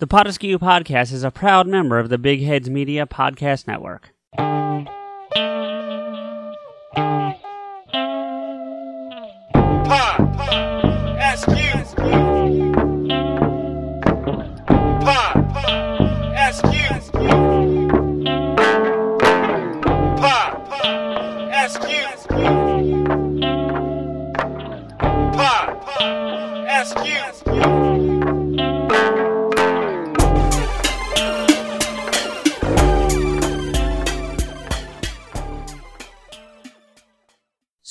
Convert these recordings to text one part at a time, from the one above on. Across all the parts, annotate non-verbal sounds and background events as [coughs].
The Potaskew Podcast is a proud member of the Big Heads Media Podcast Network.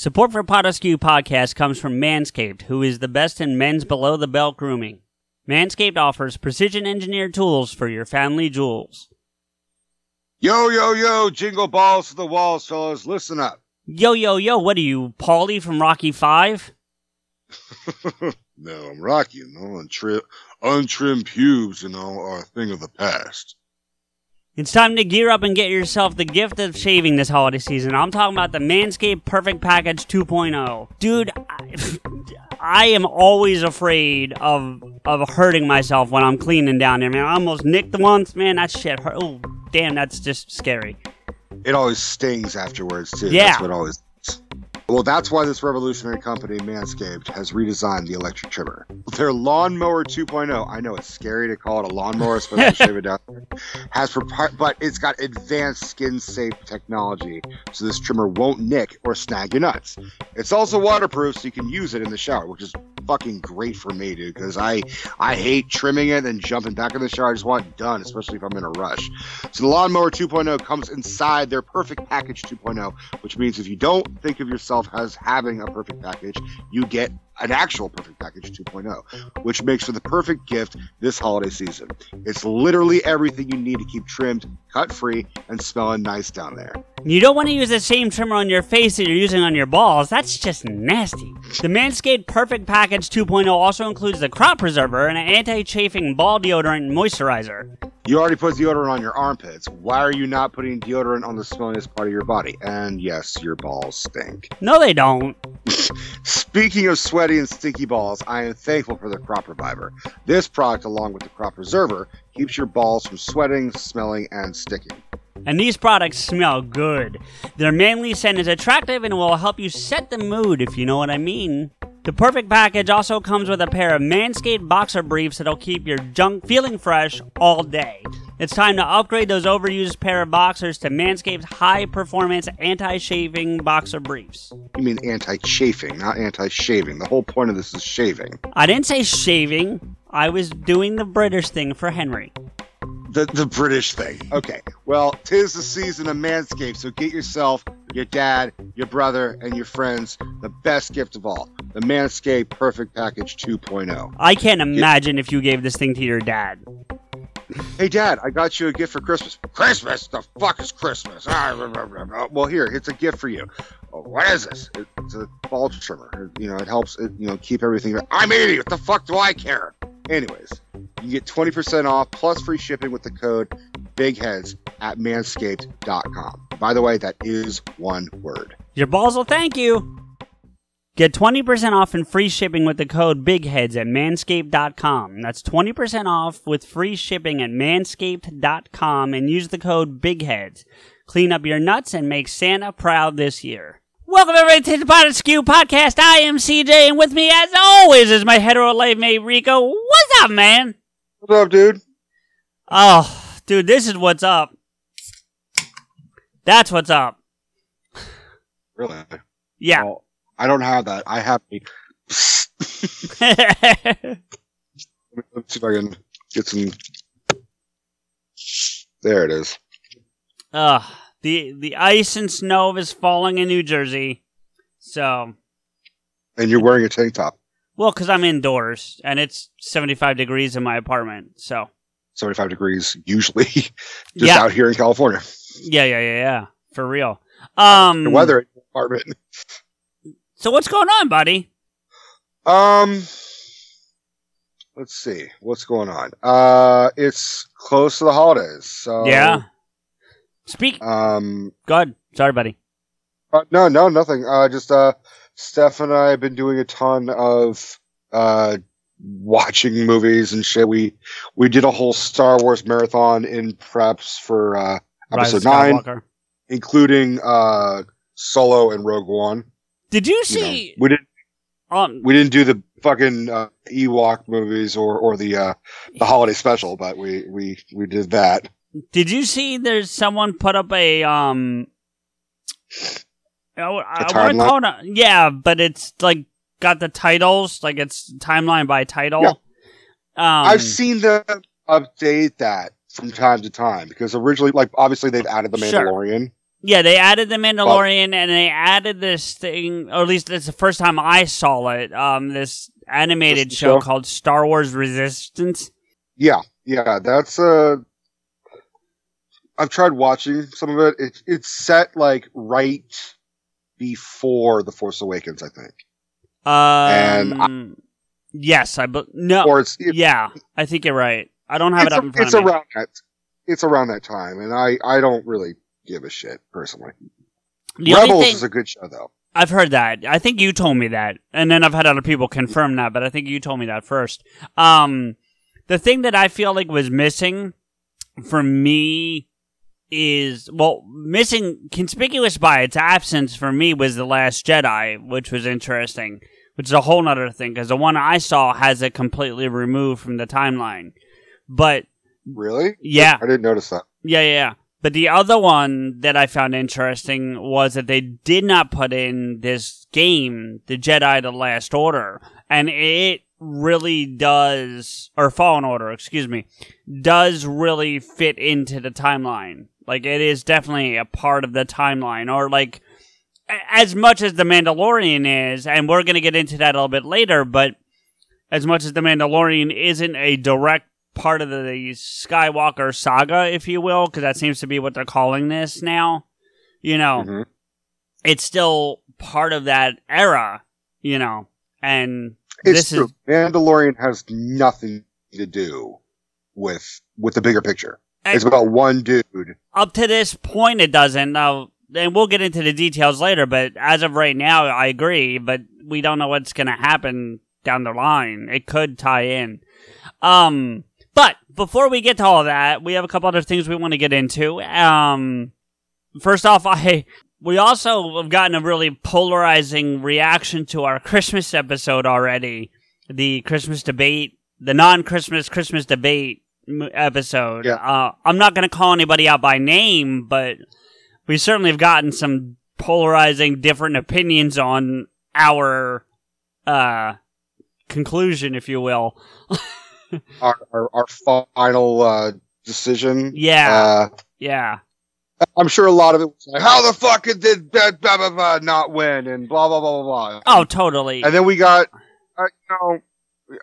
Support for Potaskew Podcast comes from Manscaped, who is the best in men's below the belt grooming. Manscaped offers precision engineered tools for your family jewels. Yo, yo, yo, jingle balls to the walls, fellas. Listen up. Yo, yo, yo, what are you, Paulie from Rocky Five? [laughs] no, I'm Rocky, you know, untri- untrimmed pubes, you know, are a thing of the past. It's time to gear up and get yourself the gift of shaving this holiday season. I'm talking about the Manscaped Perfect Package 2.0. Dude, I, [laughs] I am always afraid of of hurting myself when I'm cleaning down there, man. I almost nicked the once, man. That shit hurt. Oh, damn, that's just scary. It always stings afterwards, too. Yeah. That's what always. Well, that's why this revolutionary company, Manscaped, has redesigned the electric trimmer. Their lawnmower 2.0, I know it's scary to call it a lawnmower, especially shave it down, [laughs] has propri- but it's got advanced skin safe technology, so this trimmer won't nick or snag your nuts. It's also waterproof, so you can use it in the shower, which is fucking great for me, dude, because I I hate trimming it and jumping back in the shower. I just want it done, especially if I'm in a rush. So the lawnmower 2.0 comes inside their perfect package 2.0, which means if you don't think of yourself as having a perfect package, you get an actual perfect package 2.0, which makes for the perfect gift this holiday season. It's literally everything you need to keep trimmed, cut free, and smelling nice down there. You don't want to use the same trimmer on your face that you're using on your balls. That's just nasty. The Manscaped Perfect Package 2.0 also includes the crop preserver and an anti-chafing ball deodorant and moisturizer. You already put deodorant on your armpits. Why are you not putting deodorant on the smelliest part of your body? And yes, your balls stink. No, they don't. [laughs] Speaking of and stinky balls, I am thankful for the Crop Reviver. This product, along with the Crop Preserver, keeps your balls from sweating, smelling, and sticking. And these products smell good. Their manly scent is attractive and will help you set the mood, if you know what I mean. The perfect package also comes with a pair of Manscaped boxer briefs that'll keep your junk feeling fresh all day. It's time to upgrade those overused pair of boxers to Manscaped's high performance anti shaving boxer briefs. You mean anti-chafing, not anti-shaving. The whole point of this is shaving. I didn't say shaving, I was doing the British thing for Henry. The the British thing. Okay. Well, tis the season of Manscaped, so get yourself, your dad, your brother, and your friends the best gift of all: the Manscaped Perfect Package oh. 2.0. I can't imagine if you gave this thing to your dad. Hey, Dad, I got you a gift for Christmas. Christmas? The fuck is Christmas? Ah, blah, blah, blah, blah. Well, here, it's a gift for you. Oh, what is this? It's a ball trimmer. You know, it helps. It, you know, keep everything. I'm 80. What the fuck do I care? Anyways, you get 20% off plus free shipping with the code BIGHEADS at manscaped.com. By the way, that is one word. Your balls will thank you. Get 20% off and free shipping with the code BIGHEADS at manscaped.com. That's 20% off with free shipping at manscaped.com and use the code BIGHEADS. Clean up your nuts and make Santa proud this year. Welcome everybody to the Pot Skew podcast. I am CJ and with me as always is my hetero life mate Rico. What's up, man? What's up, dude? Oh, dude, this is what's up. That's what's up. Really? Yeah. Well, I don't have that. I have. [laughs] Let's see if I can get some. There it is. Ugh. The the ice and snow is falling in New Jersey. So, And you're wearing a tank top. well, because I'm indoors and it's 75 degrees in my apartment. So, 75 degrees usually [laughs] just Yeah. out here in California. Yeah, yeah, yeah, yeah. For real. Um, The weather in the apartment. So what's going on, buddy? Um, let's see what's going on. Uh, it's close to the holidays, so yeah. Speak. Um, Good. Sorry, buddy. uh, no, no, nothing. Uh, just uh, Steph and I have been doing a ton of uh watching movies and shit. We we did a whole Star Wars marathon in preps for uh episode nine, including uh Solo and Rogue One. Did you You know, see? we didn't Um, we didn't do the fucking uh, Ewok movies or or the uh the holiday special, but we we we did that. Did you see? There's someone put up a um. I want to timeline? call it. A, yeah, but it's like got the titles, like it's timeline by title. Yeah. Um, I've seen them update that from time to time because originally, like, obviously they've added the Sure. Mandalorian. Yeah, they added the Mandalorian, and they added this thing, or at least it's the first time I saw it. Um, this animated show show? called Star Wars Resistance. Yeah, yeah, that's uh I've tried watching some of it. It's it's set like right before the Force Awakens, I think, Um, And yes, I but no, or it's it, yeah, I think you're right. I don't have it up in front it's of me. around that it's around that time, and I I don't really give a shit personally. The Rebels thing is a good show though. I've heard that. I think you told me that, and then I've had other people confirm that, but I think you told me that first. Um, the thing that I feel like was missing for me is well, missing conspicuous by its absence for me was the Last Jedi, which was interesting. Which is a whole nother thing because the one I saw has it completely removed from the timeline. But Really? yeah, I didn't notice that. yeah, yeah, yeah. But the other one that I found interesting was that they did not put in this game, The Jedi The Last Order. And it really does, or Fallen Order, excuse me, does really fit into the timeline. Like, it is definitely a part of the timeline. Or, like, as much as The Mandalorian is, and we're going to get into that a little bit later, but as much as The Mandalorian isn't a direct part of the Skywalker saga, if you will, because that seems to be what they're calling this now. You know, Mhm. it's still part of that era, you know, and It's this true. is Mandalorian has nothing to do with with the bigger picture. And- It's about one dude. Up to this point it doesn't. Now, and we'll get into the details later, but as of right now, I agree, but we don't know what's going to happen down the line. It could tie in. Um, but before we get to all that, we have a couple other things we want to get into. Um, first off, [laughs] I we also have gotten a really polarizing reaction to our Christmas episode already. The Christmas debate, the non-Christmas Christmas debate episode. Yeah. Uh, I'm not going to call anybody out by name, but we certainly have gotten some polarizing different opinions on our uh conclusion, if you will. [laughs] Our our, our final uh, decision. Yeah. Uh, Yeah. I'm sure a lot of it was like, how the fuck did blah, blah, blah, blah, not win and blah blah blah blah blah. Oh, totally. And then we got, uh, you know,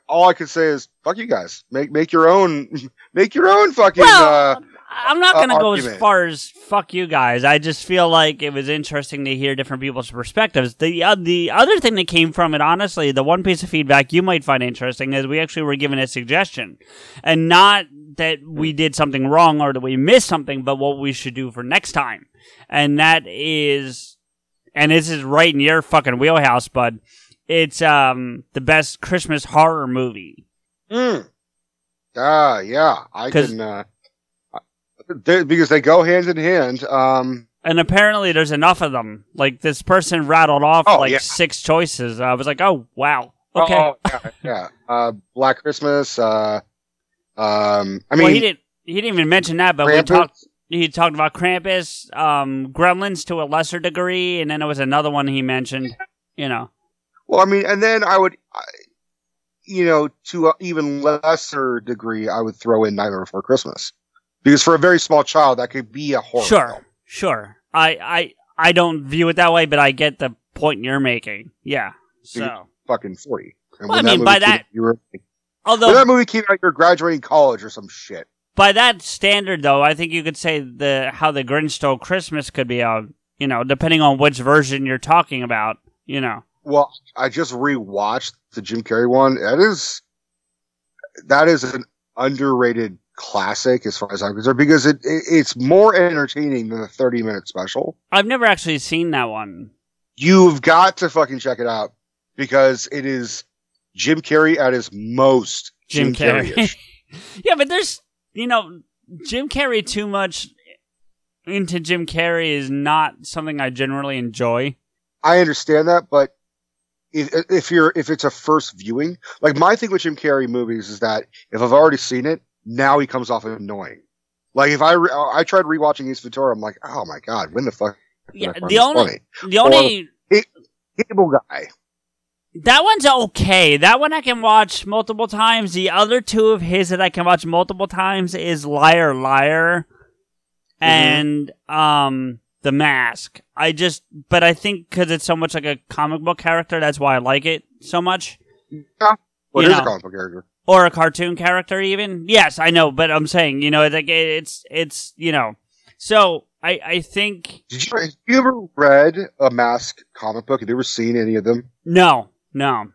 all I can say is fuck you guys. Make make your own, [laughs] make your own fucking. Well, uh, I'm not uh, going to go as far as fuck you guys. I just feel like it was interesting to hear different people's perspectives. The uh, the other thing that came from it, honestly, the one piece of feedback you might find interesting is we actually were given a suggestion, and not that we did something wrong or that we missed something, but what we should do for next time, and that is, and this is right in your fucking wheelhouse, bud. It's um the best Christmas horror movie. mm. Ah, yeah, I can. Uh, they, because they go hand in hand. Um, And apparently, there's enough of them. Like this person rattled off Oh, like yeah. six choices. I was like, oh wow, okay. Oh, yeah, yeah. [laughs] Uh, Black Christmas. Uh, um, I well, mean, he didn't. He didn't even mention that, but we talked. He talked about Krampus, um, Gremlins to a lesser degree, and then there was another one he mentioned. You know, Well, I mean, and then I would, you know, to an even lesser degree, I would throw in Nightmare Before Christmas, because for a very small child, that could be a horror. sure, film. sure. I, I, I don't view it that way, but I get the point you're making. Yeah. So, fucking forty. And Well, I mean, by that- out, you were when although that movie came out, you're graduating college or some shit. by that standard, though, I think you could say the how the Grinch Stole Christmas could be a you know depending on which version you're talking about. You know, Well, I just rewatched the Jim Carrey one. That is that is an underrated classic as far as I'm concerned because it, it it's more entertaining than a 30 minute special. I've never actually seen that one. You've got to fucking check it out because it is Jim Carrey at his most Jim, Jim. Carrey. [laughs] yeah, but there's you know Jim Carrey too much into Jim Carrey is not something I generally enjoy. I understand that, but if, if you're if it's a first viewing, like my thing with Jim Carrey movies is that if I've already seen it, now he comes off annoying. Like if I re- I tried rewatching Ace Ventura, I'm like, oh my god, when the fuck? Yeah, the only funny? the only Cable guy. That one's okay. That one I can watch multiple times. The other two of his that I can watch multiple times is Liar Liar and um The Mask. I just but I think cuz it's so much like a comic book character that's why I like it so much Well, You it is a comic book character. or a cartoon character even. Yes, I know, but I'm saying, you know, it's like it's it's, you know. So, I I think Did you, have you ever read a Mask comic book? Have you ever seen any of them? no. No.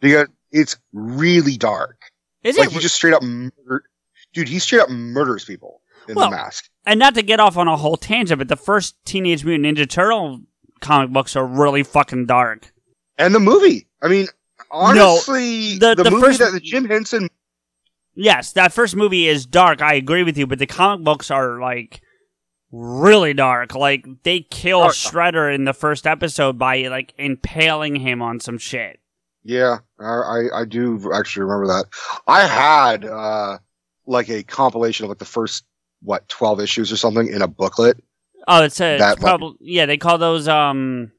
Because it's really dark. Is Like it he just straight up murder, dude. He straight up murders people in Well, the Mask. And not to get off on a whole tangent, but the first Teenage Mutant Ninja Turtle comic books are really fucking dark. And the movie. I mean, honestly, the- the, the movie first- that the Jim Henson. Yes, that first movie is dark. I agree with you, but the comic books are like really dark. Like they kill yeah. Shredder in the first episode by like impaling him on some shit. Yeah, I, I I do actually remember that. I had uh like a compilation of like the first what twelve issues or something in a booklet. Oh, it's a That, it's probably yeah. They call those um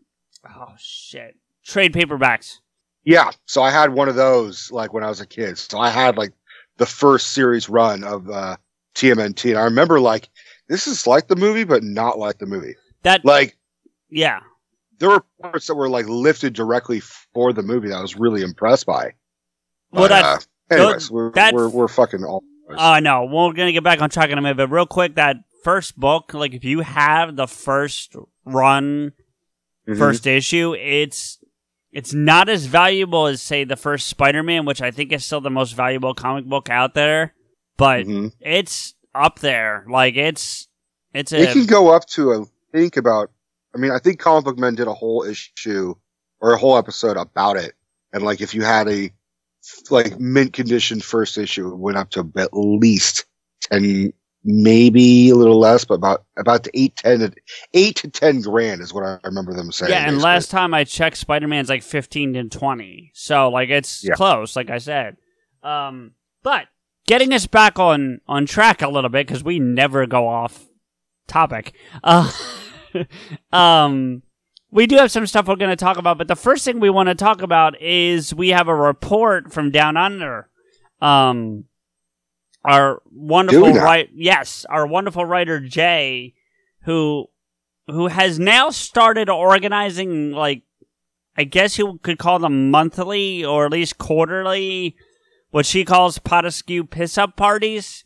oh shit trade paperbacks. Yeah, so I had one of those like when I was a kid. So I had like the first series run of uh TMNT, and I remember like this is like the movie, but not like the movie. That Like yeah. there were parts that were like lifted directly for the movie that I was really impressed by. Well, But, that uh, anyways, we're, we're we're fucking all. Uh no, we're gonna get back on track in a minute, but real quick, that first book, like if you have the first run, Mhm. first issue, it's it's not as valuable as say the first Spider-Man, which I think is still the most valuable comic book out there, but Mhm. it's up there. Like it's it's a It can go up to a think about. I mean, I think Comic Book Men did a whole issue or a whole episode about it, and like if you had a like mint condition first issue, went up to at least ten, maybe a little less, but about about the eight ten to eight to ten grand is what I remember them saying. yeah, and basically. last time I checked, Spider Man's like fifteen to twenty, so like it's Yeah. close, like I said. Um, but getting us back on on track a little bit because we never go off topic. Uh, [laughs] um, we do have some stuff we're going to talk about, but the first thing we want to talk about is we have a report from Down Under. Um, our wonderful right, yes, our wonderful writer Jay, who who has now started organizing like I guess you could call them monthly or at least quarterly, what she calls Potaskew piss up parties.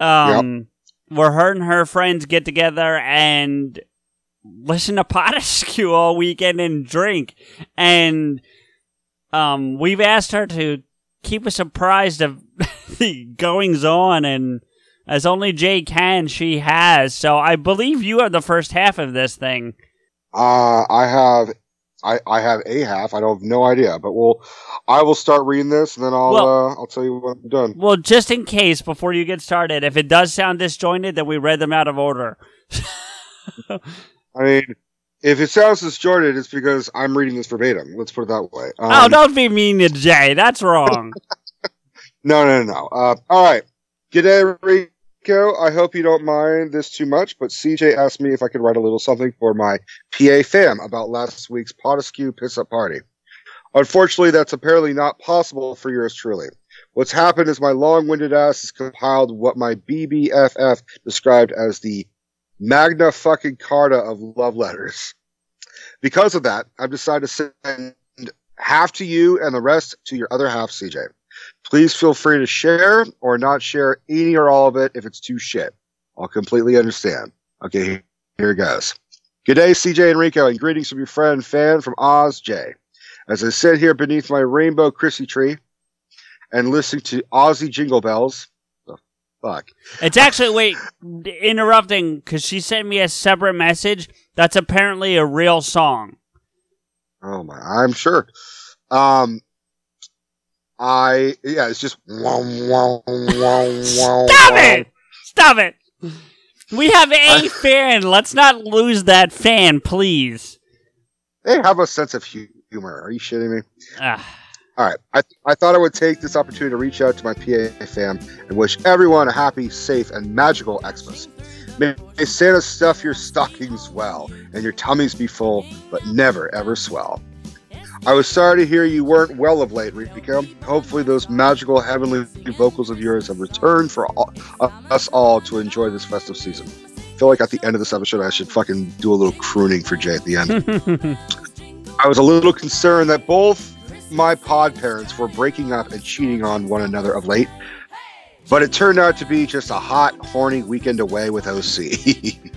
Um, where her and her friends get together and listen to Potaskew all weekend and drink. And um, we've asked her to keep us apprised of [laughs] the goings on and as only Jay can, she has. So I believe you are the first half of this thing. Uh, I have, I, I have a half. I don't have no idea, but we'll, I will start reading this and then I'll, Well- uh, I'll tell you when I'm done. Well, just in case, before you get started, if it does sound disjointed, then we read them out of order. [laughs] I mean, if it sounds disjointed, it's because I'm reading this verbatim. Let's put it that way. Um, oh, don't be mean to Jay. That's wrong. [laughs] [laughs] No, no, no. Uh, all right. G'day, Rico. I hope you don't mind this too much, but CJ asked me if I could write a little something for my PA fam about last week's Potaskew piss up party. Unfortunately, that's apparently not possible for yours truly. What's happened is my long-winded ass has compiled what my BBFF described as the Magna fucking Carta of love letters. Because of that, I've decided to send half to you and the rest to your other half, CJ. Please feel free to share or not share any or all of it if it's too shit. I'll completely understand. Okay, here it goes. Good day, CJ and Rico, and greetings from your friend fan from Oz J. As I sit here beneath my rainbow Chrissy tree and listen to Aussie jingle bells, fuck. It's actually wait interrupting because she sent me a separate message. That's apparently a real song. Oh my, I'm sure. Um, I yeah, it's just wow, wow, wow. Stop it! Stop it! We have a [laughs] fan. Let's not lose that fan, please. They have a sense of humor. Are you shitting me? Ah. All right, I, I thought I would take this opportunity to reach out to my PA fam and wish everyone a happy, safe, and magical Xmas. May, may Santa stuff your stockings well and your tummies be full, but never ever swell. I was sorry to hear you weren't well of late, Rico. Hopefully, those magical heavenly vocals of yours have returned for all, uh, us all to enjoy this festive season. I feel like at the end of this episode, I should fucking do a little crooning for Jay at the end. [laughs] I was a little concerned that both my pod parents were breaking up and cheating on one another of late, but it turned out to be just a hot, horny weekend away with OC. [laughs]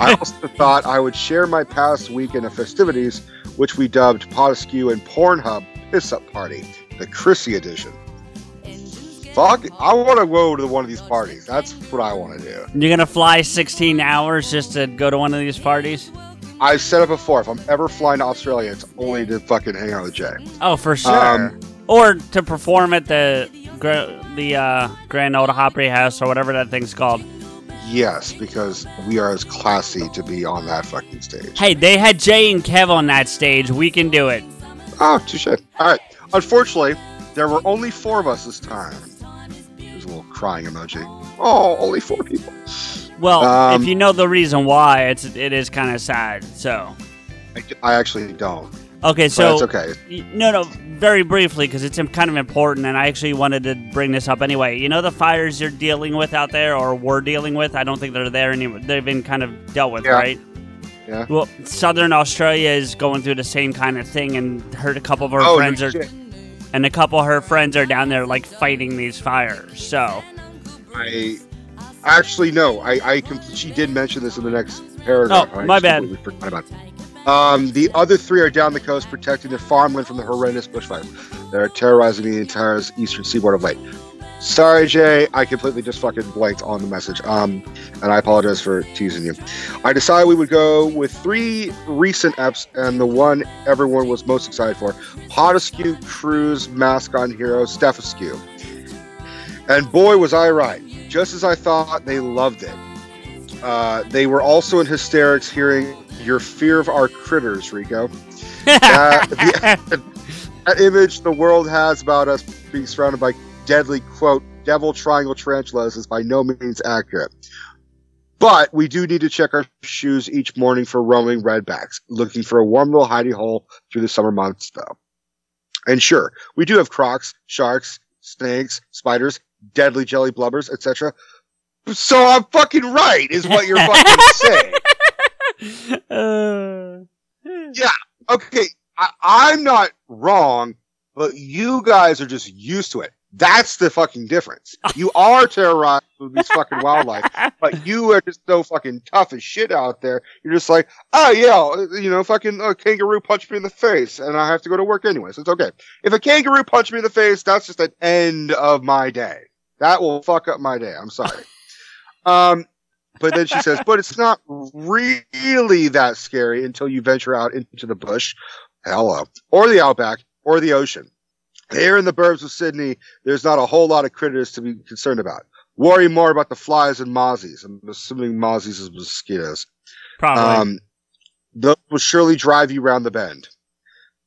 I [laughs] also thought I would share my past weekend of festivities, which we dubbed Podeskew and Pornhub Piss Up Party, the Chrissy edition. Fuck, I want to go to one of these parties. That's what I want to do. You're gonna fly 16 hours just to go to one of these parties? I've said it before. If I'm ever flying to Australia, it's only to fucking hang out with Jay. Oh, for sure. Um, or to perform at the the uh, Grand Ole Opry House or whatever that thing's called. Yes, because we are as classy to be on that fucking stage. Hey, they had Jay and Kev on that stage. We can do it. Oh, touche. All right. Unfortunately, there were only four of us this time. There's a little crying emoji. Oh, only four people. Well, Um, if you know the reason why, it's it is kind of sad. So, I, I actually don't. okay, so it's okay. no, no, very briefly because it's kind of important, and I actually wanted to bring this up anyway. You know the fires you're dealing with out there, or were dealing with. I don't think they're there anymore. They've been kind of dealt with, Yeah. right? Yeah. Well, Southern Australia is going through the same kind of thing, and her a couple of her Oh, friends are, shit. and a couple of her friends are down there like fighting these fires. So, I actually no. I, I com- she did mention this in the next paragraph. Oh, I my bad. forgot about it. Um, the other three are down the coast protecting their farmland from the horrendous bushfires that are terrorizing the entire eastern seaboard of late. Sorry, Jay. I completely just fucking blanked on the message. Um, and I apologize for teasing you. I decided we would go with three recent eps, and the one everyone was most excited for: Podeskew Cruise on hero Stephaskew. And boy, was I right. Just as I thought, they loved it. Uh, they were also in hysterics hearing your fear of our critters, Rico. [laughs] Uh, the- that image the world has about us being surrounded by deadly, quote, devil triangle tarantulas is by no means accurate. But we do need to check our shoes each morning for roaming redbacks, looking for a warm little hidey hole through the summer months, though. And sure, we do have crocs, sharks, snakes, spiders, deadly jelly blubbers, etc. So I'm fucking right, is what you're fucking [laughs] saying. uh, okay, I, I'm not wrong, but you guys are just used to it. That's the fucking difference. You are terrorized with these fucking wildlife, but you are just so fucking tough as shit out there. You're just like, oh yeah, you know, fucking a kangaroo punched me in the face, and I have to go to work anyways. It's okay. If a kangaroo punched me in the face, that's just an end of my day. That will fuck up my day. I'm sorry. Um, but then she says, but it's not really that scary until you venture out into the bush, hello, or the outback, or the ocean. Here in the burbs of Sydney, there's not a whole lot of critters to be concerned about. Worry more about the flies and mozzies. I'm assuming mozzies is mosquitoes. probably. Um, those will surely drive you round the bend.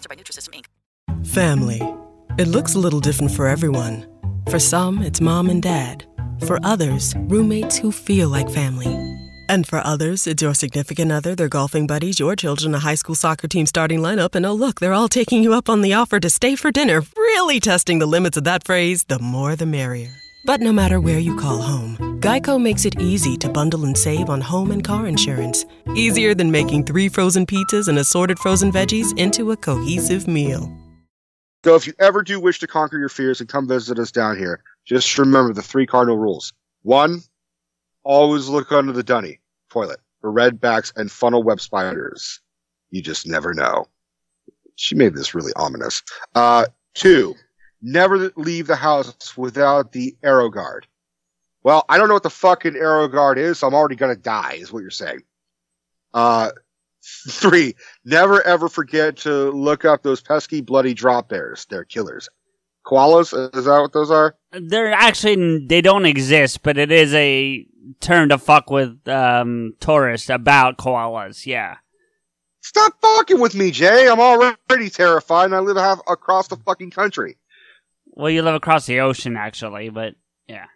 Sponsored by Nutrisystem, Inc. Family. It looks a little different for everyone. For some, it's mom and dad. For others, roommates who feel like family. And for others, it's your significant other, their golfing buddies, your children, a high school soccer team starting lineup, and oh, look, they're all taking you up on the offer to stay for dinner, really testing the limits of that phrase the more the merrier. But no matter where you call home, Geico makes it easy to bundle and save on home and car insurance. Easier than making three frozen pizzas and assorted frozen veggies into a cohesive meal. So if you ever do wish to conquer your fears and come visit us down here, just remember the three cardinal rules. One, always look under the dunny toilet for red backs and funnel web spiders. You just never know. She made this really ominous. Uh, two, never leave the house without the Aerogard. Well, I don't know what the fucking Aerogard is, so I'm already gonna die, is what you're saying. Uh, [laughs] three, never ever forget to look up those pesky bloody drop bears. They're killers. Koalas, is that what those are? They're actually they don't exist, but it is a term to fuck with um, tourists about koalas. Yeah. Stop fucking with me, Jay. I'm already terrified and I live half across the fucking country. Well, you live across the ocean, actually, but yeah.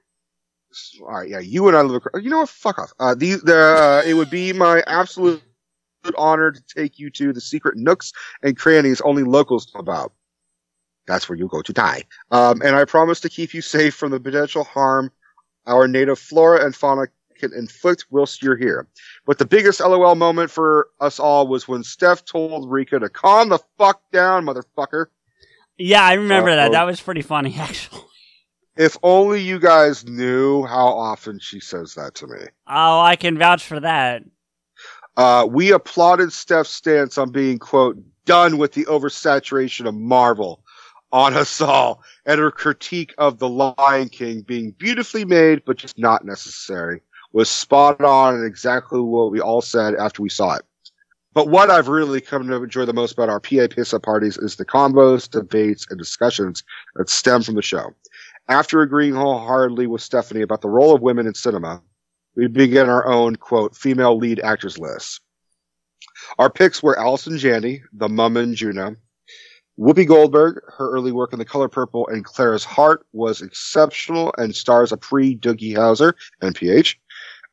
All right, yeah, you and I live across. You know what? Fuck off. Uh, the, the, uh, it would be my absolute honor to take you to the secret nooks and crannies only locals know about. That's where you go to die. Um, and I promise to keep you safe from the potential harm our native flora and fauna can inflict whilst you're here. But the biggest LOL moment for us all was when Steph told Rika to calm the fuck down, motherfucker. Yeah, I remember Uh, that. That was pretty funny, [laughs] actually. If only you guys knew how often she says that to me. Oh, I can vouch for that. Uh, we applauded Steph's stance on being, quote, done with the oversaturation of Marvel on us all, and her critique of The Lion King being beautifully made, but just not necessary, was spot on and exactly what we all said after we saw it. But what I've really come to enjoy the most about our PA Pissa parties is the combos, debates, and discussions that stem from the show. After agreeing wholeheartedly with Stephanie about the role of women in cinema, we began our own, quote, female lead actors list. Our picks were Allison Janney, the mum in Juno. Whoopi Goldberg, her early work in The Color Purple and Clara's Heart was exceptional and stars a pre-Doogie Howser, NPH.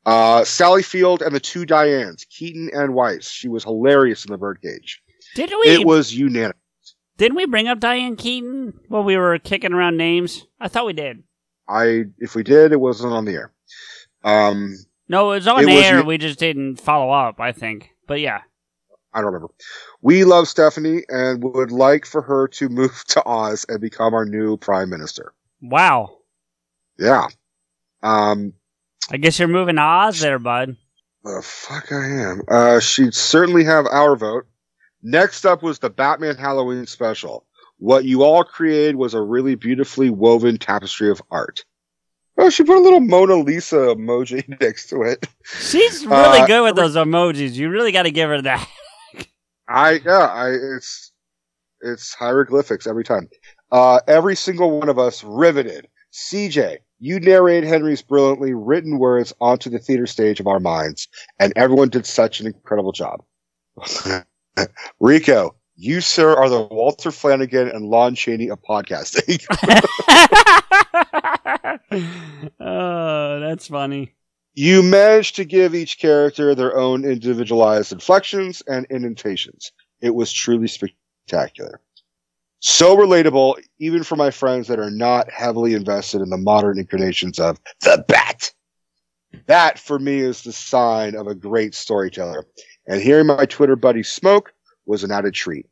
Uh, Sally Field and the two Dianes, Keaton and Wiest. She was hilarious in The Birdcage. Did we? It was unanimous. Didn't we bring up Diane Keaton while we were kicking around names? I thought we did. I, if we did, it wasn't on the air. Um, No, it was on It air. you- we just didn't follow up. I think, but yeah. I don't remember. We love Stephanie and would like for her to move [laughs] to Oz and become our new prime minister. Wow. Yeah. Um, I guess you're moving to Oz there, bud. the fuck I am. Uh, she'd certainly have our vote. Next up was the Batman Halloween special. What you all created was a really beautifully woven tapestry of art. Oh, she put a little Mona Lisa emoji [laughs] next to it. She's really Uh, good with those emojis. You really got to give her that. [laughs] I yeah, I it's it's hieroglyphics every time. Uh, every single one of us riveted. CJ, you narrate Henry's brilliantly written words onto the theater stage of our minds, and everyone did such an incredible job. [laughs] Rico, you sir are the Walter Flanagan and Lon Chaney of podcasting. [laughs] [laughs] oh, that's funny. you managed to give each character their own individualized inflections and indentations. It was truly spectacular. So relatable, even for my friends that are not heavily invested in the modern incarnations of the bat. That, for me, is the sign of a great storyteller. And hearing my Twitter buddy smoke was an added treat.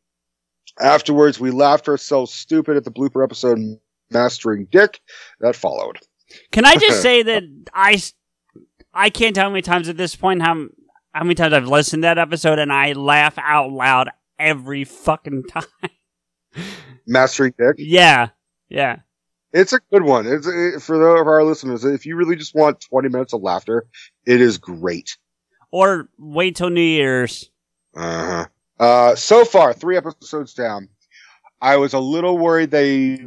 Afterwards, we laughed ourselves stupid at the blooper episode Mastering Dick that followed. Can I just [laughs] say that I, I can't tell how many times at this point how how many times I've listened to that episode and I laugh out loud every fucking time. Mastering Dick. Yeah, yeah. It's a good one. It's it, for the, for our listeners. If you really just want 20 minutes of laughter, it is great. Or wait till New Year's. Uh-huh. Uh So far, three episodes down. I was a little worried they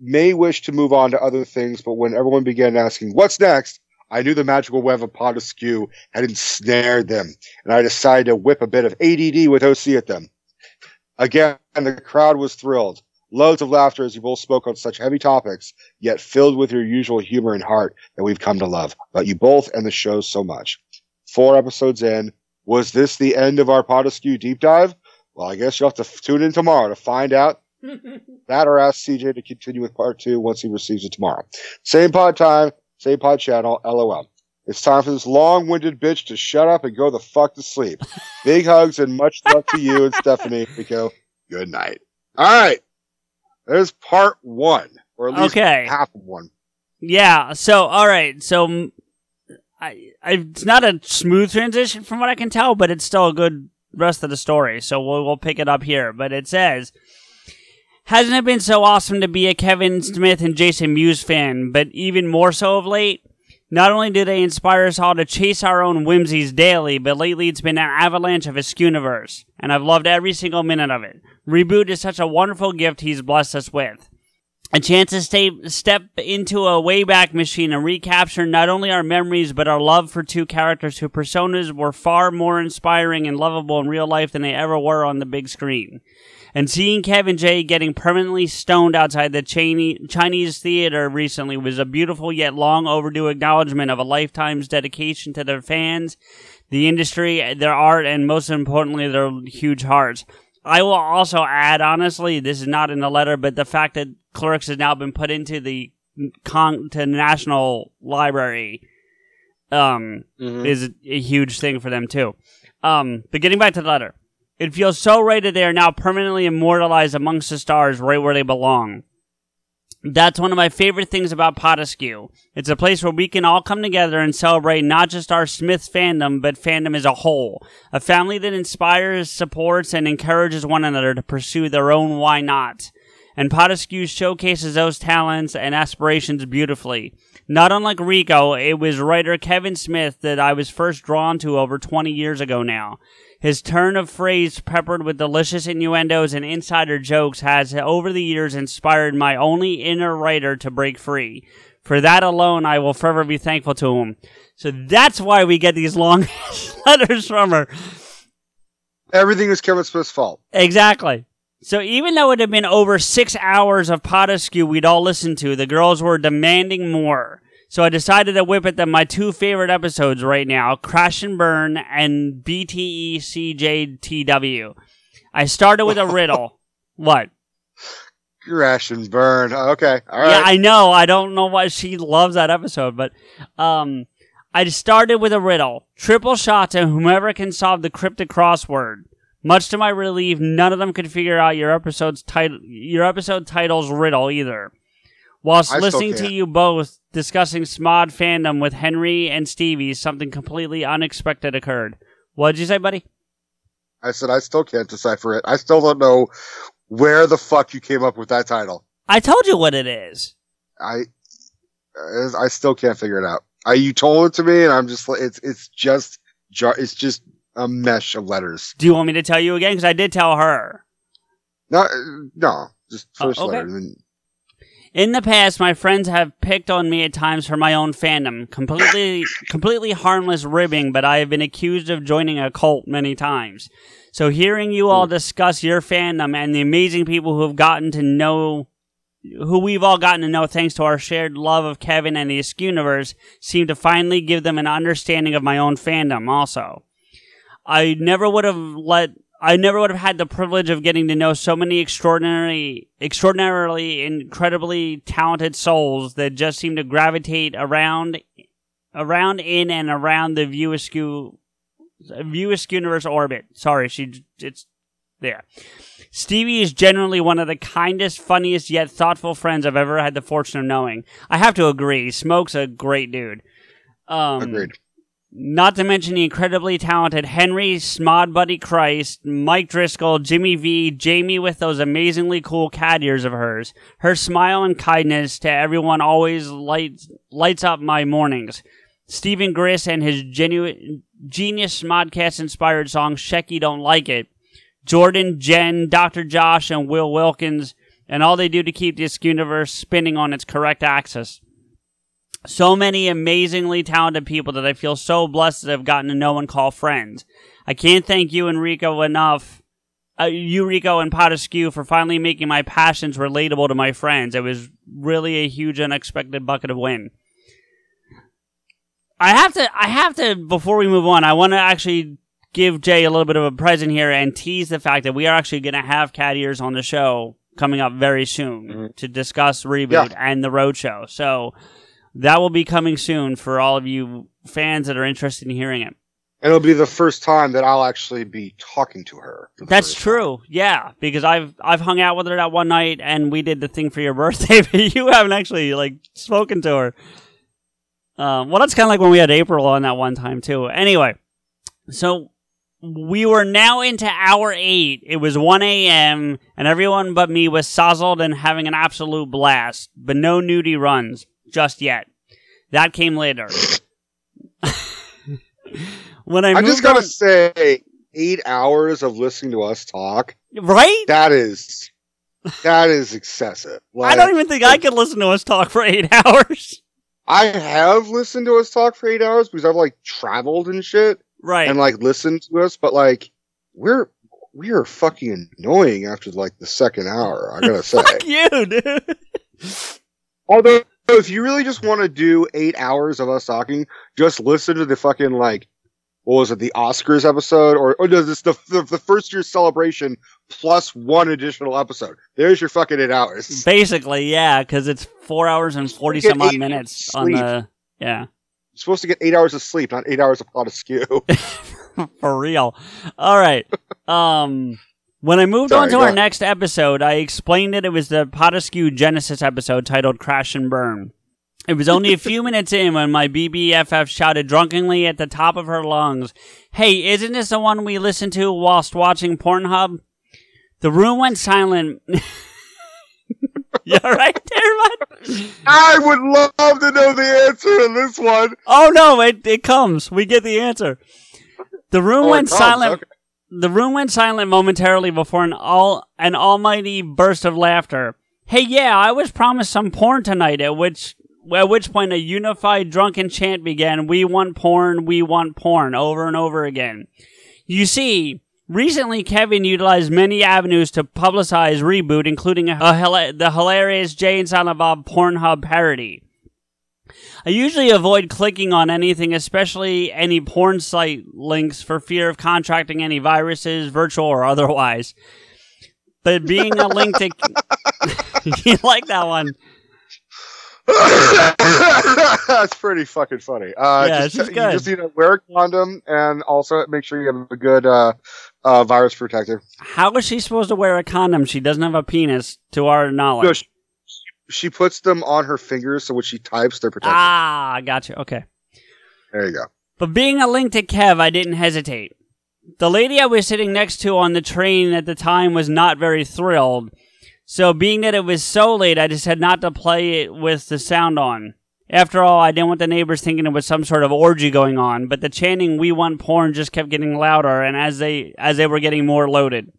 may wish to move on to other things, but when everyone began asking what's next, I knew the magical web of Pod Askew had ensnared them, and I decided to whip a bit of ADD with OC at them. Again, the crowd was thrilled. Loads of laughter as you both spoke on such heavy topics, yet filled with your usual humor and heart that we've come to love. But you both and the show so much. Four episodes in, was this the end of our Pod Askew deep dive? Well, I guess you'll have to tune in tomorrow to find out [laughs] that or ask CJ to continue with part two once he receives it tomorrow. Same pod time, same pod channel, LOL. It's time for this long-winded bitch to shut up and go the fuck to sleep. [laughs] Big hugs and much love to you and Stephanie. Nico, good night. All right. There's part one, or at least Okay. half of one. Yeah. So, all right. So, I, I, it's not a smooth transition from what I can tell, but it's still a good rest of the story. So we'll, we'll pick it up here. But it says, hasn't it been so awesome to be a Kevin Smith and Jason Mewes fan, but even more so of late? Not only do they inspire us all to chase our own whimsies daily, but lately it's been an avalanche of Universe, and I've loved every single minute of it. Reboot is such a wonderful gift he's blessed us with a chance to stay, step into a wayback machine and recapture not only our memories but our love for two characters whose personas were far more inspiring and lovable in real life than they ever were on the big screen. And seeing Kevin J getting permanently stoned outside the Chinese, theater recently was a beautiful yet long overdue acknowledgement of a lifetime's dedication to their fans, the industry, their art, and most importantly, their huge hearts. I will also add, honestly, this is not in the letter, but the fact that Clerks has now been put into the con- to National Library um, is a huge thing for them too. Um, but getting back to the letter, it feels so right that they are now permanently immortalized amongst the stars, right where they belong. That's one of my favorite things about Potaskew. It's a place where we can all come together and celebrate not just our Smiths fandom, but fandom as a whole. A family that inspires, supports, and encourages one another to pursue their own why not. And Potaskew showcases those talents and aspirations beautifully. Not unlike Rico, it was writer Kevin Smith that I was first drawn to over 20 years ago now. His turn of phrase, peppered with delicious innuendos and insider jokes, has over the years inspired my only inner writer to break free. For that alone, I will forever be thankful to him. So that's why we get these long [laughs] letters from her. Everything is Kevin Smith's fault. Exactly. So even though it had been over six hours of Potaskew we'd all listened to, the girls were demanding more. So I decided to whip at them my two favorite episodes right now, Crash and Burn and BTE CJTW. I started with a riddle. [laughs] What? Crash and burn. Okay. All right. Yeah, I know. I don't know why she loves that episode, but um, I started with a riddle. Triple shot to whomever can solve the cryptic crossword. Much to my relief, none of them could figure out your episode's title, your episode title's riddle either. Whilst I listening to you both discussing Smod fandom with Henry and Stevie, something completely unexpected occurred. What did you say, buddy? I said I still can't decipher it. I still don't know where the fuck you came up with that title. I told you what it is. I uh, I still can't figure it out. I you told it to me, and I'm just like it's it's just. It's just a mesh of letters. Do you want me to tell you again? Because I did tell her. No, uh, no, just Oh, first okay. letter. and then- In the past, my friends have picked on me at times for my own fandom, completely, completely harmless ribbing, but I have been accused of joining a cult many times. So hearing you all hmm. discuss your fandom and the amazing people who have gotten to know, who we've all gotten to know thanks to our shared love of Kevin and the Universe, seemed to finally give them an understanding of my own fandom also. I never would have let I never would have had the privilege of getting to know so many extraordinary, extraordinarily, incredibly talented souls that just seem to gravitate around, around in and around the View Askew, View Askew universe orbit. Sorry, she, it's there. Stevie is generally one of the kindest, funniest, yet thoughtful friends I've ever had the fortune of knowing. I have to agree. Smoke's a great dude. Um, agreed. Not to mention the incredibly talented Henry Smod Buddy Christ, Mike Driscoll, Jimmy V, Jamie with those amazingly cool cat ears of hers. Her smile and kindness to everyone always lights lights up my mornings. Stephen Griss and his genuine genius Smodcast inspired song Shecky Don't Like It. Jordan, Jen, Dr. Josh, and Will Wilkins, and all they do to keep this universe spinning on its correct axis. So many amazingly talented people that I feel so blessed that I've gotten to know and call friends. I can't thank you Enrico, enough, uh, you Rico and Potaskew for finally making my passions relatable to my friends. It was really a huge unexpected bucket of wind. I have to, I have to, before we move on, I want to actually give Jay a little bit of a present here and tease the fact that we are actually going to have cat ears on the show coming up very soon Mm-hmm. to discuss reboot Yeah. and the Roadshow. So that will be coming soon for all of you fans that are interested in hearing it. And it'll be the first time that I'll actually be talking to her. That's true. Yeah, because I've I've hung out with her that one night and we did the thing for your [laughs] birthday, but you haven't actually like spoken to her. Um, well, that's kind of like when we had April on that one time too. Anyway, so we were now into hour eight. It was one a.m. and everyone but me was sozzled and having an absolute blast, but no nudie runs just yet. That came later. [laughs] when I. I just gotta on- say, eight hours of listening to us talk, right. that is, that is excessive. I don't even think I could listen to us talk for eight [laughs] hours. I have listened to us talk for eight hours because I've like traveled and shit Right. and like listened to us, but like we're we are fucking annoying after like the second hour. I gotta [laughs] say. Fuck you, dude. Although if you really just want to do eight hours of us talking, just listen to the fucking like what was it, the Oscars episode, or or no, this the the, first year celebration plus one additional episode. There's your fucking eight hours. Basically, yeah, because it's four hours and forty some odd minutes on the. Yeah, You're supposed to get eight hours of sleep, not eight hours of of skew. [laughs] for real. All right. [laughs] Um, when I moved Sorry, on to our next episode, I explained that it was the Potaskew Genesis episode titled "Crash and Burn." It was only a few [laughs] minutes in when my BBFF shouted drunkenly at the top of her lungs, Hey, isn't this the one we listened to whilst watching Pornhub? The room went silent. [laughs] you alright there, bud? I would love to know the answer to this one. Oh no, it, it comes. We get the answer. The room Oh, went silent. okay. The room went silent momentarily before an all an almighty burst of laughter. Hey, yeah, I was promised some porn tonight. At which at which point a unified drunken chant began. We want porn. We want porn. Over and over again. You see, recently Kevin utilized many avenues to publicize reboot, including a, a the hilarious Jay and Silent Bob Pornhub parody. I usually avoid clicking on anything, especially any porn site links, for fear of contracting any viruses, virtual or otherwise. But being a link to. [laughs] [laughs] you like that one? [laughs] That's pretty fucking funny. Uh, Yeah, just, is you just need to wear a condom and also make sure you have a good uh, uh, virus protector. How is she supposed to wear a condom? She doesn't have a penis, to our knowledge. No, she, she puts them on her fingers, so when she types, they're protected. ah, gotcha. Okay. There you go. But being a link to Kev, I didn't hesitate. The lady I was sitting next to on the train at the time was not very thrilled. So, being that it was so late, I decided not to play it with the sound on. After all, I didn't want the neighbors thinking it was some sort of orgy going on, but the chanting "We want porn" just kept getting louder, and as they as they were getting more loaded,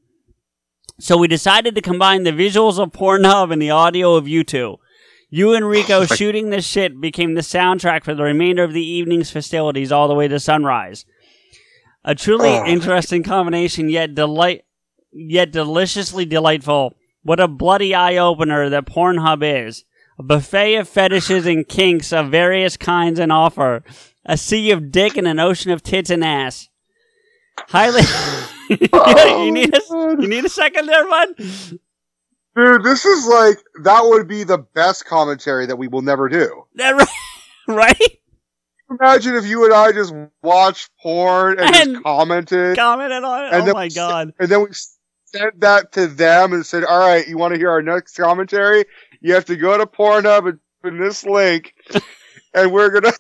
so we decided to combine the visuals of Pornhub and the audio of you two. You and Rico shooting this shit became the soundtrack for the remainder of the evening's festivities all the way to sunrise. A truly Oh. interesting combination, yet delight, yet deliciously delightful. What a bloody eye opener that Pornhub is. A buffet of fetishes and kinks of various kinds and offer. A sea of dick and an ocean of tits and ass. Highly. [laughs] [laughs] Oh, you, need a, you need a second there, bud? Dude, this is like that would be the best commentary that we will never do. That [laughs] right? Imagine if you and I just watched porn and, And- just commented, Commented on it. And Oh then my god. and then we sent that to them and said, "All right, you want to hear our next commentary? You have to go to Pornhub and in this link, and we're gonna."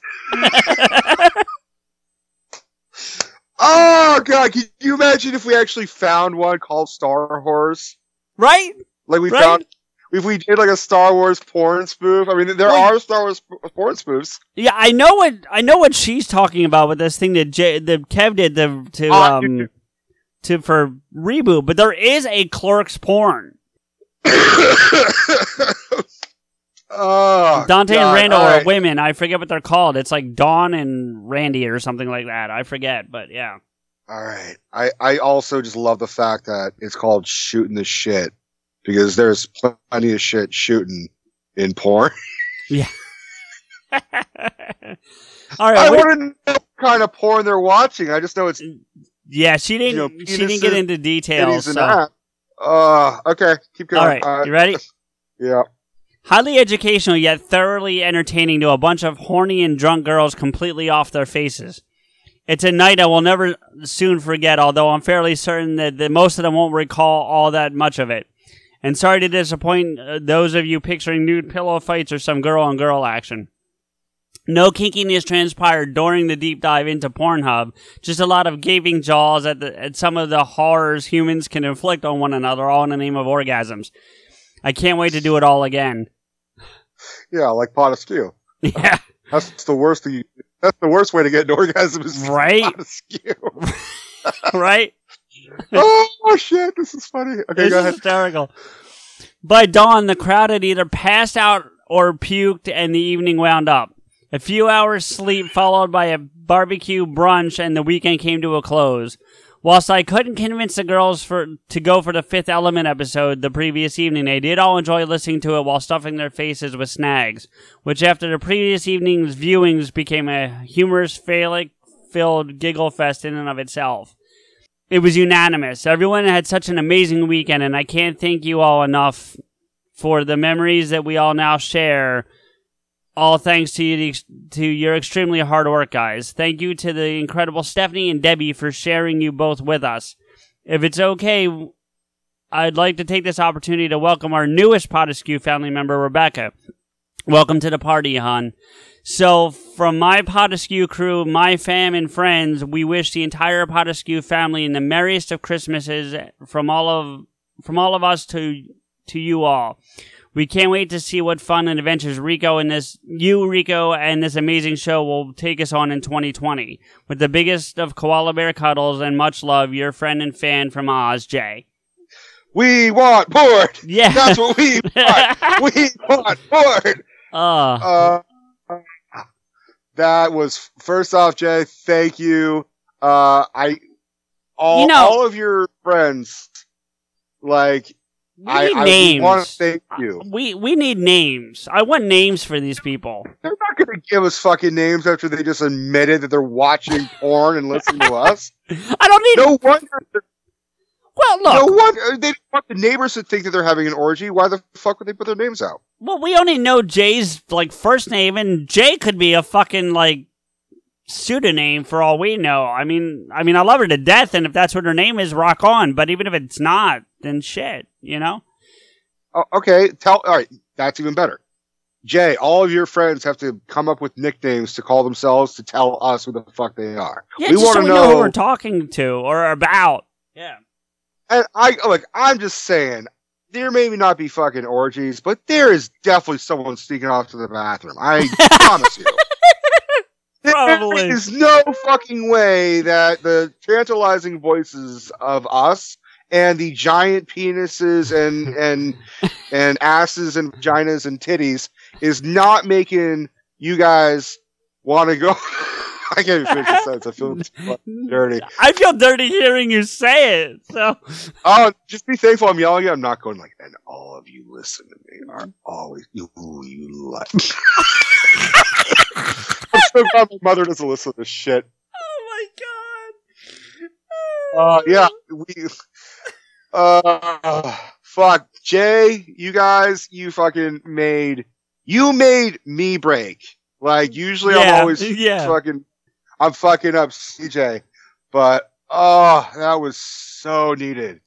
God, can you imagine if we actually found one called Star Horse? Right? Like we Right. found if we did like a Star Wars porn spoof. I mean, there Well, are Star Wars porn spoofs. Yeah, I know what I know what she's talking about with this thing that J, that Kev did to to Ah, um to for reboot, but there is a Clerks porn. [laughs] oh, Dante God, and Randall all are women. I forget what they're called. It's like Dawn and Randy or something like that. I forget, but yeah. All right. I, I also just love the fact that it's called shooting the shit because there's plenty of shit shooting in porn. [laughs] yeah. [laughs] All right. I right. to know what kind of porn they're watching. I just know it's yeah, she didn't. you know, she didn't get into details. So. Uh, okay. Keep going. All right, Uh, you ready? [laughs] yeah. Highly educational yet thoroughly entertaining to a bunch of horny and drunk girls completely off their faces. It's a night I will never soon forget, although I'm fairly certain that, most of them won't recall all that much of it. And sorry to disappoint uh, those of you picturing nude pillow fights or some girl on girl action. No kinkiness transpired during the deep dive into Pornhub, just a lot of gaping jaws at, the, at some of the horrors humans can inflict on one another, all in the name of orgasms. I can't wait to do it all again. Yeah, like pot of skew. Yeah. [laughs] That's the worst thing. You, that's the worst way to get an orgasm is [laughs] Right? pot of skew. [laughs] right? oh shit! This is funny. Okay, this go is ahead. hysterical. By dawn, the crowd had either passed out or puked, and the evening wound up. A few hours sleep followed by a barbecue brunch, and the weekend came to a close. Whilst I couldn't convince the girls for to go for the Fifth Element episode the previous evening, they did all enjoy listening to it while stuffing their faces with snags, which after the previous evening's viewings became a humorous, phallic-filled giggle fest in and of itself. It was unanimous. Everyone had such an amazing weekend, and I can't thank you all enough for the memories that we all now share. All thanks to you, to your extremely hard work, guys. Thank you to the incredible Stephanie and Debbie for sharing you both with us. If it's okay, I'd like to take this opportunity to welcome our newest Potaskew family member, Rebecca. Welcome to the party, hon. So, from my Potaskew crew, my fam, and friends, we wish the entire Potaskew family the merriest of Christmases from all of from all of us to to you all. We can't wait to see what fun and adventures Rico and this you, Rico, and this amazing show will take us on in 2020. With the biggest of koala bear cuddles and much love, your friend and fan from Oz, Jay. We want board. Yeah. That's what we [laughs] want. we want board. uh, Uh, that was first off, Jay. Thank you. Uh, I all You know- all of your friends, like we I, need I names. want to thank you. we we need names. I want names for these people. They're not going to give us fucking names after they just admitted that they're watching [laughs] porn and listening to us. I don't need. No wonder. well, look. No wonder uh, they don't want the neighbors to think that they're having an orgy. Why the fuck would they put their names out? Well, we only know Jay's like first name, and Jay could be a fucking like pseudonym for all we know. I mean, I mean, I love her to death, and if that's what her name is, rock on. But even if it's not, then shit, you know. Oh, okay, tell. All right, that's even better. Jay, all of your friends have to come up with nicknames to call themselves to tell us who the fuck they are. Yeah, we want so to know. know who we're talking to or about. Yeah. and I look. I'm just saying. There may not be fucking orgies, but there is definitely someone sneaking off to the bathroom. I [laughs] promise you. Probably. There is no fucking way that the tantalizing voices of us and the giant penises and [laughs] and and asses and vaginas and titties is not making you guys want to go. [laughs] I can't even finish the sentence. I feel [laughs] dirty. I feel dirty hearing you say it. So Oh, just be thankful I'm yelling. At I'm not going like, and all of you listen to me are always you. You like. I'm so glad my mother doesn't listen to this shit. Oh my god. Uh, yeah, we. Uh, fuck, Jay, you guys, you fucking made, you made me break. Like usually, I'm always [laughs] yeah. fucking, I'm fucking up CJ, but oh, that was so needed.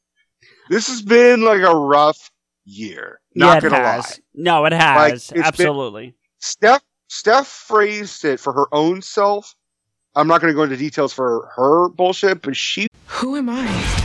This has been like a rough year. Not yeah, it gonna has. lie. No, it has. it's been- Absolutely. Steph Steph phrased it for her own self. I'm not going to go into details for her bullshit, but she Who am I?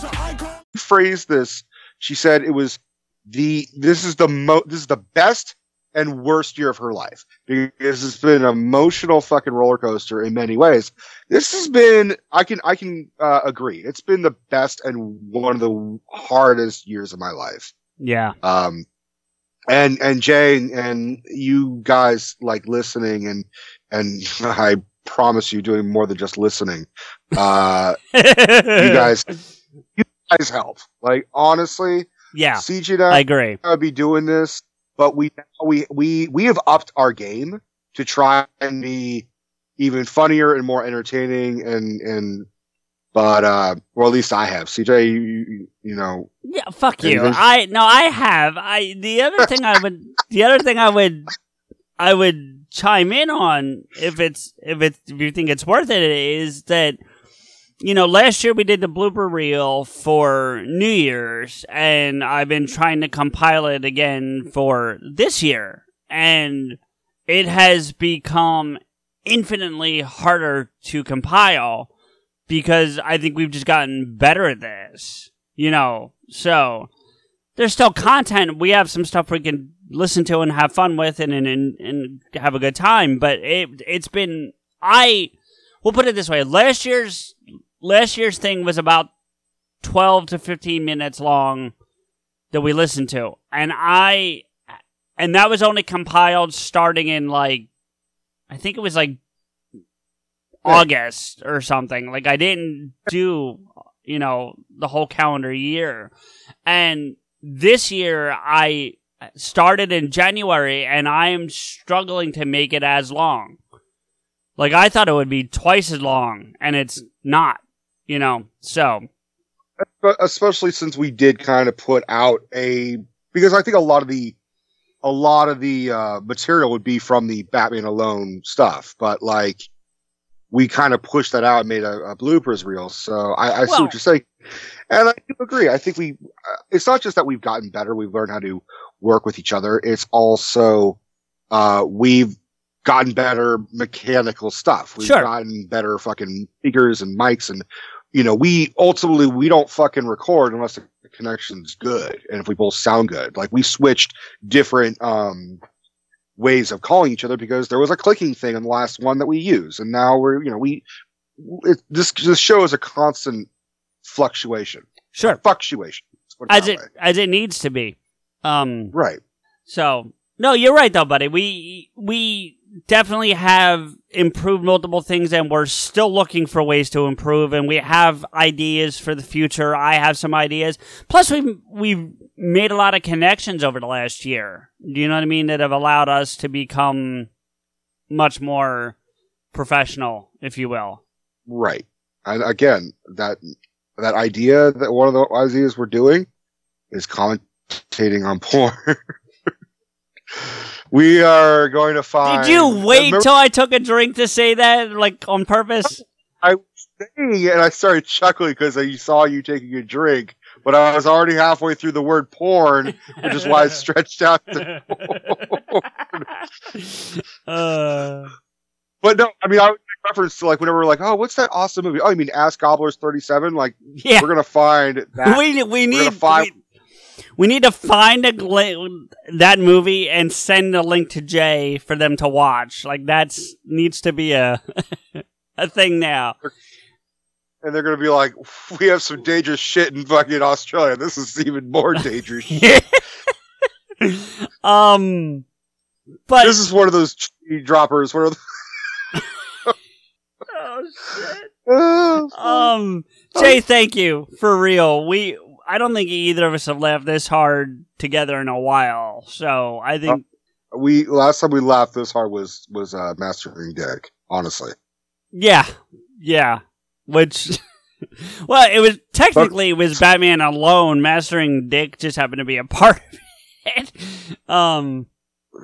Phrased this. She said it was the this is the mo this is the best and worst year of her life because it's been an emotional fucking roller coaster in many ways. This has been I can I can uh, agree. It's been the best and one of the hardest years of my life. Yeah. Um, and and Jay and, you guys like listening and and [laughs] I promise you doing more than just listening. Uh, [laughs] you guys, you guys help. Like honestly, Yeah. CJ and I I agree. would be doing this, but we we we we have upped our game to try and be even funnier and more entertaining and and. But uh, or at least I have. CJ, you, you, you know, Yeah, fuck you. I no, I have. I the other [laughs] thing I would the other thing I would I would chime in on if it's if it's if you think it's worth it is that you know last year we did the blooper reel for New Year's and I've been trying to compile it again for this year and it has become infinitely harder to compile because I think we've just gotten better at this. You know, so there's still content. We have some stuff we can listen to and have fun with and and, and, have a good time. But it it's been I we'll put it this way. Last year's last year's thing was about twelve to fifteen minutes long that we listened to. And I and that was only compiled starting in like I think it was like August or something. Like I didn't do, you know, the whole calendar year. And this year I started in January and I am struggling to make it as long. Like I thought it would be twice as long and it's not, you know. So, especially since we did kind of put out a because I think a lot of the a lot of the uh, material would be from the Batman Alone stuff, but like we kind of pushed that out and made a, a bloopers reel. So I, I see what you're saying, and I do agree. I think we uh, it's not just that we've gotten better; we've learned how to work with each other. It's also uh, we've gotten better mechanical stuff. We've Sure. gotten better fucking speakers and mics and you know, we ultimately we don't fucking record unless the connection's good and if we both sound good. Like we switched different um ways of calling each other because there was a clicking thing in the last one that we use, and now we're you know we it, this this show is a constant fluctuation, sure. fluctuation. It As it way. as it needs to be. Um right. So no, you're right though, buddy. We we definitely have improved multiple things, and we're still looking for ways to improve. And we have ideas for the future. I have some ideas. Plus, we've we've made a lot of connections over the last year. Do you know what I mean? That have allowed us to become much more professional, if you will. Right. And again, that that idea that one of the ideas we're doing is commentating on porn. [laughs] we are going to find. Did you wait Remember till I took a drink to say that, like on purpose? I was saying it and I started chuckling because I saw you taking a drink, but I was already halfway through the word porn, which is why I [laughs] stretched out. The [laughs] uh, but no, I mean, I would make reference to like whenever we're like, oh, what's that awesome movie? Oh, you mean Ask Gobblers 37? Like, yeah. we're going to find that. we we need find- we, we need to find a gl- that movie and send a link to Jay for them to watch. Like that's needs to be a [laughs] a thing now. and they're gonna be like, "We have some dangerous shit in fucking Australia. This is even more dangerous [laughs] shit." um, but this is one of those droppers. Of [laughs] oh shit. Um, Jay, thank you for real. We, I don't think either of us have laughed this hard together in a while. So I think, we last time we laughed this hard was was uh, mastering dick. Honestly, yeah, yeah. Which, [laughs] well, it was technically it was Batman alone. Mastering Dick just happened to be a part of it. [laughs] Um,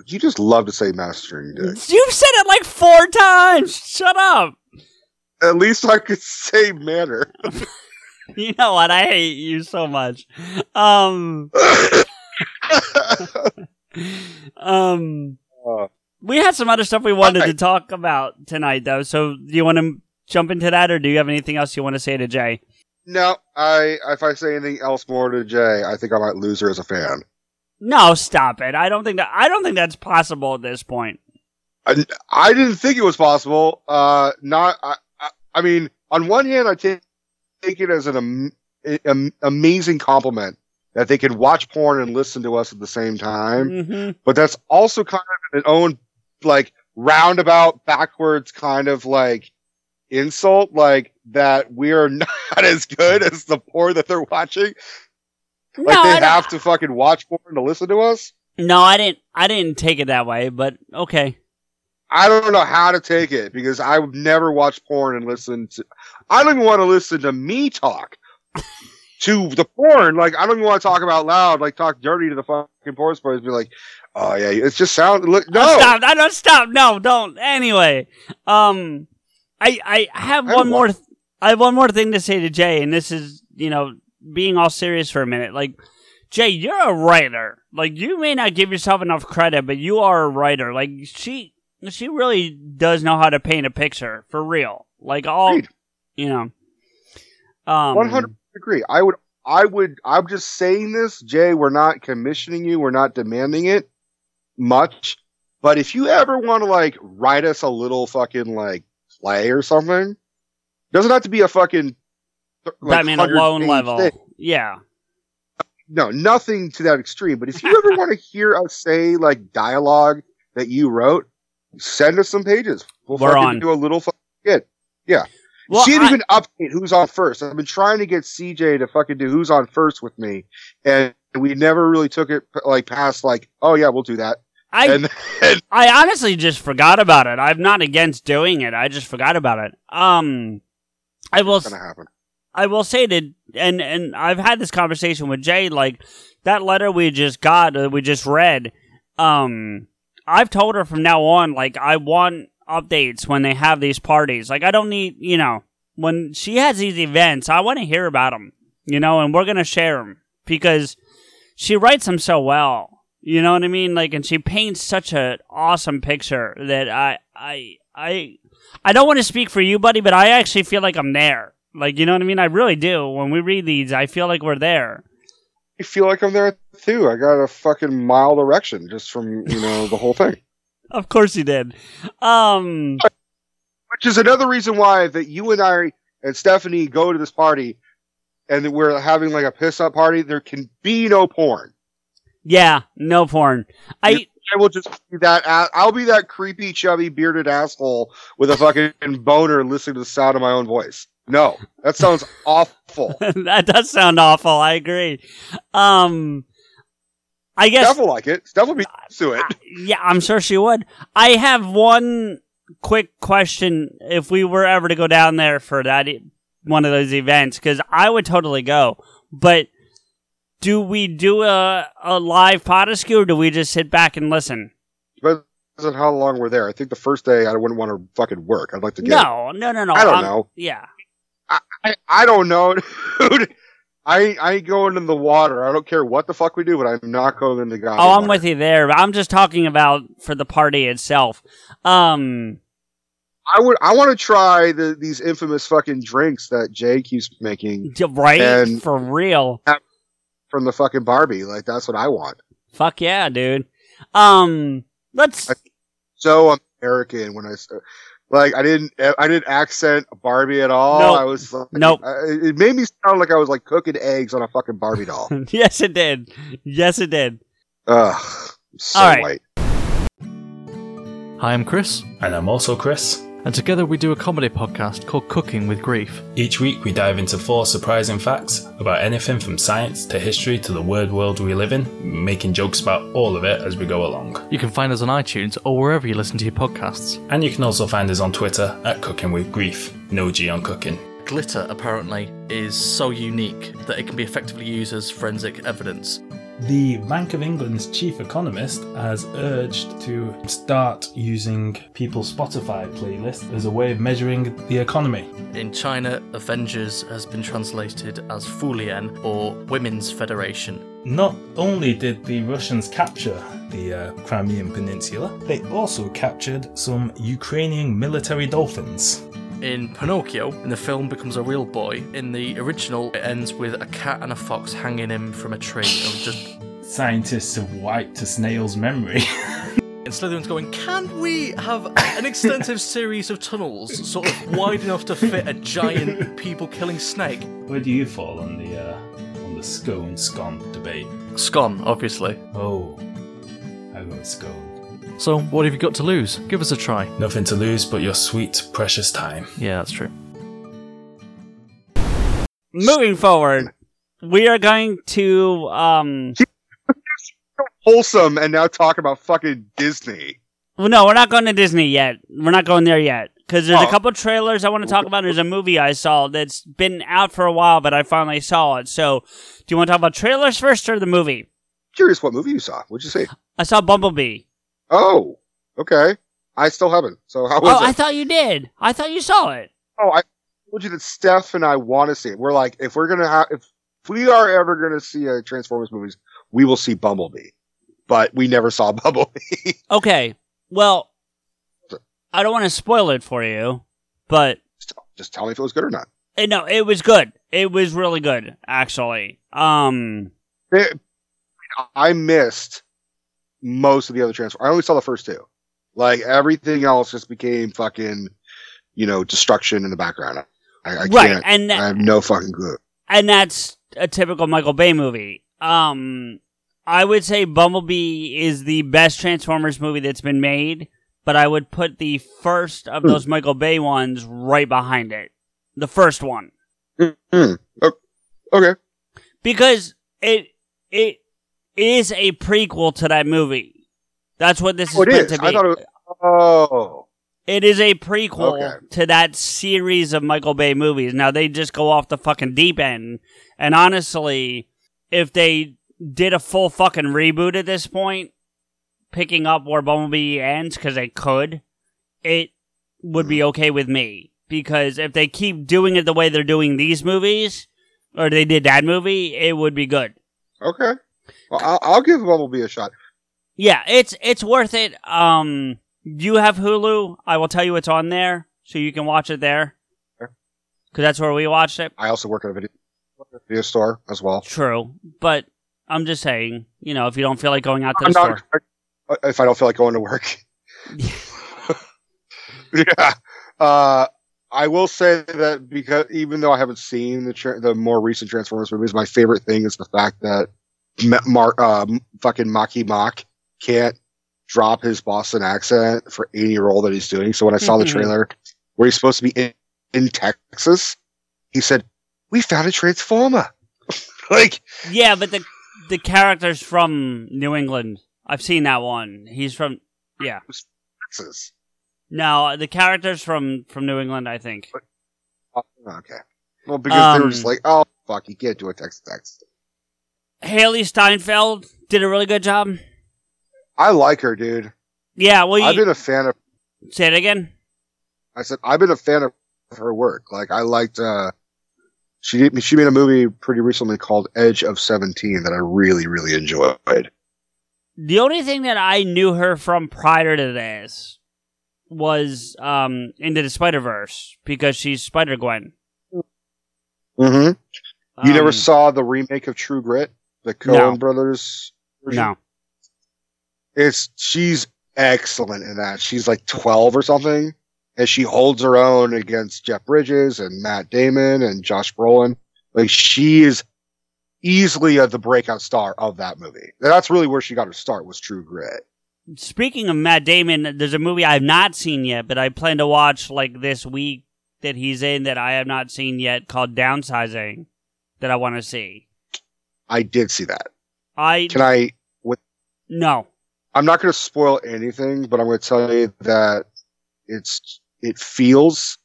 you just love to say mastering dick. you've said it like four times. Shut up. At least I could say manner. [laughs] [laughs] You know what? I hate you so much. Um, [laughs] um, we had some other stuff we wanted to talk about tonight, though. So, do you want to jump into that, or do you have anything else you want to say to Jay? no, I if I say anything else more to Jay, I think I might lose her as a fan. No, stop it. I don't think that. I don't think that's possible at this point. I, I didn't think it was possible. Uh, not. I, I, I mean, on one hand, I take, take it as an am, am, amazing compliment that they can watch porn and listen to us at the same time. hmm But that's also kind of an own like roundabout, backwards kind of like insult, like that we are [laughs] not as good as the porn that they're watching. No, Like they have to fucking watch porn to listen to us. no, I didn't. I didn't take it that way, but okay. I don't know how to take it because I would never watch porn and listen to. I don't even want to listen to me talk to the porn. Like I don't even want to talk about loud, like talk dirty to the fucking porn stars. Be like, oh yeah, it's just sound. Look, no, Oh, stop! I don't stop. No, don't. Anyway, um, I I have I one more. want- I have one more thing to say to Jay, and this is you know being all serious for a minute. Like Jay, you're a writer. Like you may not give yourself enough credit, but you are a writer. Like she she really does know how to paint a picture for real. Like all Agreed. You know. Um, One hundred agree. I would. I would. I'm just saying this, Jay. We're not commissioning you. We're not demanding it much. But if you ever want to like write us a little fucking like play or something, doesn't have to be a fucking like, Batman 100 alone level. thing. Yeah. no, nothing to that extreme. But if you ever [laughs] want to hear us say like dialogue that you wrote, send us some pages. We'll We're fucking on. do a little fucking skit. Yeah. Well, she didn't I- even update who's on first. I've been trying to get CJ to fucking do who's on first with me, and we never really took it like past like, oh yeah, we'll do that. I And, [laughs] and I honestly just forgot about it. I'm not against doing it. I just forgot about it. Um, I will. gonna happen. I will say that, and and I've had this conversation with Jay. Like that letter we just got, uh, we just read. Um, I've told her from now on, like I want updates when they have these parties. Like I don't need, you know, when she has these events, I want to hear about them. You know, and we're gonna share them because she writes them so well. You know what I mean? Like, and she paints such an awesome picture that I, I, I, I don't want to speak for you, buddy, but I actually feel like I'm there. Like, you know what I mean? I really do. When we read these, I feel like we're there. I feel like I'm there too. I got a fucking mild erection just from you know the whole thing. Of course you did. Um, Which is another reason why that you and I and Stephanie go to this party and that we're having like a piss up party. There can be no porn. yeah, no porn. I, I will just be that. I'll be that creepy, chubby, bearded asshole with a fucking boner listening to the sound of my own voice. No, that sounds [laughs] awful. [laughs] that does sound awful. I agree. Um, I guess Steph will like it. Steph will be to it. Yeah, I'm sure she would. I have one quick question. If we were ever to go down there for that e- one of those events, because I would totally go. But do we do a a live Potaskew or do we just sit back and listen? Depends on how long we're there. I think the first day I wouldn't want to fucking work. I'd like to get. No, no, no, no. I don't I'm- know. Yeah, I, I don't know, [laughs] dude. I ain't- I ain't going in the water. I don't care what the fuck we do, but I'm not going in the goddamn oh, I'm water. with you there. I'm just talking about for the party itself. Um, I would. I want to try the these infamous fucking drinks that Jay keeps making right And- for real. from the fucking Barbie. Like that's what I want. Fuck yeah, dude. Um, let's. I- So American when I. s- Like I didn't, I didn't accent Barbie at all. Nope. I was, like, Nope. I- it made me sound like I was like cooking eggs on a fucking Barbie doll. [laughs] yes, it did. Yes, it did. Ugh, so All right. white. Hi, I'm Chris, And I'm also Chris. And together we do a comedy podcast called Cooking with Grief. Each week we dive into four surprising facts about anything from science to history to the weird world we live in, making jokes about all of it as we go along. You can find us on iTunes or wherever you listen to your podcasts. And you can also find us on Twitter at Cooking with Grief. No G on cooking. Glitter apparently is so unique that it can be effectively used as forensic evidence. The Bank of England's chief economist has urged to start using people's Spotify playlist as a way of measuring the economy. In China, Avengers has been translated as Fulian or Women's Federation. Not only did the Russians capture the uh, Crimean Peninsula, they also captured some Ukrainian military dolphins. In Pinocchio, in the film becomes a real boy. In the original, it ends with a cat and a fox hanging him from a tree. Was just Scientists have wiped a snail's memory. [laughs] And Slytherin's going, can we have an extensive [laughs] series of tunnels, sort of wide enough to fit a giant people-killing snake? Where do you fall on the uh, on the scone scone debate? Scone, obviously. Oh, I go with scone. So, what have you got to lose? Give us a try. Nothing to lose but your sweet, precious time. Yeah, that's true. Moving forward, we are going to um. Wholesome, and now talk about fucking Disney. Well, no, we're not going to Disney yet. We're not going there yet because there's a Oh. couple trailers I want to talk about. There's a movie I saw that's been out for a while, but I finally saw it. So, do you want to talk about trailers first or the movie? Curious what movie you saw. What'd you say? I saw Bumblebee. Oh, okay. I still haven't. So how was oh, it? I thought you did. I thought you saw it. oh, I told you that Steph and I want to see it. We're like, if we're gonna have, if we are ever gonna see a Transformers movies, we will see Bumblebee. But we never saw [laughs] Bumblebee. Okay. Well, I don't want to spoil it for you, but Just tell me if it was good or not. eh, no, it was good. It was really good, actually. Um, It- I missed most of the other Transformers. I only saw the first two. Like everything else just became fucking, you know, destruction in the background. I, I Right, can't. and- I have no fucking clue. and that's a typical Michael Bay movie. Um, I would say Bumblebee is the best Transformers movie that's been made, but I would put the first of those Michael Bay ones right behind it. The first one. Hmm. Okay. Because it it is a prequel to that movie. That's what this oh, is Oh, it meant is. to be. I thought it was. Oh. It is a prequel Okay. to that series of Michael Bay movies. Now they just go off the fucking deep end. And honestly, if they did a full fucking reboot at this point, picking up where Bumblebee ends, because they could, it would be okay with me. Because if they keep doing it the way they're doing these movies, or they did that movie, it would be good. Okay. Well, I'll, I'll give Bumblebee a shot. Yeah, it's it's worth it. Um, you have Hulu. I will tell you it's on there, so you can watch it there. Because that's where we watched it. I also work at a video, video store as well. True, but I'm just saying, you know, if you don't feel like going out to the I'm store, not, if I don't feel like going to work. [laughs] yeah. Uh, I will say that because even though I haven't seen the tra- the more recent Transformers movies, my favorite thing is the fact that Mark, uh, fucking Marky Mark can't drop his Boston accent for any role that he's doing. So when I saw the Mhm. trailer where he's supposed to be in, in Texas, he said, "We found a transformer." [laughs] like, yeah, but the the character's from New England. I've seen that one. He's from yeah. Texas. No, the character's from from New England. I think. Okay. Well, because they were Um, just like, "Oh fuck, you can't do a Texas accent." Hailee Steinfeld did a really good job. I like her, dude. Yeah, well, I've been a fan of. say it again. I said I've been a fan of her work. Like I liked. uh She did, she made a movie pretty recently called Edge of Seventeen that I really really enjoyed. The only thing that I knew her from prior to this was um into the Spider Verse because she's Spider Gwen. Mm-hmm. You never Um, saw the remake of True Grit, the Coen No. brothers. version? No. It's she's excellent in that. She's like twelve or something, and she holds her own against Jeff Bridges and Matt Damon and Josh Brolin. Like she is easily uh, the breakout star of that movie. And that's really where she got her start was True Grit. Speaking of Matt Damon, there's a movie I've not seen yet, but I plan to watch like this week that he's in that I have not seen yet called Downsizing that I want to see. I did see that. I Can I? With no. I'm not going to spoil anything, but I'm going to tell you that it's it feels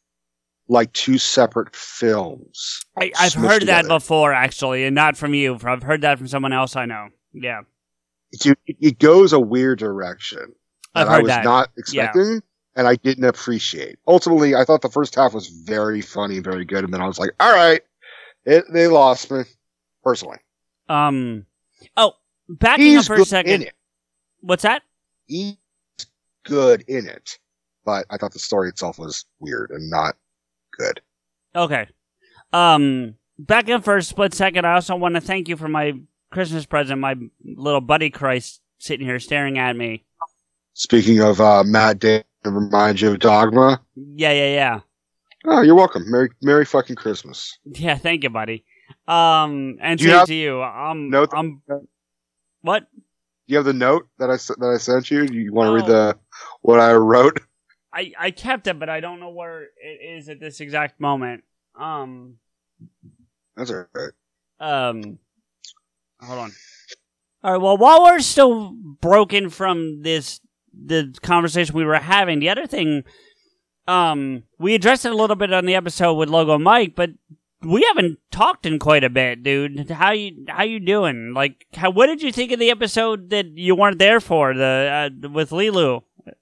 like two separate films. I, I've smushed heard that before actually, and not from you. I've heard that from someone else I know. Yeah. It, it goes a weird direction I've that I was that. not Yeah. expecting, and I didn't appreciate. Ultimately, I thought the first half was very funny, very good, and then I was like, "All right, it, they lost me." Personally, Um. Oh, backing he's up for a second. What's that? He's good in it, but I thought the story itself was weird and not good. Okay. Um, back up for a split second. I also want to thank you for my Christmas present. My little buddy Christ sitting here staring at me. Speaking of uh, Matt Damon, remind you of Dogma. Yeah, yeah, yeah. Oh, you're welcome. Merry, Merry fucking Christmas. Yeah, thank you, buddy. Um, and Do you same have- to you. Um, Note um, what? Do you have the note that I that I sent you? Do you want to read Oh. the what I wrote? I I kept it, but I don't know where it is at this exact moment. Um, That's all right. um, hold on. All right. Well, while we're still broken from this the conversation we were having, the other thing, um, we addressed it a little bit on the episode with Logo Mike, but we haven't talked in quite a bit, dude. How you how you doing? Like, how what did you think of the episode that you weren't there for the uh, with Lilu? It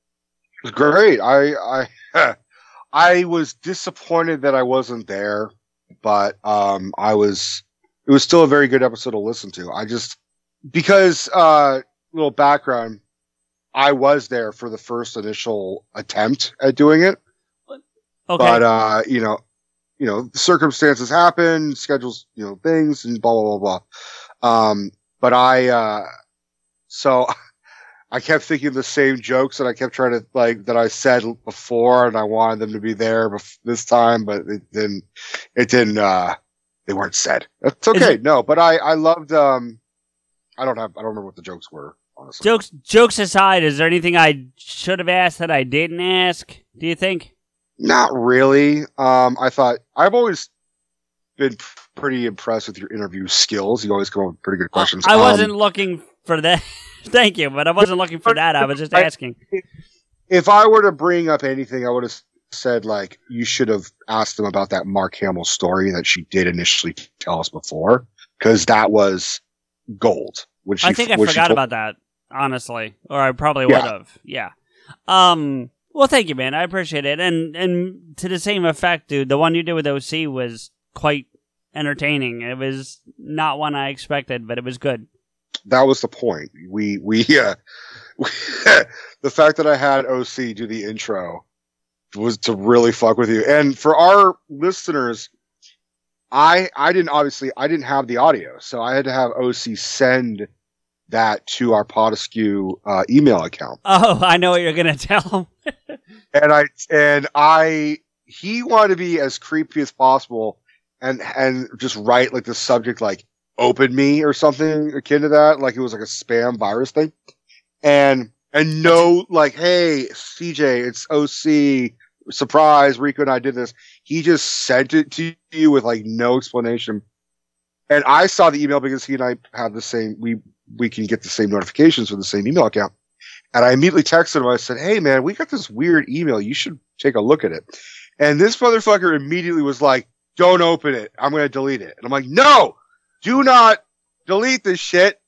was great. I I [laughs] I was disappointed that I wasn't there, but um I was it was still a very good episode to listen to. I just because uh little background I was there for the first initial attempt at doing it. Okay. But uh you know, you know, circumstances happen, schedules, you know, things and blah blah blah blah. Um but I uh so [laughs] I kept thinking the same jokes and I kept trying to like that I said before and I wanted them to be there bef- this time, but it didn't, it didn't, uh, they weren't said. That's okay. No, but I, I loved, um, I don't have, I don't remember what the jokes were, honestly. Jokes jokes aside, is there anything I should have asked that I didn't ask? Do you think? Not really. Um, I thought I've always been pretty impressed with your interview skills. You always come up with pretty good questions. I Um, wasn't looking for that. [laughs] Thank you, but I wasn't looking for that. I was just asking. if I were to bring up anything, I would have said like you should have asked them about that Mark Hamill story that she did initially tell us before, because that was gold. She, I think I forgot told- about that, honestly, or I probably would Yeah. have. Yeah. Um. Well, thank you, man. I appreciate it. And and to the same effect, dude, the one you did with OC was quite entertaining. It was not one I expected, but it was good. That was the point. We we [laughs] uh, [laughs] the fact that I had OC do the intro was to really fuck with you. And for our listeners, I I didn't obviously I didn't have the audio, so I had to have OC send that to our Potaskew uh, email account. Oh, [laughs] I know what you're gonna tell him. And I and I he wanted to be as creepy as possible and and just write like the subject like open me or something akin to that like it was like a spam virus thing. And and no like hey CJ it's OC surprise Rico and I did this. He just sent it to you with like no explanation. And I saw the email because he and I have the same we we can get the same notifications from the same email account and I immediately texted him. I said, Hey man, we got this weird email. You should take a look at it. And this motherfucker immediately was like, don't open it. I'm going to delete it. And I'm like, no, do not delete this shit.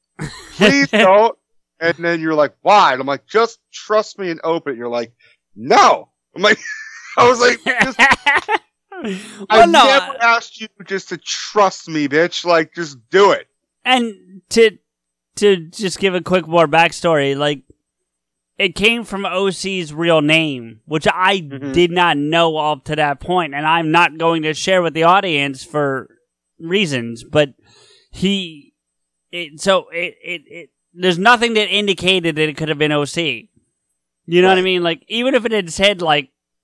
Please [laughs] don't. And then you're like, why? And I'm like, just trust me and open it. You're like, no. I'm like, [laughs] I was like, just, [laughs] I no, never uh, asked you just to trust me, bitch. Like, just do it. And to to just give a quick more backstory, like it came from OC's real name, which I mm-hmm. did not know up to that point, and I'm not going to share with the audience for reasons. But he, it, so it, it, it there's nothing that indicated that it could have been OC. You know what I mean? Like even if it had said like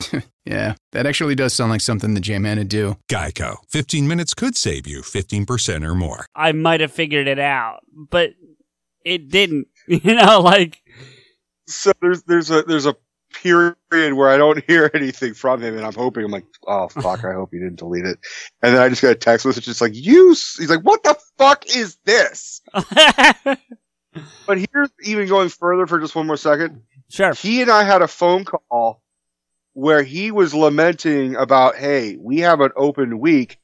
[laughs] yeah, that actually does sound like something the J-Man would do. Geico. 15 minutes could save you 15% or more. I might have figured it out, but it didn't. [laughs] You know, like So there's there's a there's a period where I don't [laughs] hear anything from him, and I'm hoping I'm like, oh fuck, I hope he didn't delete it. And then I just got a text message, just like you. He's like, what the fuck is this? but here's even going further for just one more second. Sure. He and I had a phone call where he was lamenting about, hey, we have an open week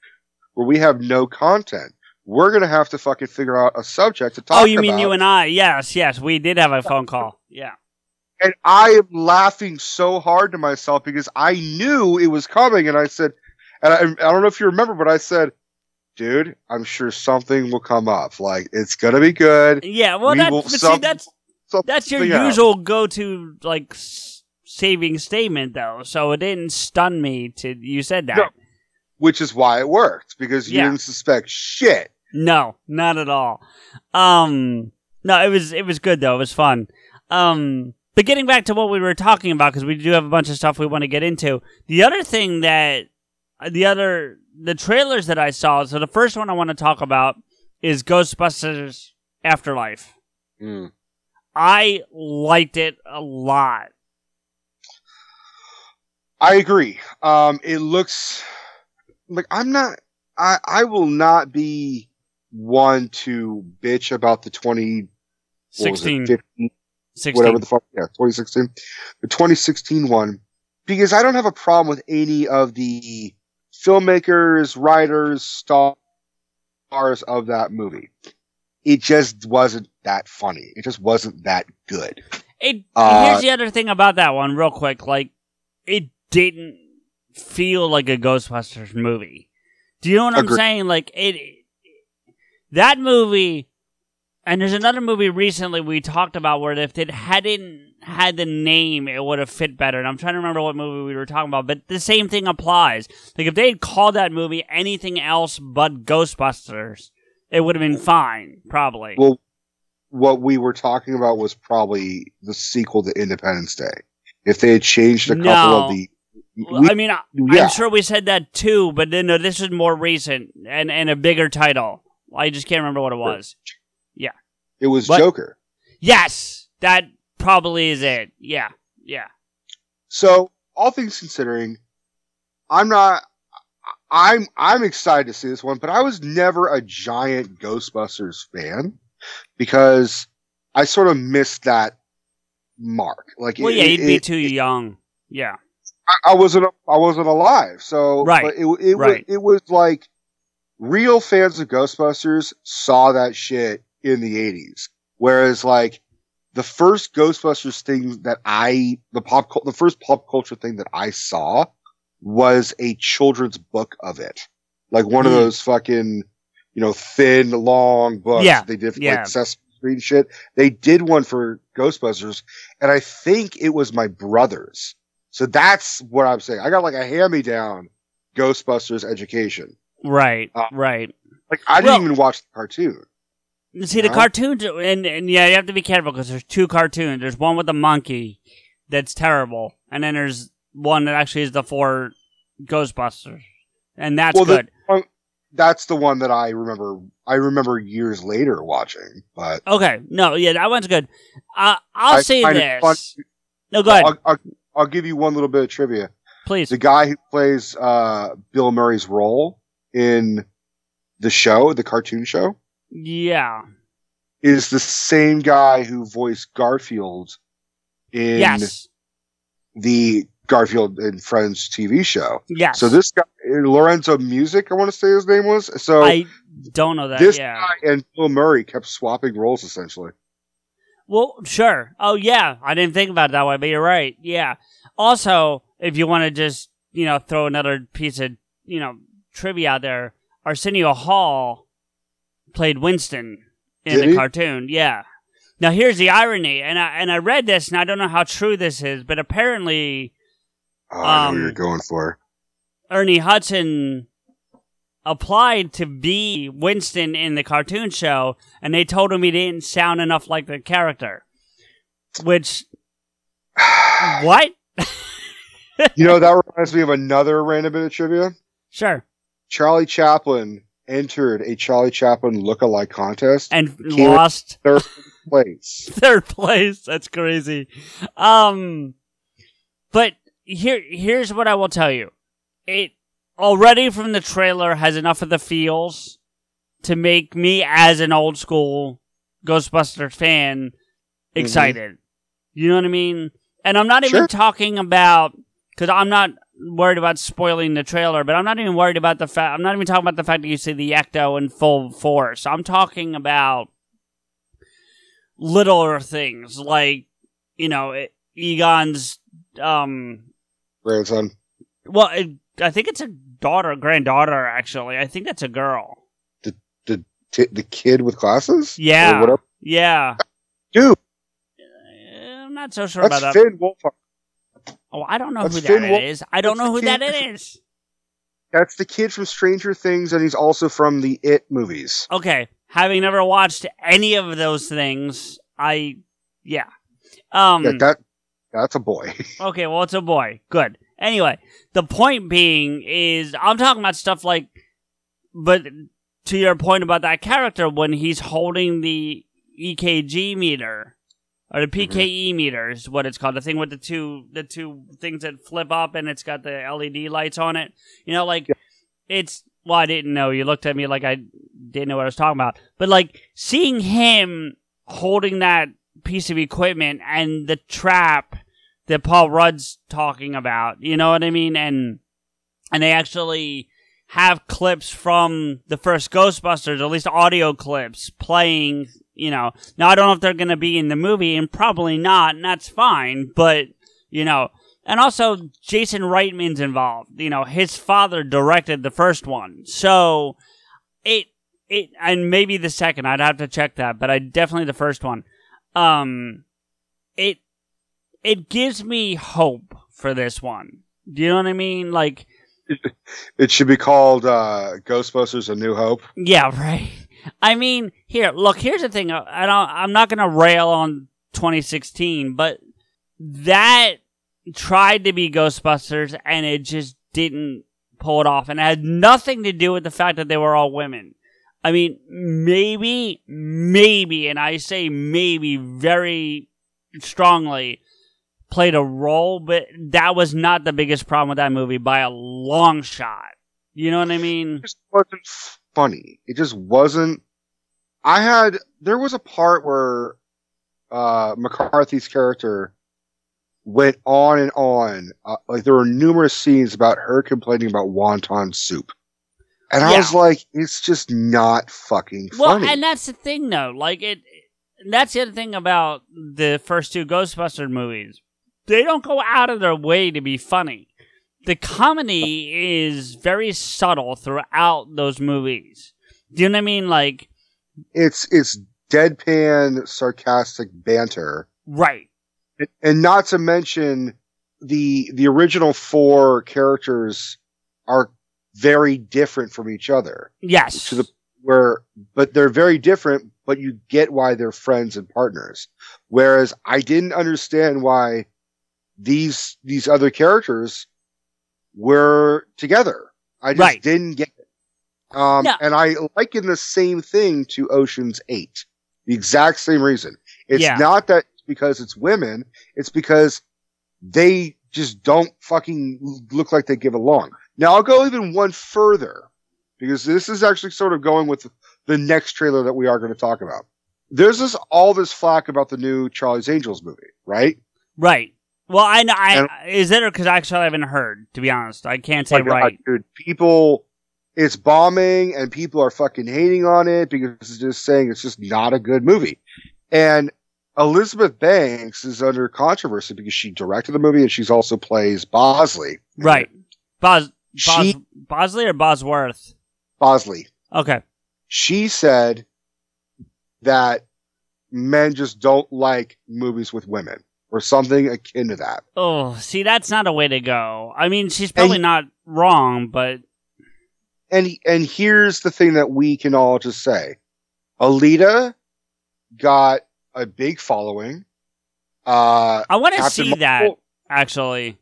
where we have no content. We're gonna have to fucking figure out a subject to talk about. Oh, you mean you and I? Yes, yes, we did have a phone call. Yeah. And I am laughing so hard to myself because I knew it was coming, and I said, and I, I don't know if you remember, but I said, "Dude, I'm sure something will come up. Like it's gonna be good." Yeah, well, We that, will but see, some- that's that's your usual go-to like s- saving statement, though. So it didn't stun me to you said that. No, which is why it worked because you Yeah. didn't suspect shit. No, not at all. Um, no, it was it was good though. It was fun. Um, but getting back to what we were talking about because we do have a bunch of stuff we want to get into. The other thing that the other the trailers that I saw. So the first one I want to talk about is Ghostbusters Afterlife. Mm. I liked it a lot. I agree. Um, it looks like I'm not. I I will not be one to bitch about the twenty. it, 15, 16. whatever the fuck, yeah, 2016, the 2016 one, because I don't have a problem with any of the filmmakers, writers, stars of that movie. It just wasn't that funny. It just wasn't that good. It Uh, here's the other thing about that one, real quick. Like, it didn't feel like a Ghostbusters movie. Do you know what I'm saying? Like it, that movie, and there's another movie recently we talked about where if it hadn't had the name, it would have fit better. And I'm trying to remember what movie we were talking about, but the same thing applies. Like if they had called that movie anything else but Ghostbusters, it would have been fine, probably. Well, what we were talking about was probably the sequel to Independence Day. If they had changed a couple No. of the, we- I mean, I, yeah. I'm sure we said that too, but then no, this is more recent and, and a bigger title. I just can't remember what it was. Yeah. it was What? Joker. Yes, that probably is it. Yeah, yeah. So, all things considering, I'm not. I'm I'm excited to see this one, but I was never a giant Ghostbusters fan because I sort of missed that mark. Like, Well, it- yeah, you'd be it- too young. Yeah. I, I wasn't I wasn't alive, so Right, But it it right. was it was like real fans of Ghostbusters saw that shit in the '80s, whereas like the first Ghostbusters thing that I the pop the first pop culture thing that I saw was a children's book of it, like one of Hmm. those fucking you know thin long books Yeah, they did yeah. like Sesame Street shit. They did one for Ghostbusters, and I think it was my brother's. So that's what I'm saying. I got like a hand-me-down Ghostbusters education. Right, Uh, right. Like I didn't Well- even watch the cartoon. See, the No? cartoons, and, and yeah, you have to be careful because there's two cartoons. There's one with the monkey that's terrible, and then there's one that actually is the four Ghostbusters, and that's well, good. The, one- that's the one that I remember. I remember years later watching, but Okay, no, yeah, that one's good. Uh, I'll I say this. fun- No, go ahead. I'll, I'll, I'll give you one little bit of trivia. Please. The guy who plays uh, Bill Murray's role in the show, the cartoon show, Yeah. is the same guy who voiced Garfield in Yes. the Garfield and Friends TV show. Yes. So this guy, Lorenzo Music, I want to say his name was. So I don't know that. this yeah. guy and Bill Murray kept swapping roles essentially. Well, sure. Oh, yeah. I didn't think about it that way, but you're right. Yeah. Also, if you want to just, you know, throw another piece of, you know, trivia out there, Arsenio Hall played Winston in Did the he? cartoon. Yeah. Now here's the irony, and I and I read this, and I don't know how true this is, but apparently Oh, I know Um, what you're going for. Ernie Hudson applied to be Winston in the cartoon show, and they told him he didn't sound enough like the character. Which, [sighs] what? You know, that reminds me of another random bit of trivia. Sure. Charlie Chaplin entered a Charlie Chaplin look-alike contest And lost third place. [laughs] third place. That's crazy. Um, but here, here's what I will tell you. It already from the trailer has enough of the feels to make me, as an old school Ghostbusters fan, excited. You know what I mean? And I'm not even talking about because I'm not worried about spoiling the trailer, but I'm not even worried about the fact. I'm not even talking about the fact that you see the Ecto in full force. I'm talking about littler things like you know it- Egon's um Grandson. well it, I think it's a daughter granddaughter actually I think that's a girl The the t- the kid with glasses. Or yeah whatever. yeah Dude, I'm not so sure that's about that Finn Wolfhard. oh I don't know That's who Finn that Wolf- is I don't know who the that kid- is That's the kid from Stranger Things, and he's also from the It movies. okay having never watched any of those things I yeah um yeah, that that's a boy. [laughs] Okay, well, it's a boy. Good. Anyway, the point being is I'm talking about stuff like, but to your point about that character, when he's holding the EKG meter or the mm-hmm. PKE meter is what it's called, the thing with the two the two things that flip up and it's got the LED lights on it. You know, like it's well, I didn't know. You looked at me like I didn't know what I was talking about, but like seeing him holding that piece of equipment and the trap that Paul Rudd's talking about. You know what I mean? And and they actually have clips from the first Ghostbusters, at least audio clips, playing. You know, now I don't know if they're going to be in the movie, and probably not, and that's fine. But you know, and also Jason Reitman's involved. You know, his father directed the first one, so it it and maybe the second. I'd have to check that, but I definitely the first one. Um, it it gives me hope for this one. Do you know what I mean? Like, [laughs] It should be called uh, Ghostbusters: A New Hope. yeah, right. I mean, here, look. Here's the thing. I don't. I'm not gonna rail on 2016, but that tried to be Ghostbusters, and it just didn't pull it off, and it had nothing to do with the fact that they were all women. I mean, maybe, maybe, and I say maybe very strongly, played a role, but that was not the biggest problem with that movie by a long shot. You know what I mean? It just wasn't funny. It just wasn't. I had there was a part where uh, McCarthy's character went on and on. Uh, like there were numerous scenes about her complaining about wonton soup, and I Yeah. was like, it's just not fucking Well, funny. and that's the thing, though. Like it, that's the other thing about the first two Ghostbuster movies. They don't go out of their way to be funny. The comedy is very subtle throughout those movies. Do you know what I mean? Like, it's it's deadpan, sarcastic banter. right? and not to mention the the original four characters are very different from each other Yes. to the where but they're very different but you get why they're friends and partners whereas i didn't understand why these these other characters were together i just Right. didn't get it um No. and i liken the same thing to oceans 8 the exact same reason it's Yeah. not that because it's women it's because they just don't fucking look like they give along now i'll go even one further because this is actually sort of going with the next trailer that we are going to talk about there's this all this flack about the new charlie's angels movie right Right. Well, I know. I, And- is it because I actually haven't heard? To be honest, I can't say oh God, right. dude. People, it's bombing, and people are fucking hating on it because it's just saying it's just not a good movie. And Elizabeth Banks is under controversy because she directed the movie and she's also plays Bosley. Right. Bos, Bos, She- Bosley or Bosworth? Bosley. Okay. She said that men just don't like movies with women or something akin to that. Oh, see, that's not a way to go. I mean, she's probably not wrong, but And and here's the thing that we can all just say. Alita got a big following. Uh I want to see that actually.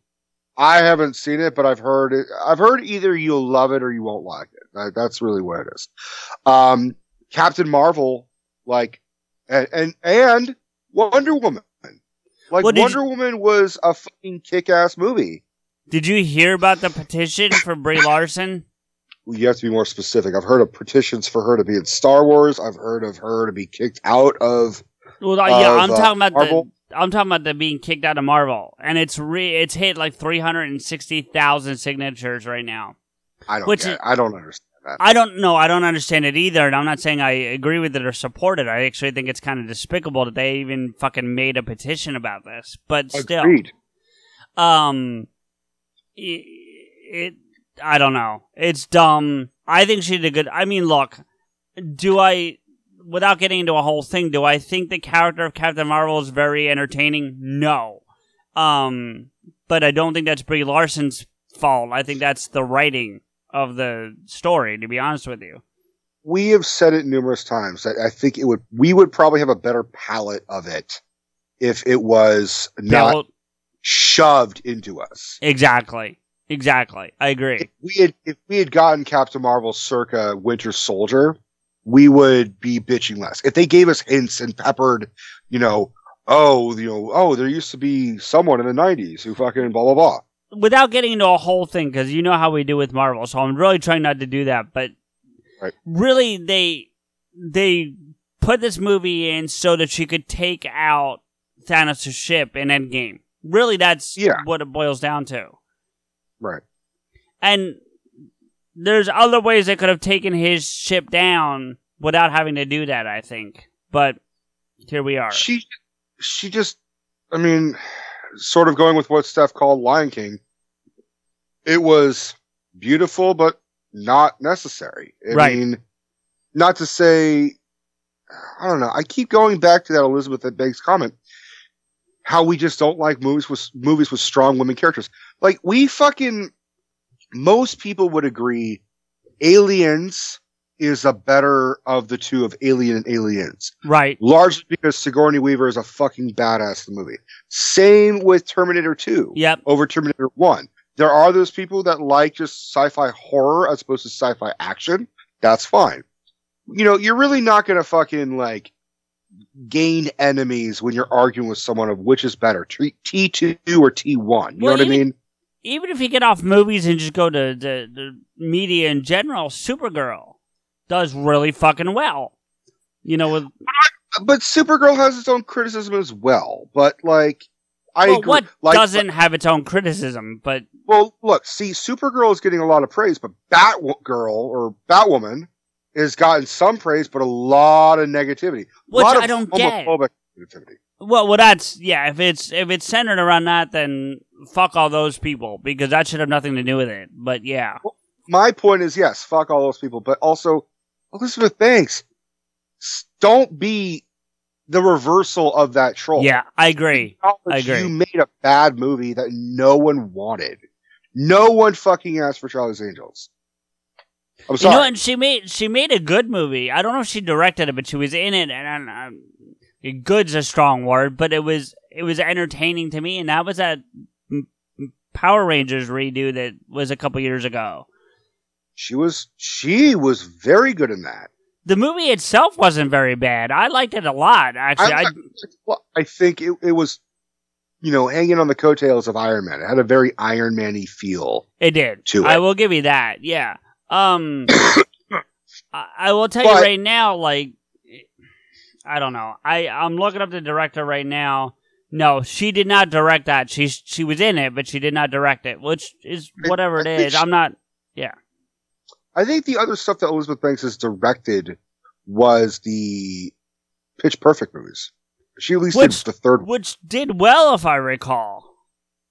I haven't seen it, but I've heard it. I've heard either you'll love it or you won't like it. That, that's really what it is. Um, Captain Marvel, like, and and, and Wonder Woman. Like Well, Wonder Woman was a fucking kick-ass movie. Did you hear about the petition for Brie Larson? You have to be more specific. I've heard of petitions for her to be in Star Wars. I've heard of her to be kicked out of. Well, uh, yeah, of, I'm uh, talking about Marvel. the. I'm talking about the being kicked out of Marvel, and it's re it's hit like three hundred and sixty thousand signatures right now. I don't. Which get is- it. I don't understand. I don't know. I don't understand it either, and I'm not saying I agree with it or support it. I actually think it's kind of despicable that they even fucking made a petition about this. But still, Agreed. um, it, it I don't know. It's dumb. I think she did a good. I mean, look, do I? Without getting into a whole thing, do I think the character of Captain Marvel is very entertaining? No. Um, but I don't think that's Brie Larson's fault. I think that's the writing of the story. To be honest with you. we have said it numerous times that I think it would we would probably have a better palette of it if it was not shoved into us. Exactly. Exactly. I agree. We had if we had gotten Captain Marvel circa Winter Soldier, we would be bitching less. If they gave us hints and peppered, you know, oh, you know, oh, there used to be someone in the '90s who fucking blah blah blah. Without getting into a whole thing, because you know how we do with Marvel, so I'm really trying not to do that. But Right. really, they they put this movie in so that she could take out Thanos' ship in Endgame. Really, that's Yeah. what it boils down to. Right. And there's other ways they could have taken his ship down without having to do that. I think, but here we are. She she just I mean, sort of going with what Steph called Lion King. It was beautiful, but not necessary. I Right. mean, not to say, I don't know. I keep going back to that Elizabeth Banks comment. How we just don't like movies with movies with strong women characters. Like we fucking most people would agree, Aliens is a better of the two of Alien and Aliens right. largely because Sigourney Weaver is a fucking badass in the movie. Same with Terminator 2 Yep. over Terminator 1. There are those people that like just sci-fi horror as opposed to sci-fi action. That's fine. You know, you're really not going to fucking like gain enemies when you're arguing with someone of which is better, T- T2 or T1. You Well, know what I mean? even if you get off movies and just go to the, the media in general, Supergirl does really fucking well. You know, with But Supergirl has its own criticism as well. But like, I well, agree. what like, doesn't have its own criticism, but Well, look, see, Supergirl is getting a lot of praise, but Batgirl or Batwoman has gotten some praise, but a lot of negativity. Which a lot of I don't get. homophobic negativity. well, well, that's yeah. If it's if it's centered around that, then fuck all those people because that should have nothing to do with it. But yeah, My point is, yes, fuck all those people, but also Elizabeth Banks, don't be the reversal of that troll. yeah, I agree. I agree. You made a bad movie that no one wanted. No one fucking asked for Charlie's Angels. I'm You sorry. know, and she made she made a good movie. I don't know if she directed it, but she was in it, and um, good's a strong word, but it was it was entertaining to me, and that was that mm, Power Rangers redo that was a couple years ago. She was she was very good in that. The movie itself wasn't very bad. I liked it a lot, actually. I, I, well, I think it, it was, you know, hanging on the coattails of Iron Man. It had a very Iron Man-y feel. it did. to I will give you that. Yeah. Um, [coughs] I, I will tell you right now, like, I don't know. I I'm looking up the director right now. No, she did not direct that. She she was in it, but she did not direct it, which is whatever it I think she- I'm not. Yeah. I think the other stuff that Elizabeth Banks has directed was the Pitch Perfect movies. She at least Which- did the third. Which did well, if I recall.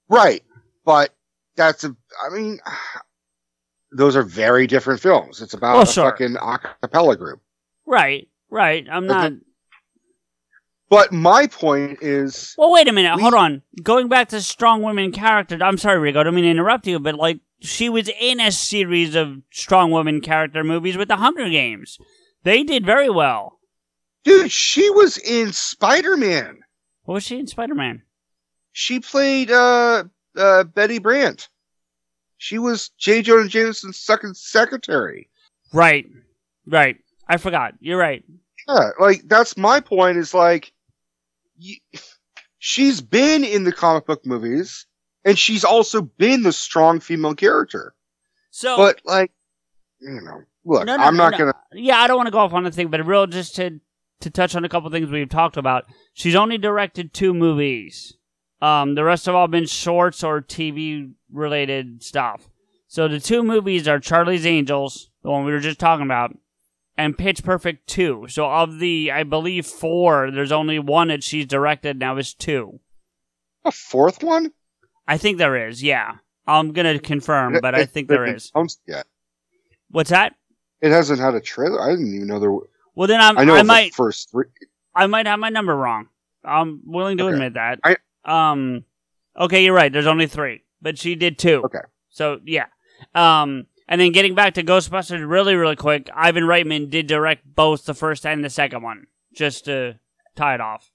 Right. But that's a, I mean, [sighs] those are very different films. It's about Oh, a sure. fucking acapella group. Right, right. I'm not. But my point is, Well, wait a minute. Hold on. Going back to strong women characters. I'm sorry, Rico. I don't mean to interrupt you, but like she was in a series of strong woman character movies with the Hunger Games. They did very well. dude, she was in Spider Man. What was she in Spider Man? She played uh, uh, Betty Brandt. She was J. Jonah Jameson's second secretary. Right, right. I forgot. You're right. Yeah, like that's my point. Is like, y she's been in the comic book movies, and she's also been the strong female character. So, But like, you know, look, No, no, I'm no, not no. gonna. Yeah, I don't want to go off on a thing, but real just to to touch on a couple things we've talked about. She's only directed two movies. Um, the rest have all been shorts or TV related stuff. So the two movies are Charlie's Angels, the one we were just talking about, and Pitch Perfect 2. So of the, I believe, four, there's only one that she's directed. Now is two. A fourth one? I think there is. Yeah, I'm gonna confirm, but I think there is. there it is. announced Yet. What's that? It hasn't had a trailer. I didn't even know there. Were, Well, then I'm, I know I might. the first three. I might have my number wrong. I'm willing to Okay. admit that. I- um, okay, you're right. There's only three, but she did two. Okay. So yeah. Um, and then getting back to Ghostbusters really, really quick. Ivan Reitman did direct both the first and the second one, just to tie it off.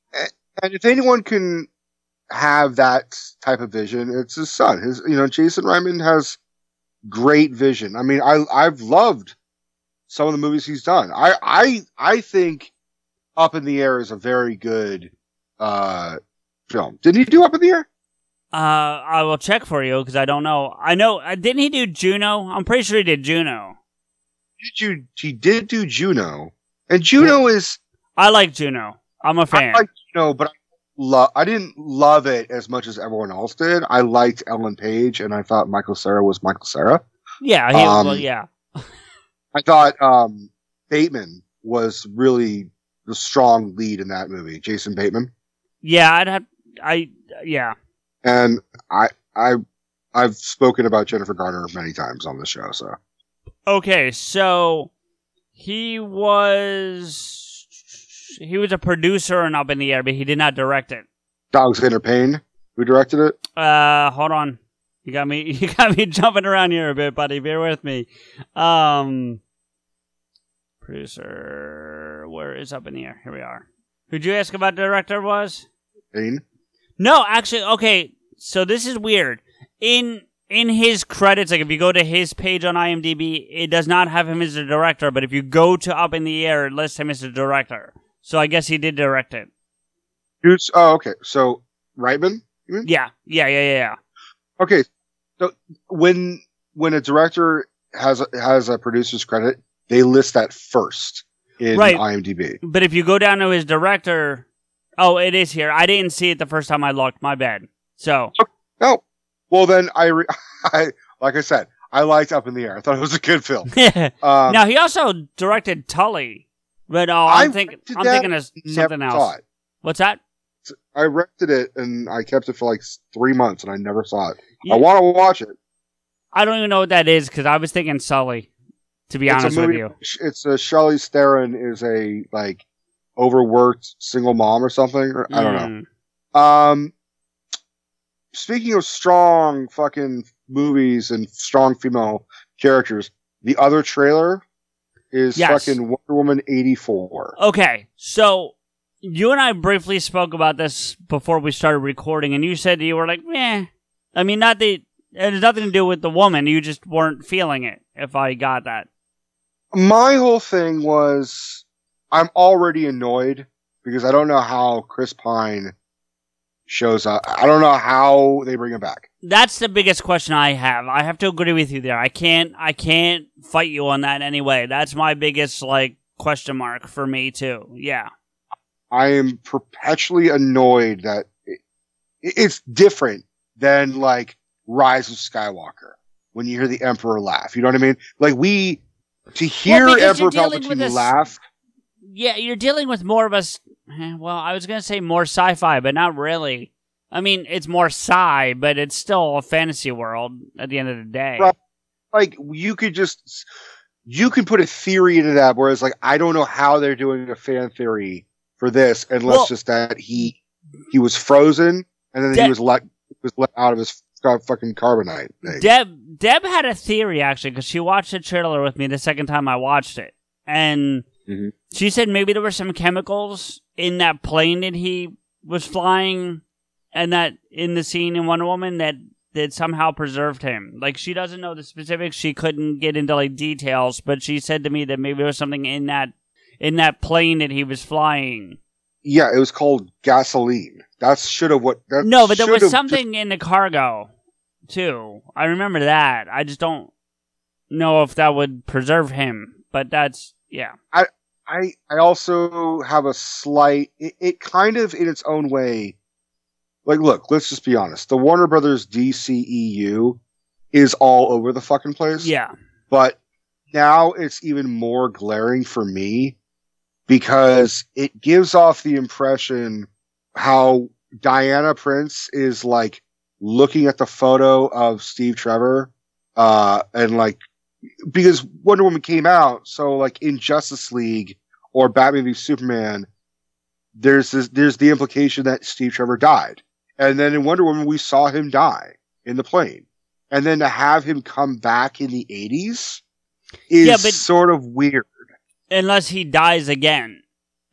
And if anyone can have that type of vision, it's his son. His, you know, Jason Reitman has great vision. I mean, I I've loved some of the movies he's done. I I I think Up in the Air is a very good uh film. Didn't he do Up in the Air? Uh, I will check for you because I don't know. I know. Uh, didn't he do Juno? I'm pretty sure he did Juno. Did you? He did do Juno, and Juno is I like Juno. I'm a fan. I like Juno, but I love. I didn't love it as much as everyone else did. I liked Ellen Page, and I thought Michael Cera was Michael Cera. yeah, he, Um, well, yeah. I thought um, Bateman was really the strong lead in that movie, Jason Bateman, Yeah, I'd have. I yeah. and I I I've spoken about Jennifer Garner many times on the show. So Okay, so he was he was a producer and up in the air, but he did not direct it. Alexander Payne, who directed it, Uh, hold on. You got me. [laughs] You got me jumping around here a bit, buddy. Bear with me. Um, producer, where is up in the air? Here we are. Who'd you ask about director was? Payne. No, actually, okay. So this is weird. In in his credits, like if you go to his page on IMDb, it does not have him as the director. But if you go to Up in the Air, it lists him as the director. So I guess he did direct it. Oh okay, so Reitman. You mean? Yeah, yeah, yeah, yeah. yeah. Okay, so when when a director has a, has a producer's credit, they list that first in Right. IMDb. But if you go down to his director, oh, it is here. I didn't see it the first time I looked. My bad. So No, well then I, re- [laughs] I like I said, I liked Up in the Air. I thought it was a good film. [laughs] Um, now he also directed Tully. But oh, I'm I thinking, I'm thinking of something saw else. it. What's that? I rented it and I kept it for like three months and I never saw it. Yeah. I want to watch it. I don't even know what that is because I was thinking Sully. To be it's honest with you, It's a Charlize Theron is a like overworked single mom or something. Or, I don't know. Mm. Um, speaking of strong fucking movies and strong female characters, the other trailer is Yes. fucking Wonder Woman eighty four. Okay, so you and I briefly spoke about this before we started recording, and you said you were like, "Meh." I mean, not that it has nothing to do with the woman. You just weren't feeling it. If I got that, My whole thing was I'm already annoyed because I don't know how Chris Pine shows up. I don't know how they bring him back. that's the biggest question I have. I have to agree with you there. I can't. I can't fight you on that anyway. That's my biggest like question mark for me too. Yeah. I am perpetually annoyed that it, it's different than like Rise of Skywalker when you hear the Emperor laugh. You know what I mean? Like we to hear you're Emperor Palpatine laugh. Yeah, you're dealing with more of a. eh, Well, I was gonna say more sci-fi, but not really. I mean, it's more sci, but it's still a fantasy world at the end of the day. Right. like you could just you can put a theory into that. Whereas like I don't know how they're doing a fan theory for this unless Well- just that he he was frozen and then he was let was let out of his fucking carbonite thing. Deb Deb had a theory actually because she watched the trailer with me the second time I watched it, and Mhm. she said maybe there were some chemicals in that plane that he was flying, and that in the scene in Wonder Woman that that somehow preserved him. Like she doesn't know the specifics, she couldn't get into like details, but she said to me that maybe there was something in that in that plane that he was flying. Yeah, it was called gasoline. That's should have what. No, but there was something in the cargo too. I remember that. I just don't know if that would preserve him. But that's yeah. I I I also have a slight. It, it kind of in its own way. Like, look, let's just be honest. The Warner Brothers DCEU is all over the fucking place. Yeah. But now it's even more glaring for me because it gives off the impression how Diana Prince is like looking at the photo of Steve Trevor, uh, and like, because Wonder Woman came out, so like in Justice League or Batman v Superman, there's this, there's the implication that Steve Trevor died. And then in Wonder Woman, we saw him die in the plane. And then to have him come back in the 80s is Yeah, but- sort of weird. Unless he dies again,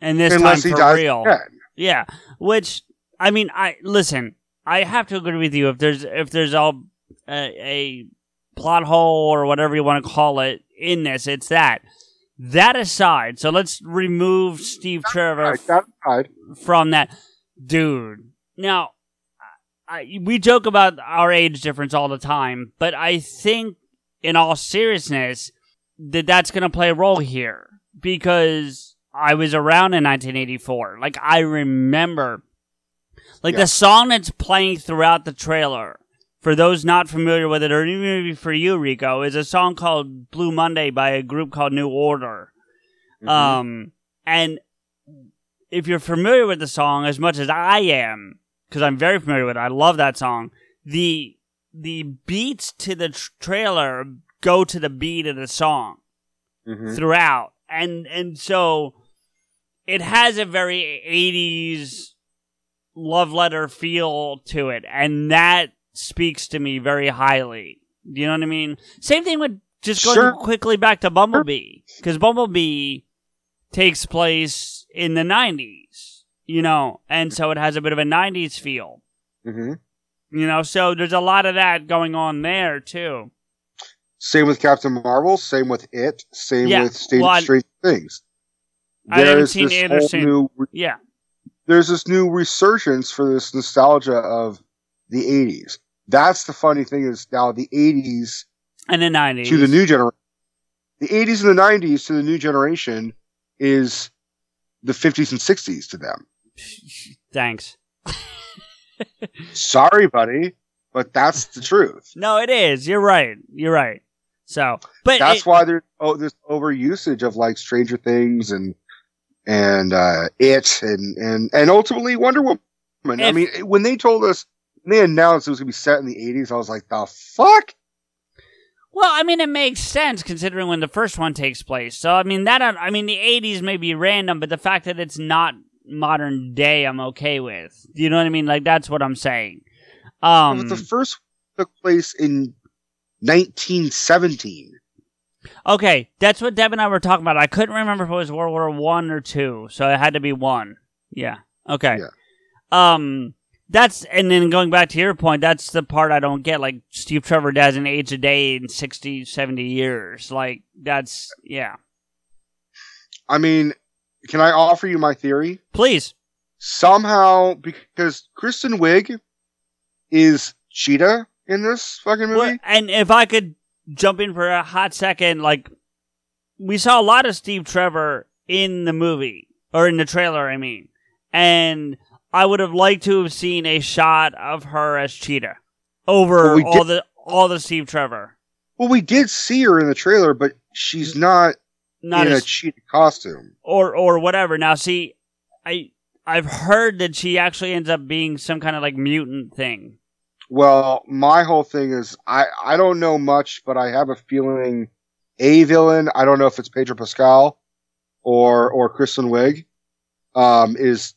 and this Unless time for real. again. Yeah. Which I mean, I listen. I have to agree with you. If there's if there's all uh, a, a plot hole or whatever you want to call it in this, it's that. That aside, so let's remove Steve Trevor Right, aside. from that dude. Now, I, we joke about our age difference all the time, but I think, in all seriousness, that that's going to play a role here because I was around in 1984. Like I remember, like Yeah. the song that's playing throughout the trailer. For those not familiar with it, or even maybe for you, Rico, is a song called "Blue Monday" by a group called New Order. Um, and if you're familiar with the song as much as I am, because I'm very familiar with it, I love that song. The the beats to the tr- trailer go to the beat of the song Mhm. throughout, and and so it has a very 80s love letter feel to it, and that speaks to me very highly. Do you know what I mean? Same thing with just going Sure. quickly back to Bumblebee, because Bumblebee takes place in the 90s, you know, and so it has a bit of a 90s feel, hmm you know, so there's a lot of that going on there too. Same with Captain Marvel. Same with it. Same Yeah, with State well, Strange Things. I haven't seen this whole seen- new. Yeah. There's this new resurgence for this nostalgia of the '80s. That's the funny thing is now the '80s And the 90s. to the new generation. The '80s and the '90s to the new generation is the '50s and '60s to them. [laughs] Thanks. [laughs] Sorry, buddy, but that's the truth. [laughs] No, it is. You're right. You're right. So, but that's it- why there's oh, this overusage of like Stranger Things and and uh, it and and and ultimately Wonder Woman. I mean, when they told us they announced it was gonna be set in the '80s, I was like, the fuck. Well, I mean, it makes sense considering when the first one takes place. So, I mean, that, I mean, the 80s may be random, but the fact that it's not modern day, I'm okay with. You know what I mean? Like, that's what I'm saying. Um, the first took place in 1917. okay, that's what Deb and I were talking about. I couldn't remember if it was World War One or two, so it had to be one. Yeah. Okay. Yeah. Um, that's, and then going back to your point, that's the part I don't get. Like, Steve Trevor doesn't age a day in 60, 70 years. Like, that's, yeah. I mean, can I offer you my theory? Please. Somehow, because Kristen Wiig is Cheetah in this fucking movie. Well, and if I could jump in for a hot second, like we saw a lot of Steve Trevor in the movie or in the trailer, I mean, and I would have liked to have seen a shot of her as Cheetah over Well, we all did- the all the Steve Trevor. Well, we did see her in the trailer, but she's not, Not in as- a cheetah costume. or or whatever. Now, see, I I've heard that she actually ends up being some kind of like mutant thing. Well, my whole thing is I I don't know much, but I have a feeling a villain. I don't know if it's Pedro Pascal or or Kristen Wiig. Um, is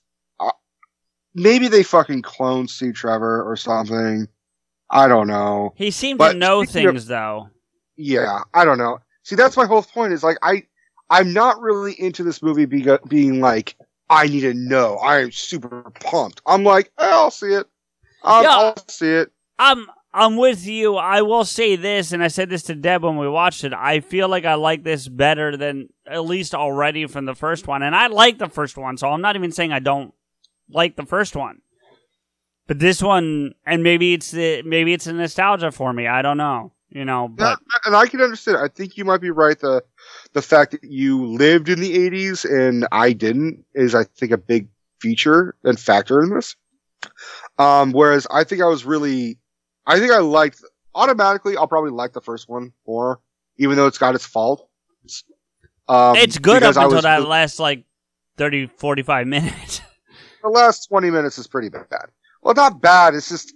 maybe they fucking clone Steve Trevor or something. I don't know. He seemed But to know speaking of- things though. Yeah, I don't know. See, that's my whole point. Is like I, I'm not really into this movie being being like I need to know. I am super pumped. I'm like, eh, I'll see it. Um, Yeah. I'll see it. I'm I'm with you. I will say this, and I said this to Deb when we watched it. I feel like I like this better than at least already from the first one, and I like the first one, so I'm not even saying I don't like the first one. But this one, and maybe it's the maybe it's a nostalgia for me. I don't know, you know. But Yeah, and I can understand. I think you might be right. The the fact that you lived in the '80s and I didn't is, I think, a big feature and factor in this. Um, whereas I think I was really, I think I liked automatically. I'll probably like the first one more, even though it's got its fault. Um, it's good up until that really- last like 30, 45 minutes. [laughs] the last 20 minutes is pretty bad. Well, not bad. It's just,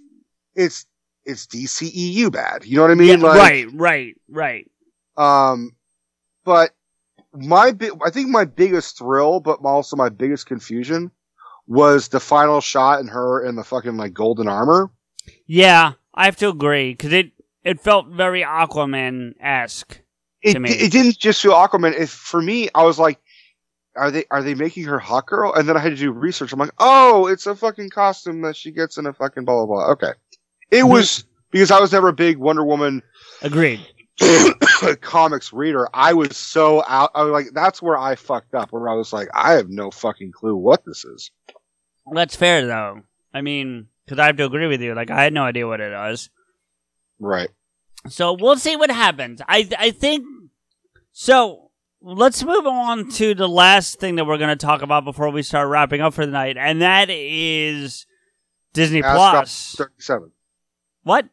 it's, it's DCEU bad. You know what I mean? Yeah, Like, right, right, right. Um, but my bi- I think my biggest thrill, but also my biggest confusion was the final shot and her in the fucking like golden armor. Yeah, I have to agree because it it felt very Aquaman esque It, to me. it didn't just feel Aquaman. If for me, I was like, are they are they making her hot girl? And then I had to do research. I'm like, oh, it's a fucking costume that she gets in a fucking blah blah blah. Okay, it mhm. was because I was never a big Wonder Woman Agreed. [coughs] comics reader. I was so out. I was like, that's where I fucked up. Where I was like, I have no fucking clue what this is. That's fair though. I mean, because I have to agree with you. Like I had no idea what it was. Right. So we'll see what happens. I I think so. Let's move on to the last thing that we're going to talk about before we start wrapping up for the night, and that is Disney Ask Plus. Gobblers 37. What?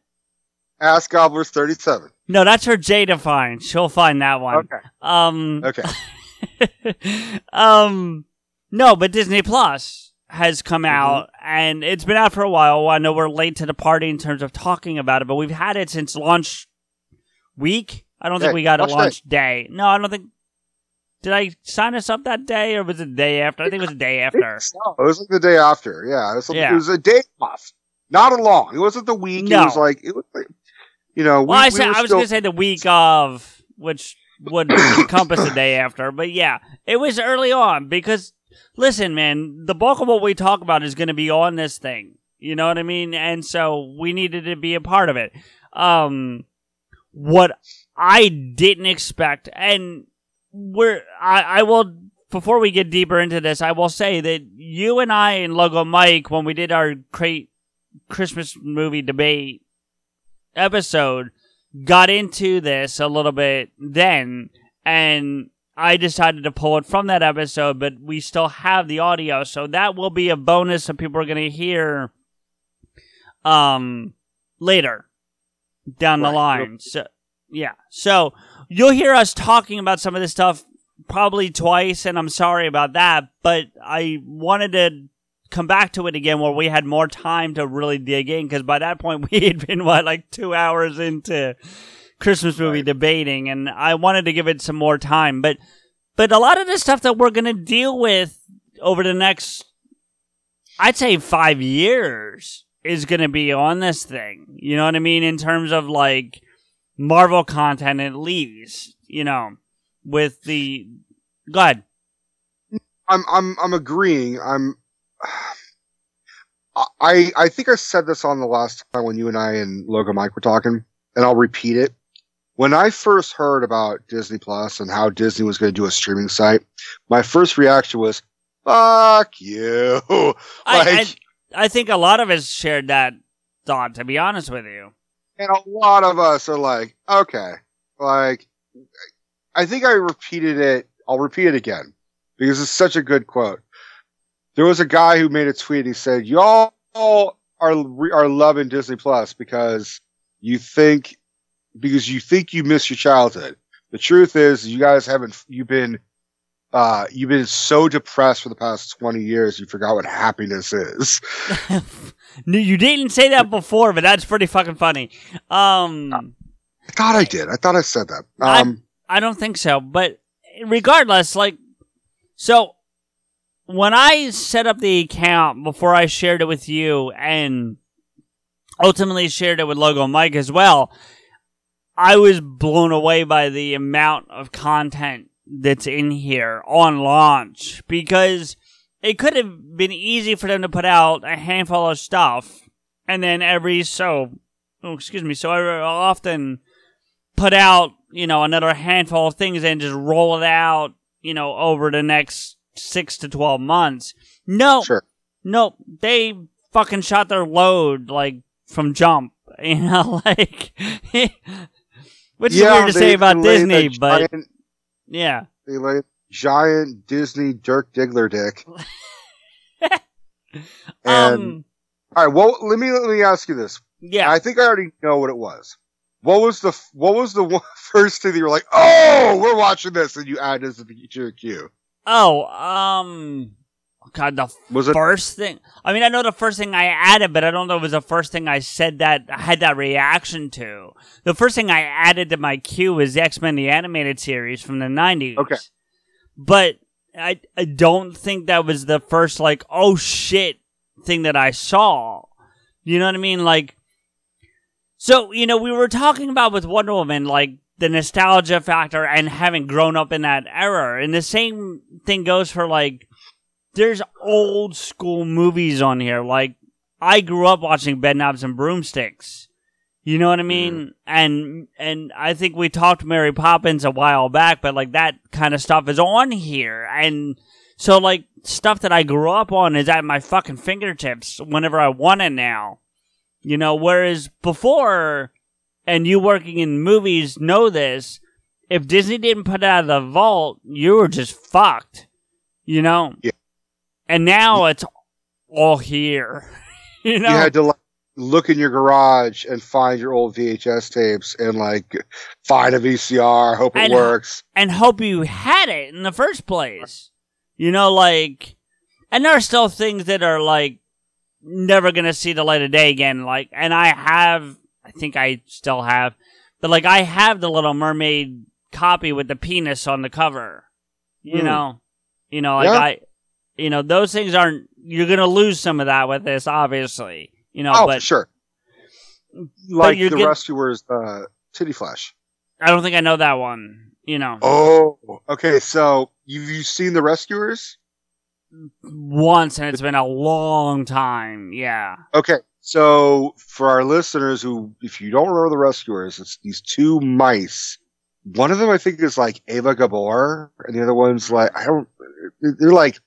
Ask Gobblers 37. No, that's her to find. She'll find that one. Okay. Um. Okay. [laughs] um. No, but Disney Plus has come Mm-hmm. out, and it's been out for a while. I know we're late to the party in terms of talking about it, but we've had it since launch week. I don't think we got a Launch launch day. No, I don't think. Did I sign us up that day, or was it the day after? I think it was the day after. [laughs] It was like the day after. Yeah. It was, Yeah. it was a day off. Not a long. It wasn't the week. No. It was like, it was like, you know, Well, we, I, we said, I was still- going to say the week of, which would [coughs] encompass the day after. But yeah, it was early on because, listen, man, the bulk of what we talk about is going to be on this thing. You know what I mean? And so we needed to be a part of it. Um, what I didn't expect, and we're, I, I will, before we get deeper into this, I will say that you and I and Logo Mike, when we did our crate Christmas movie debate episode, got into this a little bit then, and I decided to pull it from that episode, but we still have the audio, so that will be a bonus that people are going to hear um later down the Right. line. So yeah, so you'll hear us talking about some of this stuff probably twice, and I'm sorry about that, but I wanted to come back to it again where we had more time to really dig in because by that point [laughs] we had been what like two hours into Christmas movie debating, and I wanted to give it some more time. But but a lot of the stuff that we're gonna deal with over the next, I'd say five years, is gonna be on this thing. You know what I mean in terms of like Marvel content at least. You know, with the go ahead. I'm I'm I'm agreeing. I'm [sighs] I I think I said this on the last time when you and I and Logan Mike were talking, and I'll repeat it. When I first heard about Disney Plus and how Disney was going to do a streaming site, my first reaction was, "Fuck you!" like, [laughs] I, I I think a lot of us shared that thought. To be honest with you, and a lot of us are like, "Okay," like I think I repeated it. I'll repeat it again because it's such a good quote. There was a guy who made a tweet. He said, "Y'all are are loving Disney Plus because you think because you think you miss your childhood. The truth is, you guys haven't. You've been uh, you've been so depressed for the past twenty years. You forgot what happiness is. [laughs] No, you didn't say that before, but that's pretty fucking funny. Um, I thought I did. I thought I said that. I- Um, I don't think so, but regardless, like, so when I set up the account before I shared it with you and ultimately shared it with Logo Mike as well, I was blown away by the amount of content that's in here on launch because it could have been easy for them to put out a handful of stuff and then every so, oh, excuse me, so I often put out, you know, another handful of things and just roll it out, you know, over the next six to 12 months. No, sure. no, they fucking shot their load, like, from jump, [laughs] you know, like, [laughs] which is yeah, weird to say about Disney, but giant- yeah. laid giant Disney Dirk Diggler dick. [laughs] and Um, all right, well, let me let me ask you this. Yeah, I think I already know what it was. What was the what was the [laughs] one, first thing that you were like, oh, we're watching this, and you added as to your queue? Oh, um, God, the Was it- first thing? I mean, I know the first thing I added, but I don't know if it was the first thing I said that I had that reaction to. The first thing I added to my queue was X Men the animated series from the '90s. Okay, but I I don't think that was the first like oh shit thing that I saw. You know what I mean? Like, so you know we were talking about with Wonder Woman like the nostalgia factor and having grown up in that era, and the same thing goes for like there's old school movies on here. Like I grew up watching Bedknobs and Broomsticks. You know what I mean? Mm. And and I think we talked Mary Poppins a while back, but like that kind of stuff is on here. And so like stuff that I grew up on is at my fucking fingertips whenever I want it now. You know, whereas before and you working in movies know this, if Disney didn't put it out of the vault, you were just fucked. You know? Yeah. And now it's all here. [laughs] you know? you had to like look in your garage and find your old VHS tapes and like find a VCR, hope it And- works. and hope you had it in the first place. You know, like, and there are still things that are like never gonna see the light of day again. Like, and I have, I think I still have, but like I have the Little Mermaid copy with the penis on the cover. You Hmm. know, you know, like Yeah. I, you know, those things aren't. You're gonna lose some of that with this, obviously. You know, oh, but for sure. Like the get- rescuers, uh, Titty Flash. I don't think I know that one. You know, Oh, okay. So you've you seen the rescuers? once, and it's been a long time. Yeah. Okay. So for our listeners who, if you don't remember the rescuers, it's these two mice. One of them, I think, is like Eva Gabor, and the other one's like I don't. They're like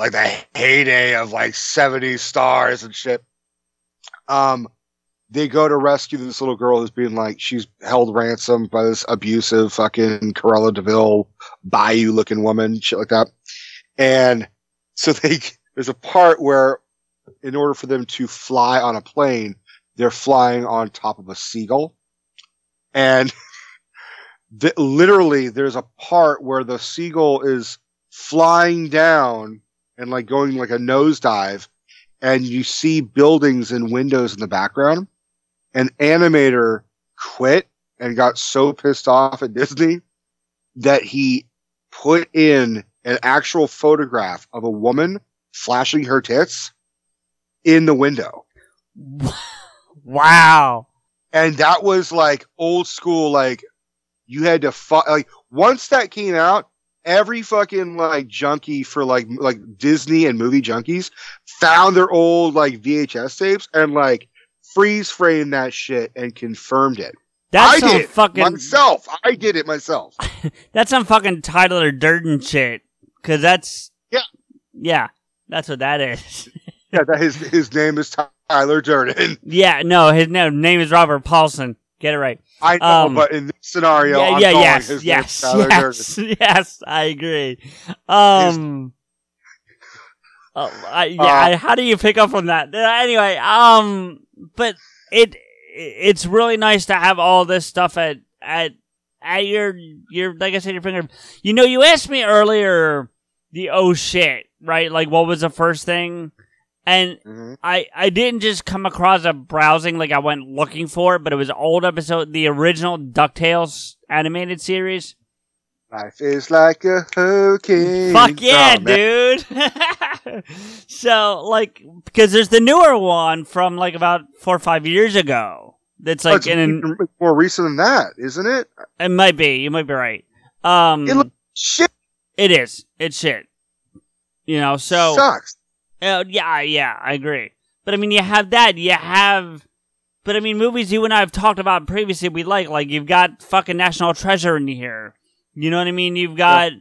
like the heyday of like '70s stars and shit. Um, they go to rescue this little girl who's being like she's held ransom by this abusive fucking Cruella de Vil bayou looking woman, shit like that. And so [laughs] they there's a part where in order for them to fly on a plane, they're flying on top of a seagull. And [laughs] literally there's a part where the seagull is flying down and like going like a nosedive and you see buildings and windows in the background. An animator quit and got so pissed off at Disney that he put in an actual photograph of a woman flashing her tits in the window. [laughs] Wow. And that was like old school, like you had to fu- like once that came out, every fucking like junkie for like like Disney and movie junkies found their old like VHS tapes and like freeze framed that shit and confirmed it. That's I some did fucking- myself. I did it myself. [laughs] That's some fucking Tyler Durden shit. Cause that's Yeah. yeah, that's what that is. yeah, that his his name is Tyler Durden. [laughs] yeah, no, his name is Robert Paulson. Get it right. I know, Um, but in this scenario, yeah, I'm yeah, yes, yes, yes, Durden. [laughs] yes. I agree. Um, oh, I, yeah. Uh, I- how do you pick up on that? Uh, Anyway, um, but it it's really nice to have all this stuff at at at your your like I said your finger. You know, you asked me earlier the oh shit right? Like what was the first thing? And Mhm. I I didn't just come across a browsing like I went looking for it, but it was old episode, the original Ducktales animated series. Life is like a hurricane. Fuck yeah, Oh, dude! [laughs] so like, because there's the newer one from like about four or five years ago. That's Oh, like in an, more recent than that, isn't it? it might be you might be right. Um, It looks shit. it is. It's shit. You know, so Sucks. Uh, yeah, yeah, I agree. But I mean, you have that. You have, but I mean, movies you and I have talked about previously. We like, like you've got fucking National Treasure in here. You know what I mean? You've got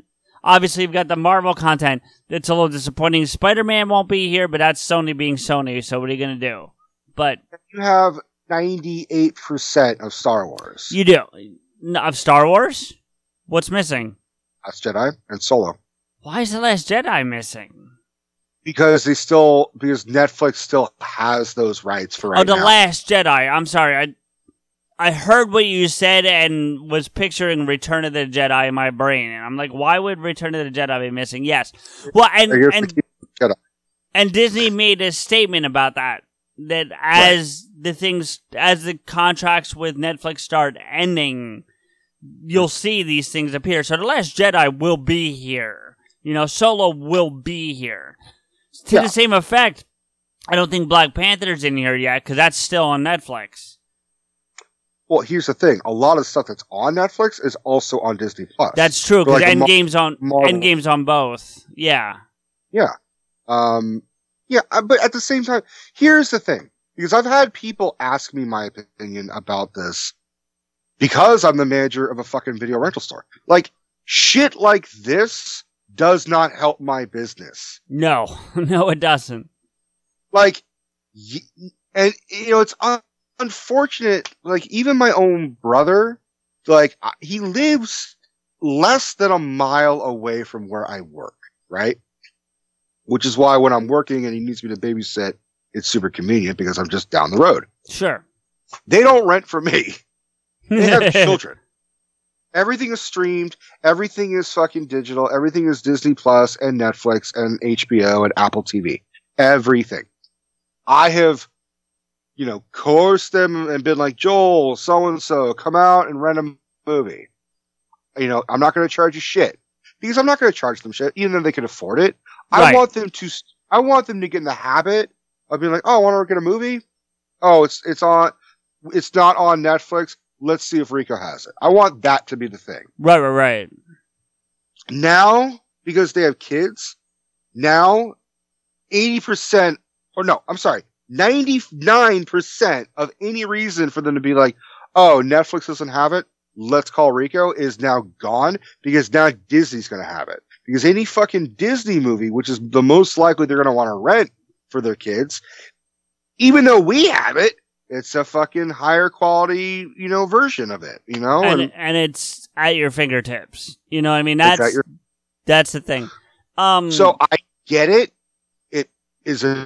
obviously you've got the Marvel content. It's a little disappointing. Spider Man won't be here, but that's Sony being Sony. So what are you gonna do? But You have 98% of Star Wars. you do of Star Wars. What's missing? Last Jedi and Solo. Why is the Last Jedi missing? Because they still, because Netflix still has those rights for oh, right oh, the now. Last Jedi. I'm sorry. I I heard what you said and was picturing Return of the Jedi in my brain, and I'm like, why would Return of the Jedi be missing? Yes. Well, and and Jedi. and Disney made a statement about that. That as the things, as the contracts with Netflix start ending, you'll see these things appear. So the Last Jedi will be here. You know, Solo will be here. To Yeah. the same effect, I don't think Black Panther's in here yet because that's still on Netflix. Well, here's the thing. A lot of stuff that's on Netflix is also on Disney Plus. That's true because like, the Mar- on Marvel- Endgame's on both. Yeah. Yeah. Um, yeah, uh, but at the same time, here's the thing. Because I've had people ask me my opinion about this because I'm the manager of a fucking video rental store. Like, shit like this does not help my business. No, [laughs] no, it doesn't. Like, and, you know, it's un- unfortunate. Like, even my own brother, like, he lives less than a mile away from where I work, right? Which is why when I'm working and he needs me to babysit, it's super convenient because I'm just down the road. Sure. They don't rent for me. They have [laughs] children. Everything is streamed. Everything is fucking digital. Everything is Disney Plus and Netflix and HBO and Apple TV. Everything. I have, you know, coerced them and been like, Joel, so and so, come out and rent a movie. You know, I'm not going to charge you shit because I'm not going to charge them shit, even though they could afford it. I want them to, I want them to get in the habit of being like, oh, I want to get a movie. Oh, it's, it's on, it's not on Netflix. Let's see if Rico has it. I want that to be the thing. Right, right, right. Now, because they have kids, now 80% or no, I'm sorry, 99% of any reason for them to be like, oh, Netflix doesn't have it. Let's call Rico is now gone because now Disney's going to have it. Because any fucking Disney movie, which is the most likely they're going to want to rent for their kids, even though we have it, it's a fucking higher quality, you know, version of it, you know? and and it's at your fingertips. You know what I mean? That's your- that's the thing. Um So I get it. It is a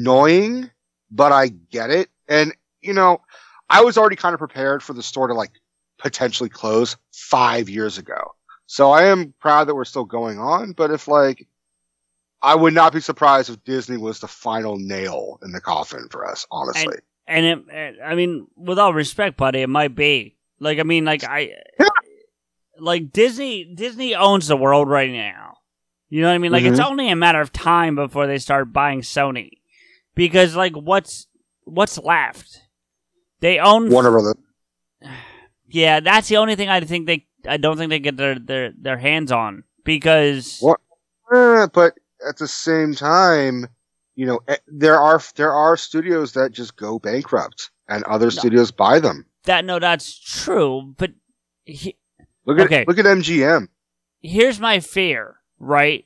Annoying, but I get it. And, you know, I was already kind of prepared for the store to like potentially close five years ago. So I am proud that we're still going on, but if like, I would not be surprised if Disney was the final nail in the coffin for us, honestly. and it, it- I mean, with all respect, buddy, it might be. Like, I mean, like I, [laughs] like Disney, Disney owns the world right now. You know what I mean? Like, it's Mhm. only a matter of time before they start buying Sony. Because like what's what's left? They own Warner Brothers. [sighs] Yeah, that's the only thing I think they I don't think they get their their, their hands on because What? Eh, but at the same time, you know, eh, there are there are studios that just go bankrupt, and other studios buy them. that no that's true, but he, Look at Okay. look at MGM. here's my fear, right?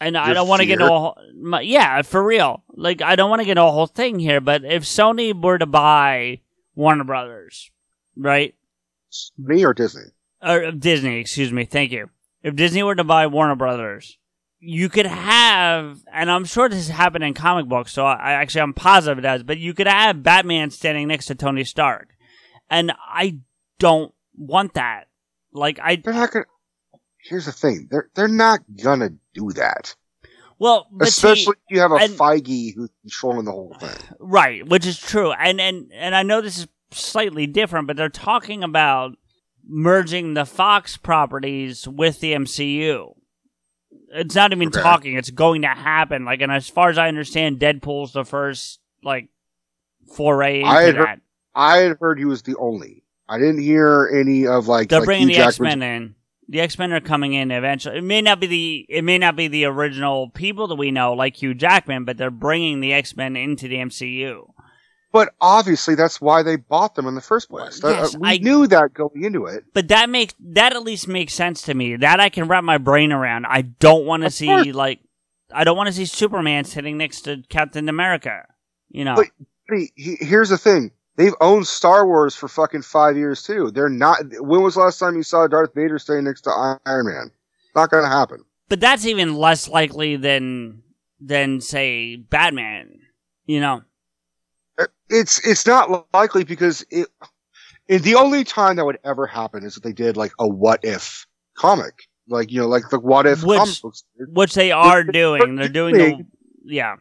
And I don't want to get into a whole, my, yeah, for real. Like I don't want to get into a whole thing here, but if Sony were to buy Warner Brothers, right? Me or Disney? or uh, Disney, excuse me. Thank you. If Disney were to buy Warner Brothers, you could have, and I'm sure this has happened in comic books, so I, I actually I'm positive it does. But you could have Batman standing next to Tony Stark, and I don't want that. Like I, They're not gonna. Here's the thing. They're they're not gonna do that. well, but see- Especially if you have a and- Feige who's controlling the whole thing. Right, which is true. And and and I know this is slightly different, but they're talking about merging the Fox properties with the MCU. It's not even Okay. talking, it's going to happen. Like and as far as I understand, Deadpool's the first like foray into I had that. heard, I had heard he was the only. I didn't hear any of like. they're like bringing Hugh the X Men in. The X Men are coming in eventually. It may not be the it may not be the original people that we know, like Hugh Jackman, but they're bringing the X Men into the MCU. But obviously, that's why they bought them in the first place. Yes, uh, we I- knew that going into it. But that makes that at least makes sense to me. That I can wrap my brain around. I don't want to see course. like I don't want to see Superman sitting next to Captain America. You know. But hey, he- here's the thing: they've owned Star Wars for fucking five years too. They're not. When was the last time you saw Darth Vader staying next to Iron Man? Not going to happen. But that's even less likely than than say Batman. You know. Uh, it's it's not likely because it, it. The only time that would ever happen is if they did like a what if comic, like you know, like the what if Which- comic books. Which they are doing. They're doing the yeah.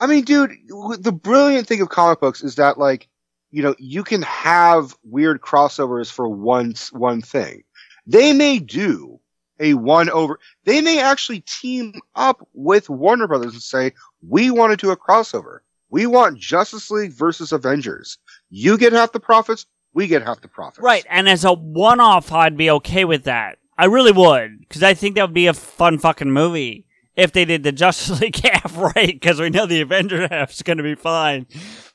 I mean, dude, the brilliant thing of comic books is that like, you know, you can have weird crossovers for one one thing. They may do a one over. They may actually team up with Warner Brothers and say, "We want to do a crossover. We want Justice League versus Avengers. You get half the profits. We get half the profits." Right, and as a one-off, I'd be okay with that. I really would, because I think that would be a fun fucking movie if they did the [laughs] Justice League half right, because we know the Avengers [laughs] half is going to be fine.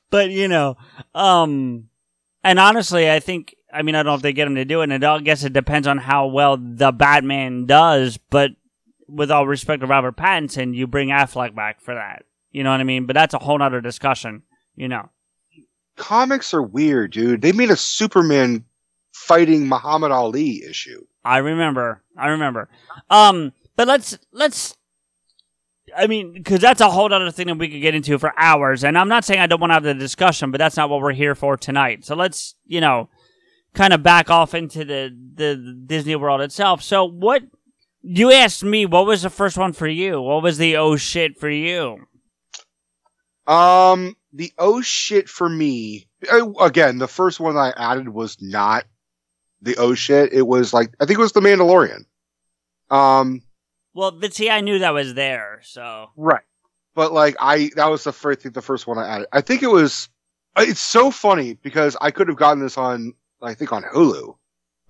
But you know, um, and honestly, I think I mean I don't know if they get him to do it, and I guess it depends on how well the Batman does. But with all respect to Robert Pattinson, you bring Affleck back for that. You know what I mean? But that's a whole nother discussion. You know. Comics are weird, dude. They made a Superman fighting Muhammad Ali issue. I remember. I remember. Um, but let's let's. I mean, because that's a whole other thing that we could get into for hours, and I'm not saying I don't want to have the discussion, but that's not what we're here for tonight. So let's, you know, kind of back off into the the Disney World itself. So what? You asked me what was the first one for you? What was the oh shit for you? Um, the oh shit for me. Again, the first one I added was not the oh shit. It was like I think it was the Mandalorian. Um, Well, but see, I knew that was there, so right. But like I, that was the first, the first one I added. I think it was. uh, It's so funny because I could have gotten this on, I think on Hulu.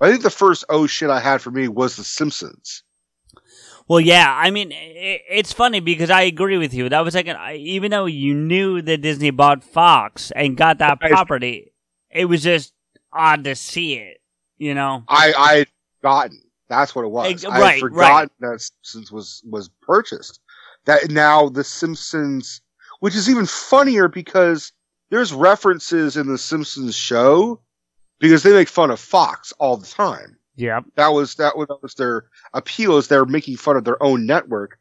I think the first oh shit I had for me was The Simpsons. Well, yeah. I mean, i it's funny because I agree with you. That was like, an, I- even though you knew that Disney bought Fox and got that Right. property, it was just odd to see it. You know? I I had forgotten. That's what it was. Ex- I had right, that Simpsons was was purchased. That now the Simpsons, which is even funnier because there's references in the Simpsons show because they make fun of Fox all the time. Yep. That was that was, that was their appeal is they're making fun of their own network.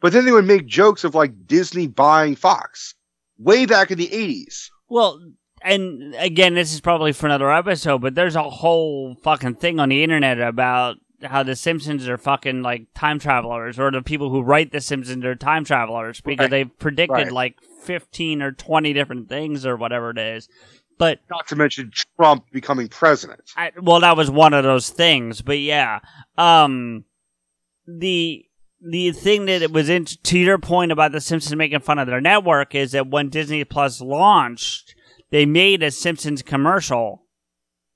But then they would make jokes of like Disney buying Fox way back in the 80s. Well, and again, this is probably for another episode, but there's a whole fucking thing on the internet about how the Simpsons are fucking like time travelers, or the people who write the Simpsons are time travelers because Right. they've predicted Right. like 15 or 20 different things or whatever it is. But Not to mention Trump becoming president. I, well, that was one of those things, but yeah. Um, the the thing that it was in, to your point about the Simpsons making fun of their network is that when Disney Plus launched, they made a Simpsons commercial.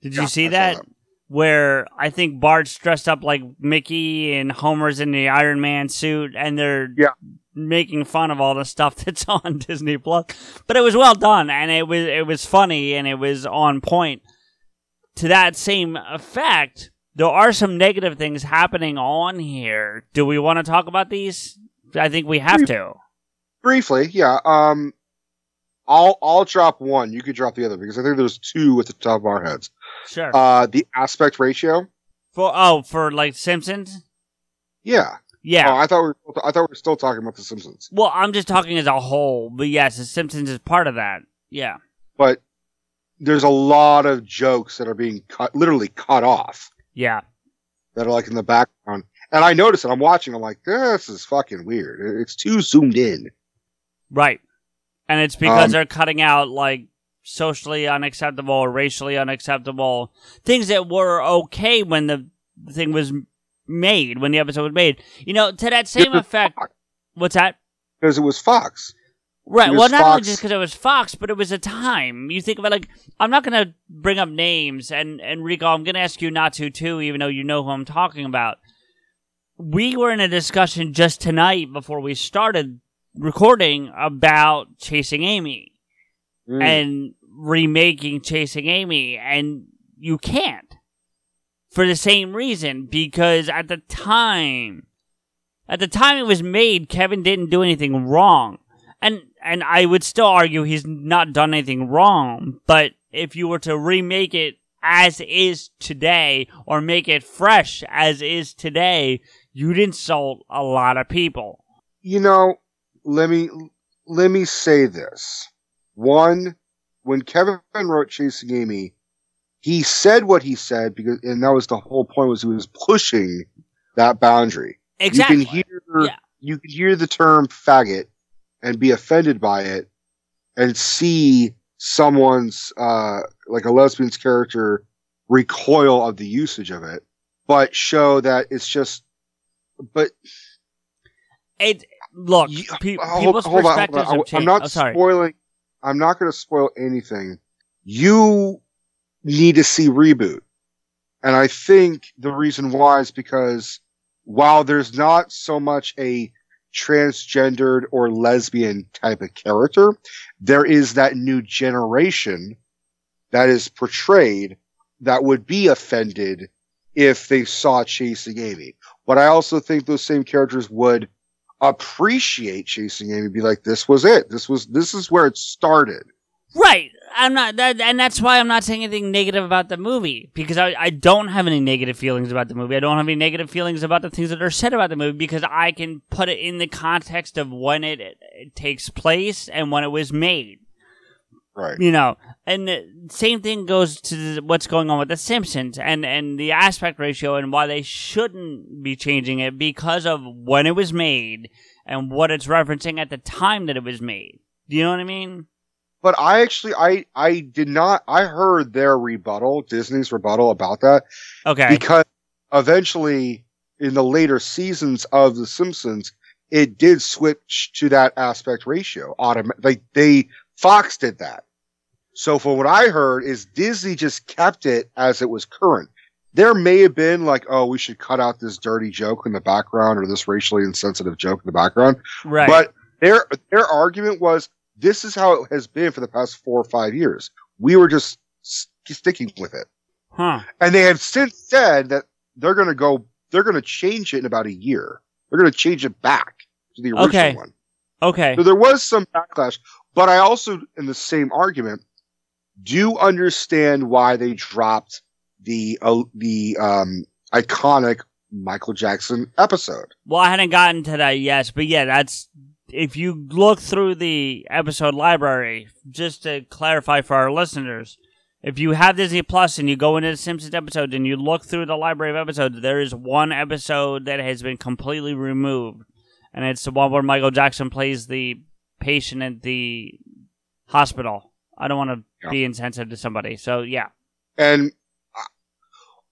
Did you Yeah, see I saw that? Where I think Bart's dressed up like Mickey and Homer's in the Iron Man suit, and they're Yeah. making fun of all the stuff [laughs] that's on Disney Plus. But it was well done, and it was it was funny, and it was on point. To that same effect, there are some negative things happening on here. Do we want to talk about these? I think we have to. Briefly, yeah. Um, I'll I'll drop one. You could drop the other because I think there's two at the top of our heads. Sure. Uh, the aspect ratio. For oh, for like Simpsons. Yeah. Yeah. Oh, I thought we were, I thought we were still talking about the Simpsons, Well, I'm just talking as a whole, but yes, The Simpsons is part of that. Yeah. but there's a lot of jokes that are being cut, literally cut off, Yeah. that are like in the background. And I noticed it. I'm watching. I'm like, this is fucking weird. It's too zoomed in. Right. And it's because Um, they're cutting out like socially unacceptable or racially unacceptable things that were okay when the thing was made, when the episode was made. You know, to that same effect. What's that? because it was Fox. Right. Well, not only just because it was Fox, but it was a time. You think about like I'm not going to bring up names, and and Rico, I'm going to ask you not to too, even though you know who I'm talking about. We were in a discussion just tonight before we started recording about Chasing Amy Mm. and remaking Chasing Amy, and you can't for the same reason because at the time, at the time it was made, Kevin didn't do anything wrong, and and I would still argue he's not done anything wrong. But if you were to remake it as is today, or make it fresh as is today, you'd insult a lot of people. you know, let me let me say this. One, when Kevin wrote Chasing Amy, he said what he said because, and that was the whole point was he was pushing that boundary. Exactly. You can hear you can hear the term faggot and be offended by it, and see someone's uh like a lesbian's character recoil of the usage of it, but show that it's just. But It look, pe- hold- people's hold on, hold on. perspectives I-. I'm not oh, spoiling. I'm not going to spoil anything. You need to see reboot, and I think the reason why is because while there's not so much a transgendered or lesbian type of character, there is that new generation that is portrayed that would be offended if they saw Chasing Amy. But I also think those same characters would appreciate Chasing Amy, be like, this was it. This was, this is where it started. Right. I'm not that, and that's why I'm not saying anything negative about the movie because I, I don't have any negative feelings about the movie. I don't have any negative feelings about the things that are said about the movie because I can put it in the context of when it, it takes place and when it was made. Right. You know, and the same thing goes to what's going on with The Simpsons and, and the aspect ratio and why they shouldn't be changing it because of when it was made and what it's referencing at the time that it was made. Do you know what I mean? But I actually, I, I did not, I heard their rebuttal, Disney's rebuttal about that. Okay. Because eventually in the later seasons of The Simpsons, it did switch to that aspect ratio. Autom- they, they, Fox did that. So from what I heard is Disney just kept it as it was current. There may have been like, oh, we should cut out this dirty joke in the background or this racially insensitive joke in the background. Right. But their their argument was this is how it has been for the past four or five years. We were just sticking with it. Huh. And they have since said that they're going to go, they're going to change it in about a year. They're going to change it back to the original Okay. one. Okay. So there was some backlash, but I also, in the same argument, do you understand why they dropped the uh, the um, iconic Michael Jackson episode. Well, I hadn't gotten to that yet, but yeah, that's if you look through the episode library, just to clarify for our listeners, if you have Disney Plus and you go into the Simpsons episode and you look through the library of episodes, there is one episode that has been completely removed, and it's the one where Michael Jackson plays the patient at the hospital. I don't want to be insensitive to somebody, so yeah. And uh,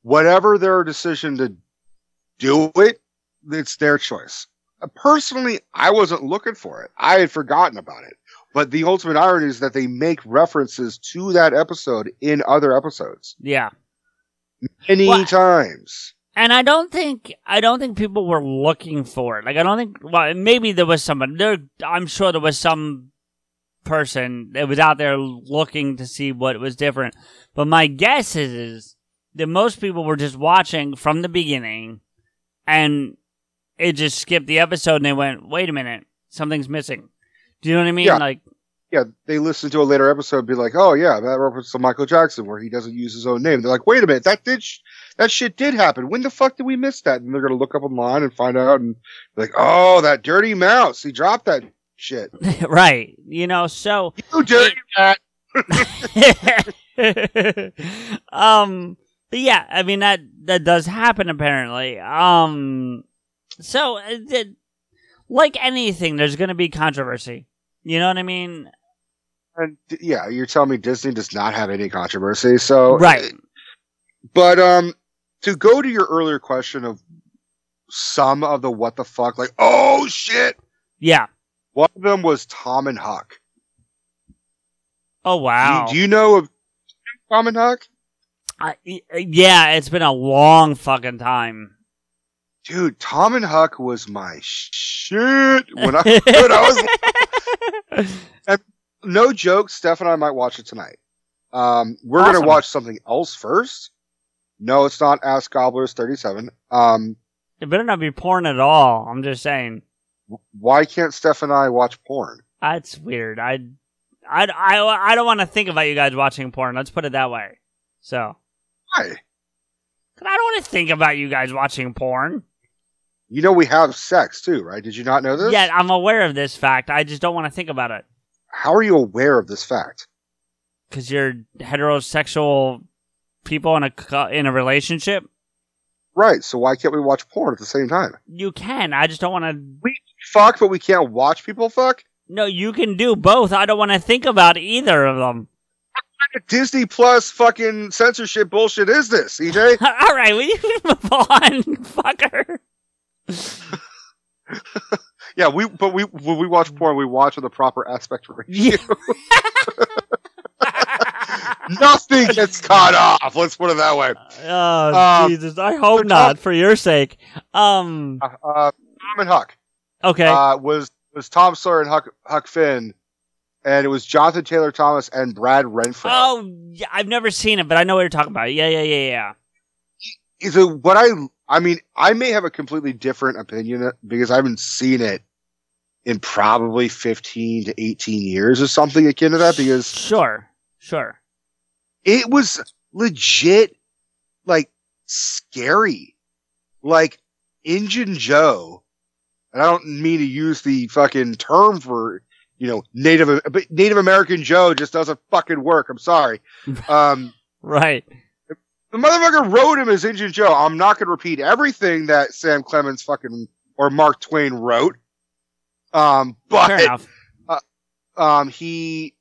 whatever their decision to do it, it's their choice. personally, I wasn't looking for it. I had forgotten about it. But the ultimate irony is that they make references to that episode in other episodes Yeah. many Well- times. And I don't think I don't think people were looking for it. Like I don't think well maybe there was somebody there I'm sure there was some person that was out there looking to see what was different. But my guess is, is that most people were just watching from the beginning and it just skipped the episode and they went, Wait a minute, something's missing. Do you know what I mean? Yeah. Like Yeah, they listen to a later episode and be like, oh, yeah, that reference to Michael Jackson where he doesn't use his own name. They're like, wait a minute, that did, sh- that shit did happen. When the fuck did we miss that? And they're going to look up online and find out and be like, oh, that dirty mouse. He dropped that shit. [laughs] right. You know, so You dirty cat. [laughs] um but yeah i mean that that does happen apparently um so uh, it, like anything there's gonna be controversy you know what i mean And yeah, you're telling me Disney does not have any controversy. So, right But um, to go to your earlier question of some of the what the fuck, like oh shit, yeah one of them was Tom and Huck. oh wow you, do you know of Tom and Huck? I- y- yeah it's been a long fucking time Dude, Tom and Huck was my shit when I I was. [laughs] no joke, Steph and I might watch it tonight. Um, we're Awesome. gonna watch something else first. No, it's not Ask Gobblers thirty seven. Um, it better not be porn at all i'm just saying why can't Steph and I watch porn? that's weird i i i, I don't want to think about you guys watching porn let's put it that way so why? Cause i don't want to think about you guys watching porn You know we have sex too, right? Did you not know this? Yeah, I'm aware of this fact. I just don't want to think about it How are you aware of this fact? because you're heterosexual people in a in a relationship. Right. So why can't we watch porn at the same time? You can. I just don't want to. We fuck, but we can't watch people fuck. No, you can do both. I don't want to think about either of them. Disney Plus fucking censorship bullshit is this, EJ? [laughs] All right, will you [laughs] move on, fucker? [laughs] yeah, we but we when we watch porn, we watch with the proper aspect ratio. Nothing gets cut off. Let's put it that way. Oh Um, Jesus! I hope not, for your sake. Um. Uh, uh, Tom and Huck Okay. uh, was was Tom Sawyer and Huck Huck Finn, and it was Jonathan Taylor Thomas and Brad Renfro. oh, yeah, I've never seen it, but I know what you're talking about. Yeah, yeah, yeah, yeah. Is it what I? I mean, I may have a completely different opinion because I haven't seen it in probably fifteen to eighteen years or something akin to that. Because Sure, sure. it was legit like scary like Injun Joe and I don't mean to use the fucking term for you know native but Native American Joe just doesn't fucking work. I'm sorry. [laughs] Um Right. the motherfucker wrote him as Injun Joe. I'm not going to repeat everything that Sam Clemens fucking or Mark Twain wrote. Um but enough. um he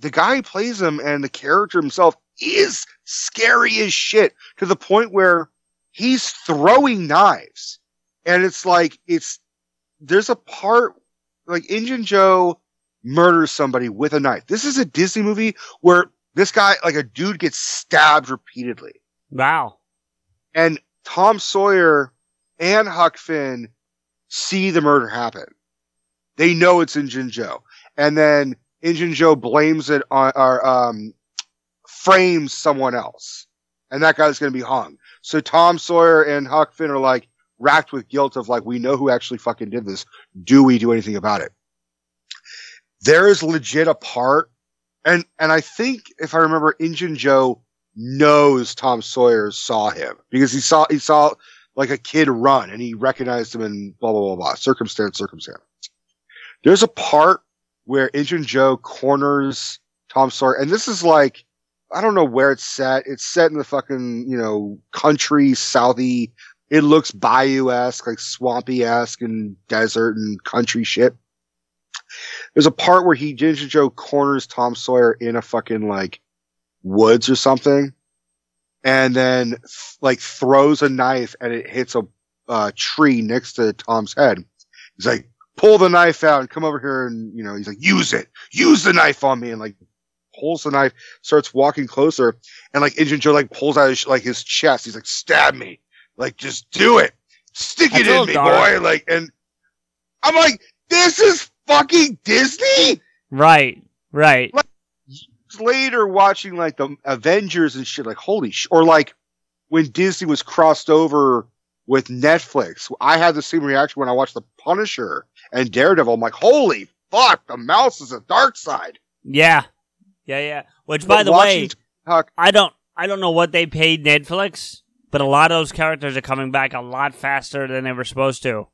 the guy who plays him and the character himself is scary as shit to the point where he's throwing knives. And it's like it's there's a part like Injun Joe murders somebody with a knife. This is a Disney movie where this guy like a dude gets stabbed repeatedly Wow. and Tom Sawyer and Huck Finn see the murder happen. They know it's Injun Joe. And then Injun Joe blames it on, or, um, frames someone else. And that guy's going to be hung. So Tom Sawyer and Huck Finn are like racked with guilt of like, we know who actually fucking did this. Do we do anything about it? There is legit a part. And, and I think if I remember, Injun Joe knows Tom Sawyer saw him because he saw, he saw like a kid run and he recognized him and blah, blah, blah, blah. Circumstance, circumstance. There's a part where Injun Joe corners Tom Sawyer and this is like, I don't know where it's set. It's set in the fucking, you know, country, southy. It looks bayou-esque, like swampy-esque and desert and country shit. There's a part where he, Injun Joe corners Tom Sawyer in a fucking like woods or something. And then like throws a knife and it hits a uh, tree next to Tom's head. He's like, pull the knife out and come over here and you know, he's like, use it, use the knife on me, and like pulls the knife, starts walking closer, and like Injun Joe like pulls out his, like his chest. He's like, stab me, like just do it, stick it in me, dark. boy. Like, and I'm like, this is fucking Disney. Right, right. Like, later watching like the Avengers and shit, like holy sh, or like when Disney was crossed over with Netflix, I had the same reaction when I watched The Punisher and Daredevil. I'm like, holy fuck, the mouse is a dark side. Yeah, yeah, yeah. Which, But by the way, I don't, I don't know what they paid Netflix, but a lot of those characters are coming back a lot faster than they were supposed to.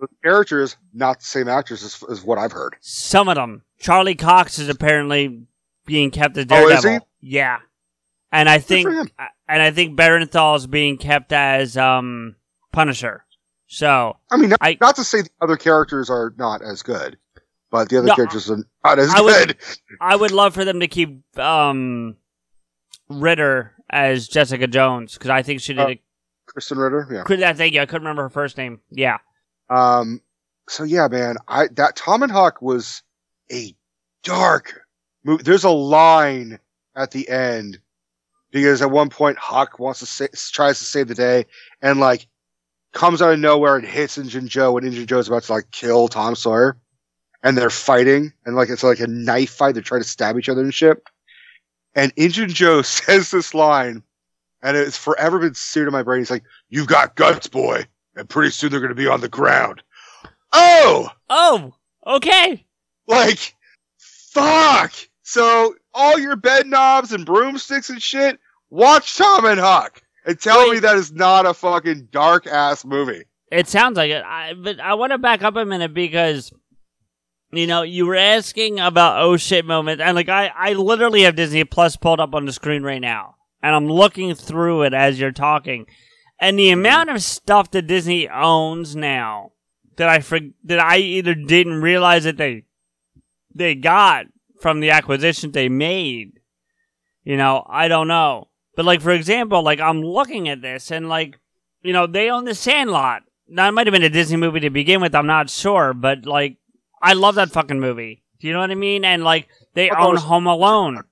The characters, not the same actors as, as what I've heard. Some of them. Charlie Cox is apparently being kept as Daredevil. Oh, is Daredevil. Yeah, and I think, and I think Bernthal is being kept as um Punisher. So I mean, not, not to say the other characters are not as good, but the other No, characters are not as I would, good. I would love for them to keep um Ritter as Jessica Jones because I think she did Uh, a Krysten Ritter, yeah. Could that thank you? I couldn't remember her first name. Yeah. Um, so yeah, man, I that Tom and Huck was a dark movie. There's a line at the end because at one point Huck wants to say, tries to save the day and like comes out of nowhere and hits Injun Joe when Injun Joe's about to like kill Tom Sawyer and they're fighting and like it's like a knife fight. They're trying to stab each other and shit. And Injun Joe [laughs] says this line and it's forever been seared in my brain. He's like, "You've got guts, boy." and pretty soon they're going to be on the ground. Oh, oh, okay. Like, fuck. So all your bed knobs and broomsticks and shit, watch Tom and Huck and tell me that is not a fucking dark ass movie. It sounds like it. I, but I want to back up a minute because, you know, you were asking about oh shit moments, and like I, I literally have Disney Plus pulled up on the screen right now, and I'm looking through it as you're talking, and the mm-hmm. amount of stuff that Disney owns now that I for, that I either didn't realize that they they got from the acquisition they made. You know, I don't know. But like for example, like I'm looking at this and like, you know, they own the Sandlot. Now it might have been a Disney movie to begin with, I'm not sure, but like I love that fucking movie. Do you know what I mean? And like they own Home Alone.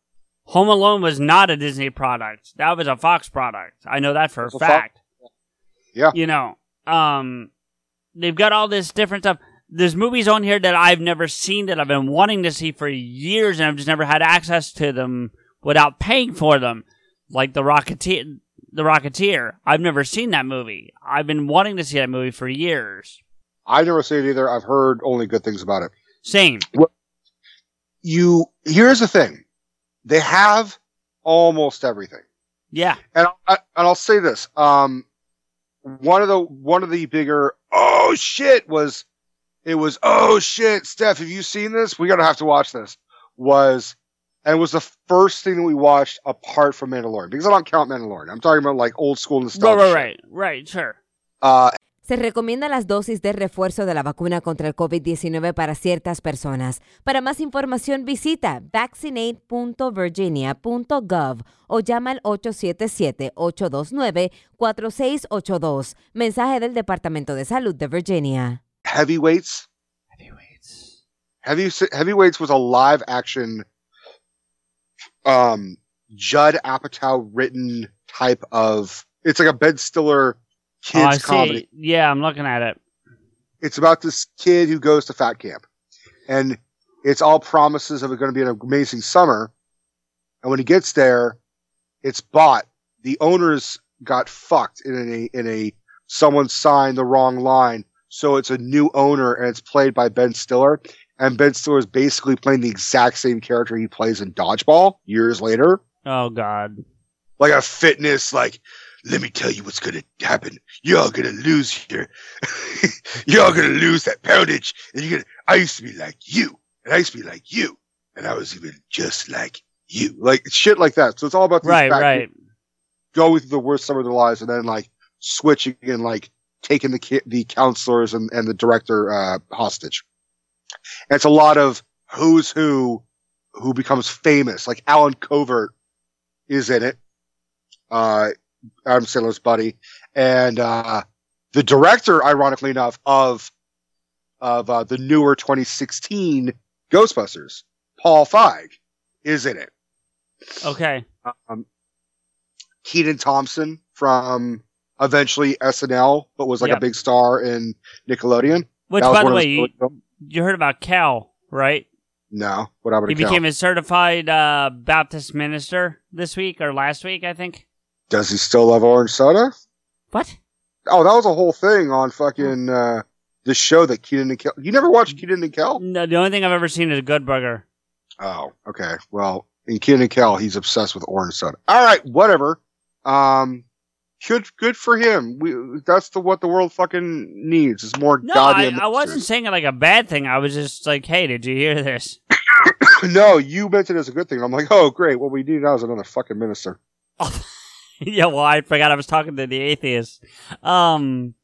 Home Alone was not a Disney product. That was a Fox product. I know that for a It's a Fox- fact. Yeah. You know, um they've got all this different stuff. There's movies on here that I've never seen that I've been wanting to see for years and I've just never had access to them without paying for them. Like the Rocketeer the Rocketeer. I've never seen that movie. I've been wanting to see that movie for years. I've never seen it either. I've heard only good things about it. Same. You here's the thing, they have almost everything. Yeah. and I, and I'll say this. Um, one of the one of the bigger oh shit was it was oh shit Steph have you seen this we gotta have to watch this was and it was the first thing that we watched apart from Mandalorian because I don't count Mandalorian I'm talking about like old school Right, nostalgia right, shit. right, right, sure. uh Se recomienda las dosis de refuerzo de la vacuna contra el COVID-19 para ciertas personas. Para más información visita vaccinate.virginia.gov o llama al 877-829-4682. Mensaje del Departamento de Salud de Virginia. heavyweights heavyweights Heavy, heavyweights was a live action um Judd Apatow written type of it's like a Ben Stiller Oh, I kids see. Yeah, I'm looking at it. it's about this kid who goes to fat camp. And it's all promises of it going to be an amazing summer. And when he gets there it's bought. The owners got fucked in a in a someone signed the wrong line. So it's a new owner and it's played by ben stiller. And ben stiller is basically playing the exact same character he plays in dodgeball years later. Oh God. like a fitness like let me tell you what's gonna happen. Y'all gonna lose here. [laughs] Y'all gonna lose that poundage. And you're gonna i used to be like you. And i used to be like you. And i was even just like you. Like shit like that. So it's all about these Right, fat right. going through the worst summer of their lives and then like switching and like taking the ki- the counselors and, and the director uh hostage. And it's a lot of who's who who becomes famous. Like Allen Covert is in it. Uh Adam Sandler's buddy, and uh, the director, ironically enough, of of uh, the newer 2016 Ghostbusters. Paul Feig is in it. Okay. Um, Kenan Thompson from eventually SNL, but was like Yep. a big star in Nickelodeon. Which, by the way, you, you heard about Kel, right? no, what happened He to Kel? became a certified uh, Baptist minister this week or last week, I think. Does he still love orange soda? What? Oh, that was a whole thing on fucking uh, this show that Kenan and Kel. You never watched Kenan and Kel? No, the only thing I've ever seen is Good Burger. Oh, okay. Well, in Kenan and Kel, he's obsessed with orange soda. All right, whatever. Um, good, good for him. We that's the what the world fucking needs is more No, I. I wasn't saying it like a bad thing. I was just like, hey, did you hear this? [coughs] no, you mentioned it as a good thing. I'm like, oh, great. What we need now is another fucking minister. [laughs] [laughs] yeah, well, I forgot I was talking to the atheist. Um,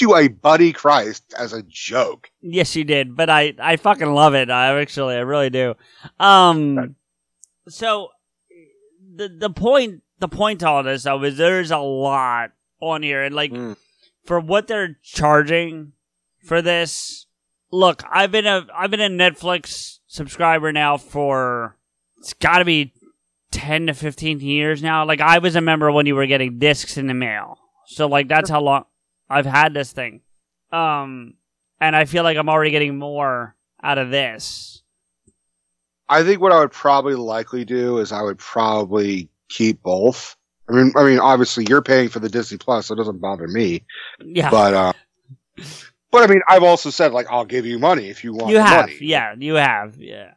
you a buddy Christ as a joke. yes, you did, but I, I fucking love it. I actually, I really do. Um, so the the point, the point to all this though is there's a lot on here, and like for what they're charging for this. Look, I've been a I've been a Netflix subscriber now for it's got to be 10 to 15 years now. Like I was a member when you were getting discs in the mail. So like that's how long I've had this thing. Um and I feel like I'm already getting more out of this. I think what I would probably likely do is I would probably keep both. I mean, I mean, obviously you're paying for the Disney Plus, so it doesn't bother me. Yeah. But, uh, but I mean, I've also said like I'll give you money if you want You have. money. Yeah, you have. Yeah.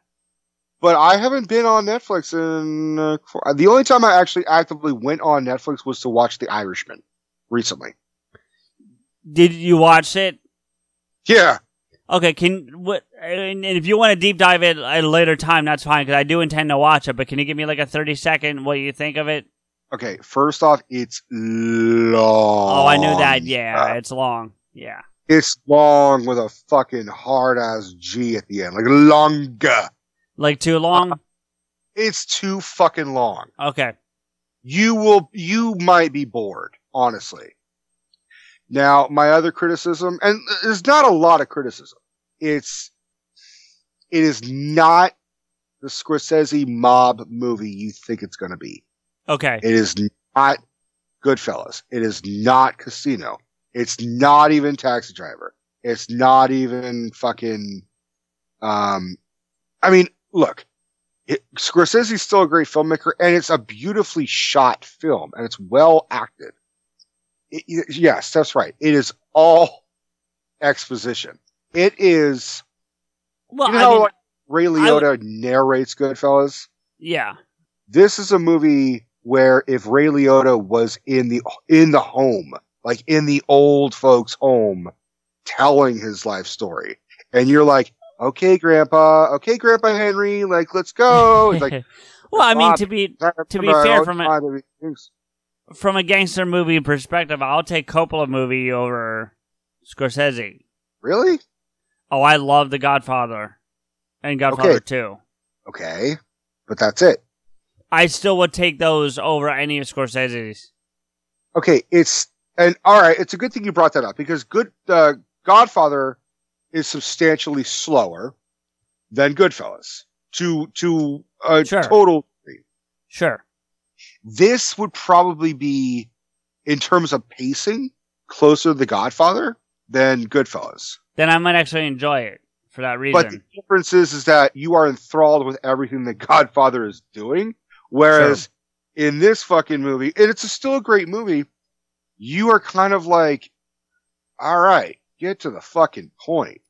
But I haven't been on Netflix in uh, the only time I actually actively went on Netflix was to watch The Irishman recently. Did you watch it? Yeah. Okay, can what and if you want to deep dive it at a later time, that's fine because I do intend to watch it. But can you give me like a thirty second what you think of it? Okay. First off, it's long. Oh, I knew that. Yeah, it's long. Yeah. It's long with a fucking hard ass G at the end, like longer. Like too long? It's too fucking long. Okay. You will, you might be bored, honestly. Now, my other criticism, and there's not a lot of criticism. It's, it is not the Scorsese mob movie you think it's going to be. Okay. It is not Goodfellas. It is not Casino. It's not even Taxi Driver. It's not even fucking. Um, I mean, look, it, Scorsese's still a great filmmaker, and it's a beautifully shot film, and it's well acted. It- it- yes, that's right. It is all exposition. It is. Well, you know I how mean- like, Ray Liotta narrates Goodfellas? Yeah. this is a movie where if Ray Liotta was in the in the home, like in the old folks' home, telling his life story, and you're like, "Okay, Grandpa, okay, Grandpa Henry, like let's go." It's like, [laughs] Well, I mean, to be to be fair, from a time that we- from a gangster movie perspective, I'll take Coppola movie over Scorsese. Really? Oh, I love The Godfather and Godfather Okay. Two. okay, but that's it. I still would take those over any of Scorsese's. Okay, it's and all right. It's a good thing you brought that up because good uh, Godfather is substantially slower than Goodfellas to to a total. Sure. This would probably be, in terms of pacing, closer to The Godfather than Goodfellas. Then I might actually enjoy it for that reason. But the difference is, is that you are enthralled with everything that Godfather is doing, whereas in this fucking movie, and it's a, still a great movie, you are kind of like, all right, get to the fucking point.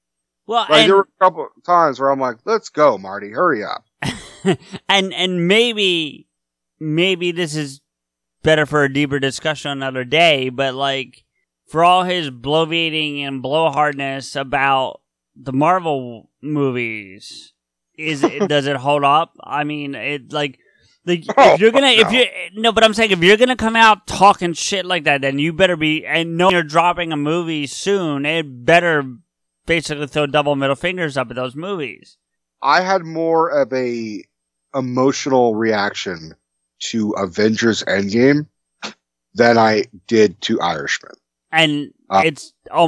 well, Like and, there were a couple of times where I'm like, let's go, Marty, hurry up. [laughs] and and maybe maybe this is better for a deeper discussion another day. But like for all his bloviating and blowhardness about the Marvel movies, is it, [laughs] does it hold up? I mean, it like. Like if you're gonna, if you no, but I'm saying if you're gonna come out talking shit like that, then you better be and know you're dropping a movie soon. It better basically throw double middle fingers up at those movies. I had more of a emotional reaction to Avengers Endgame than I did to Irishman. and Uh, it's oh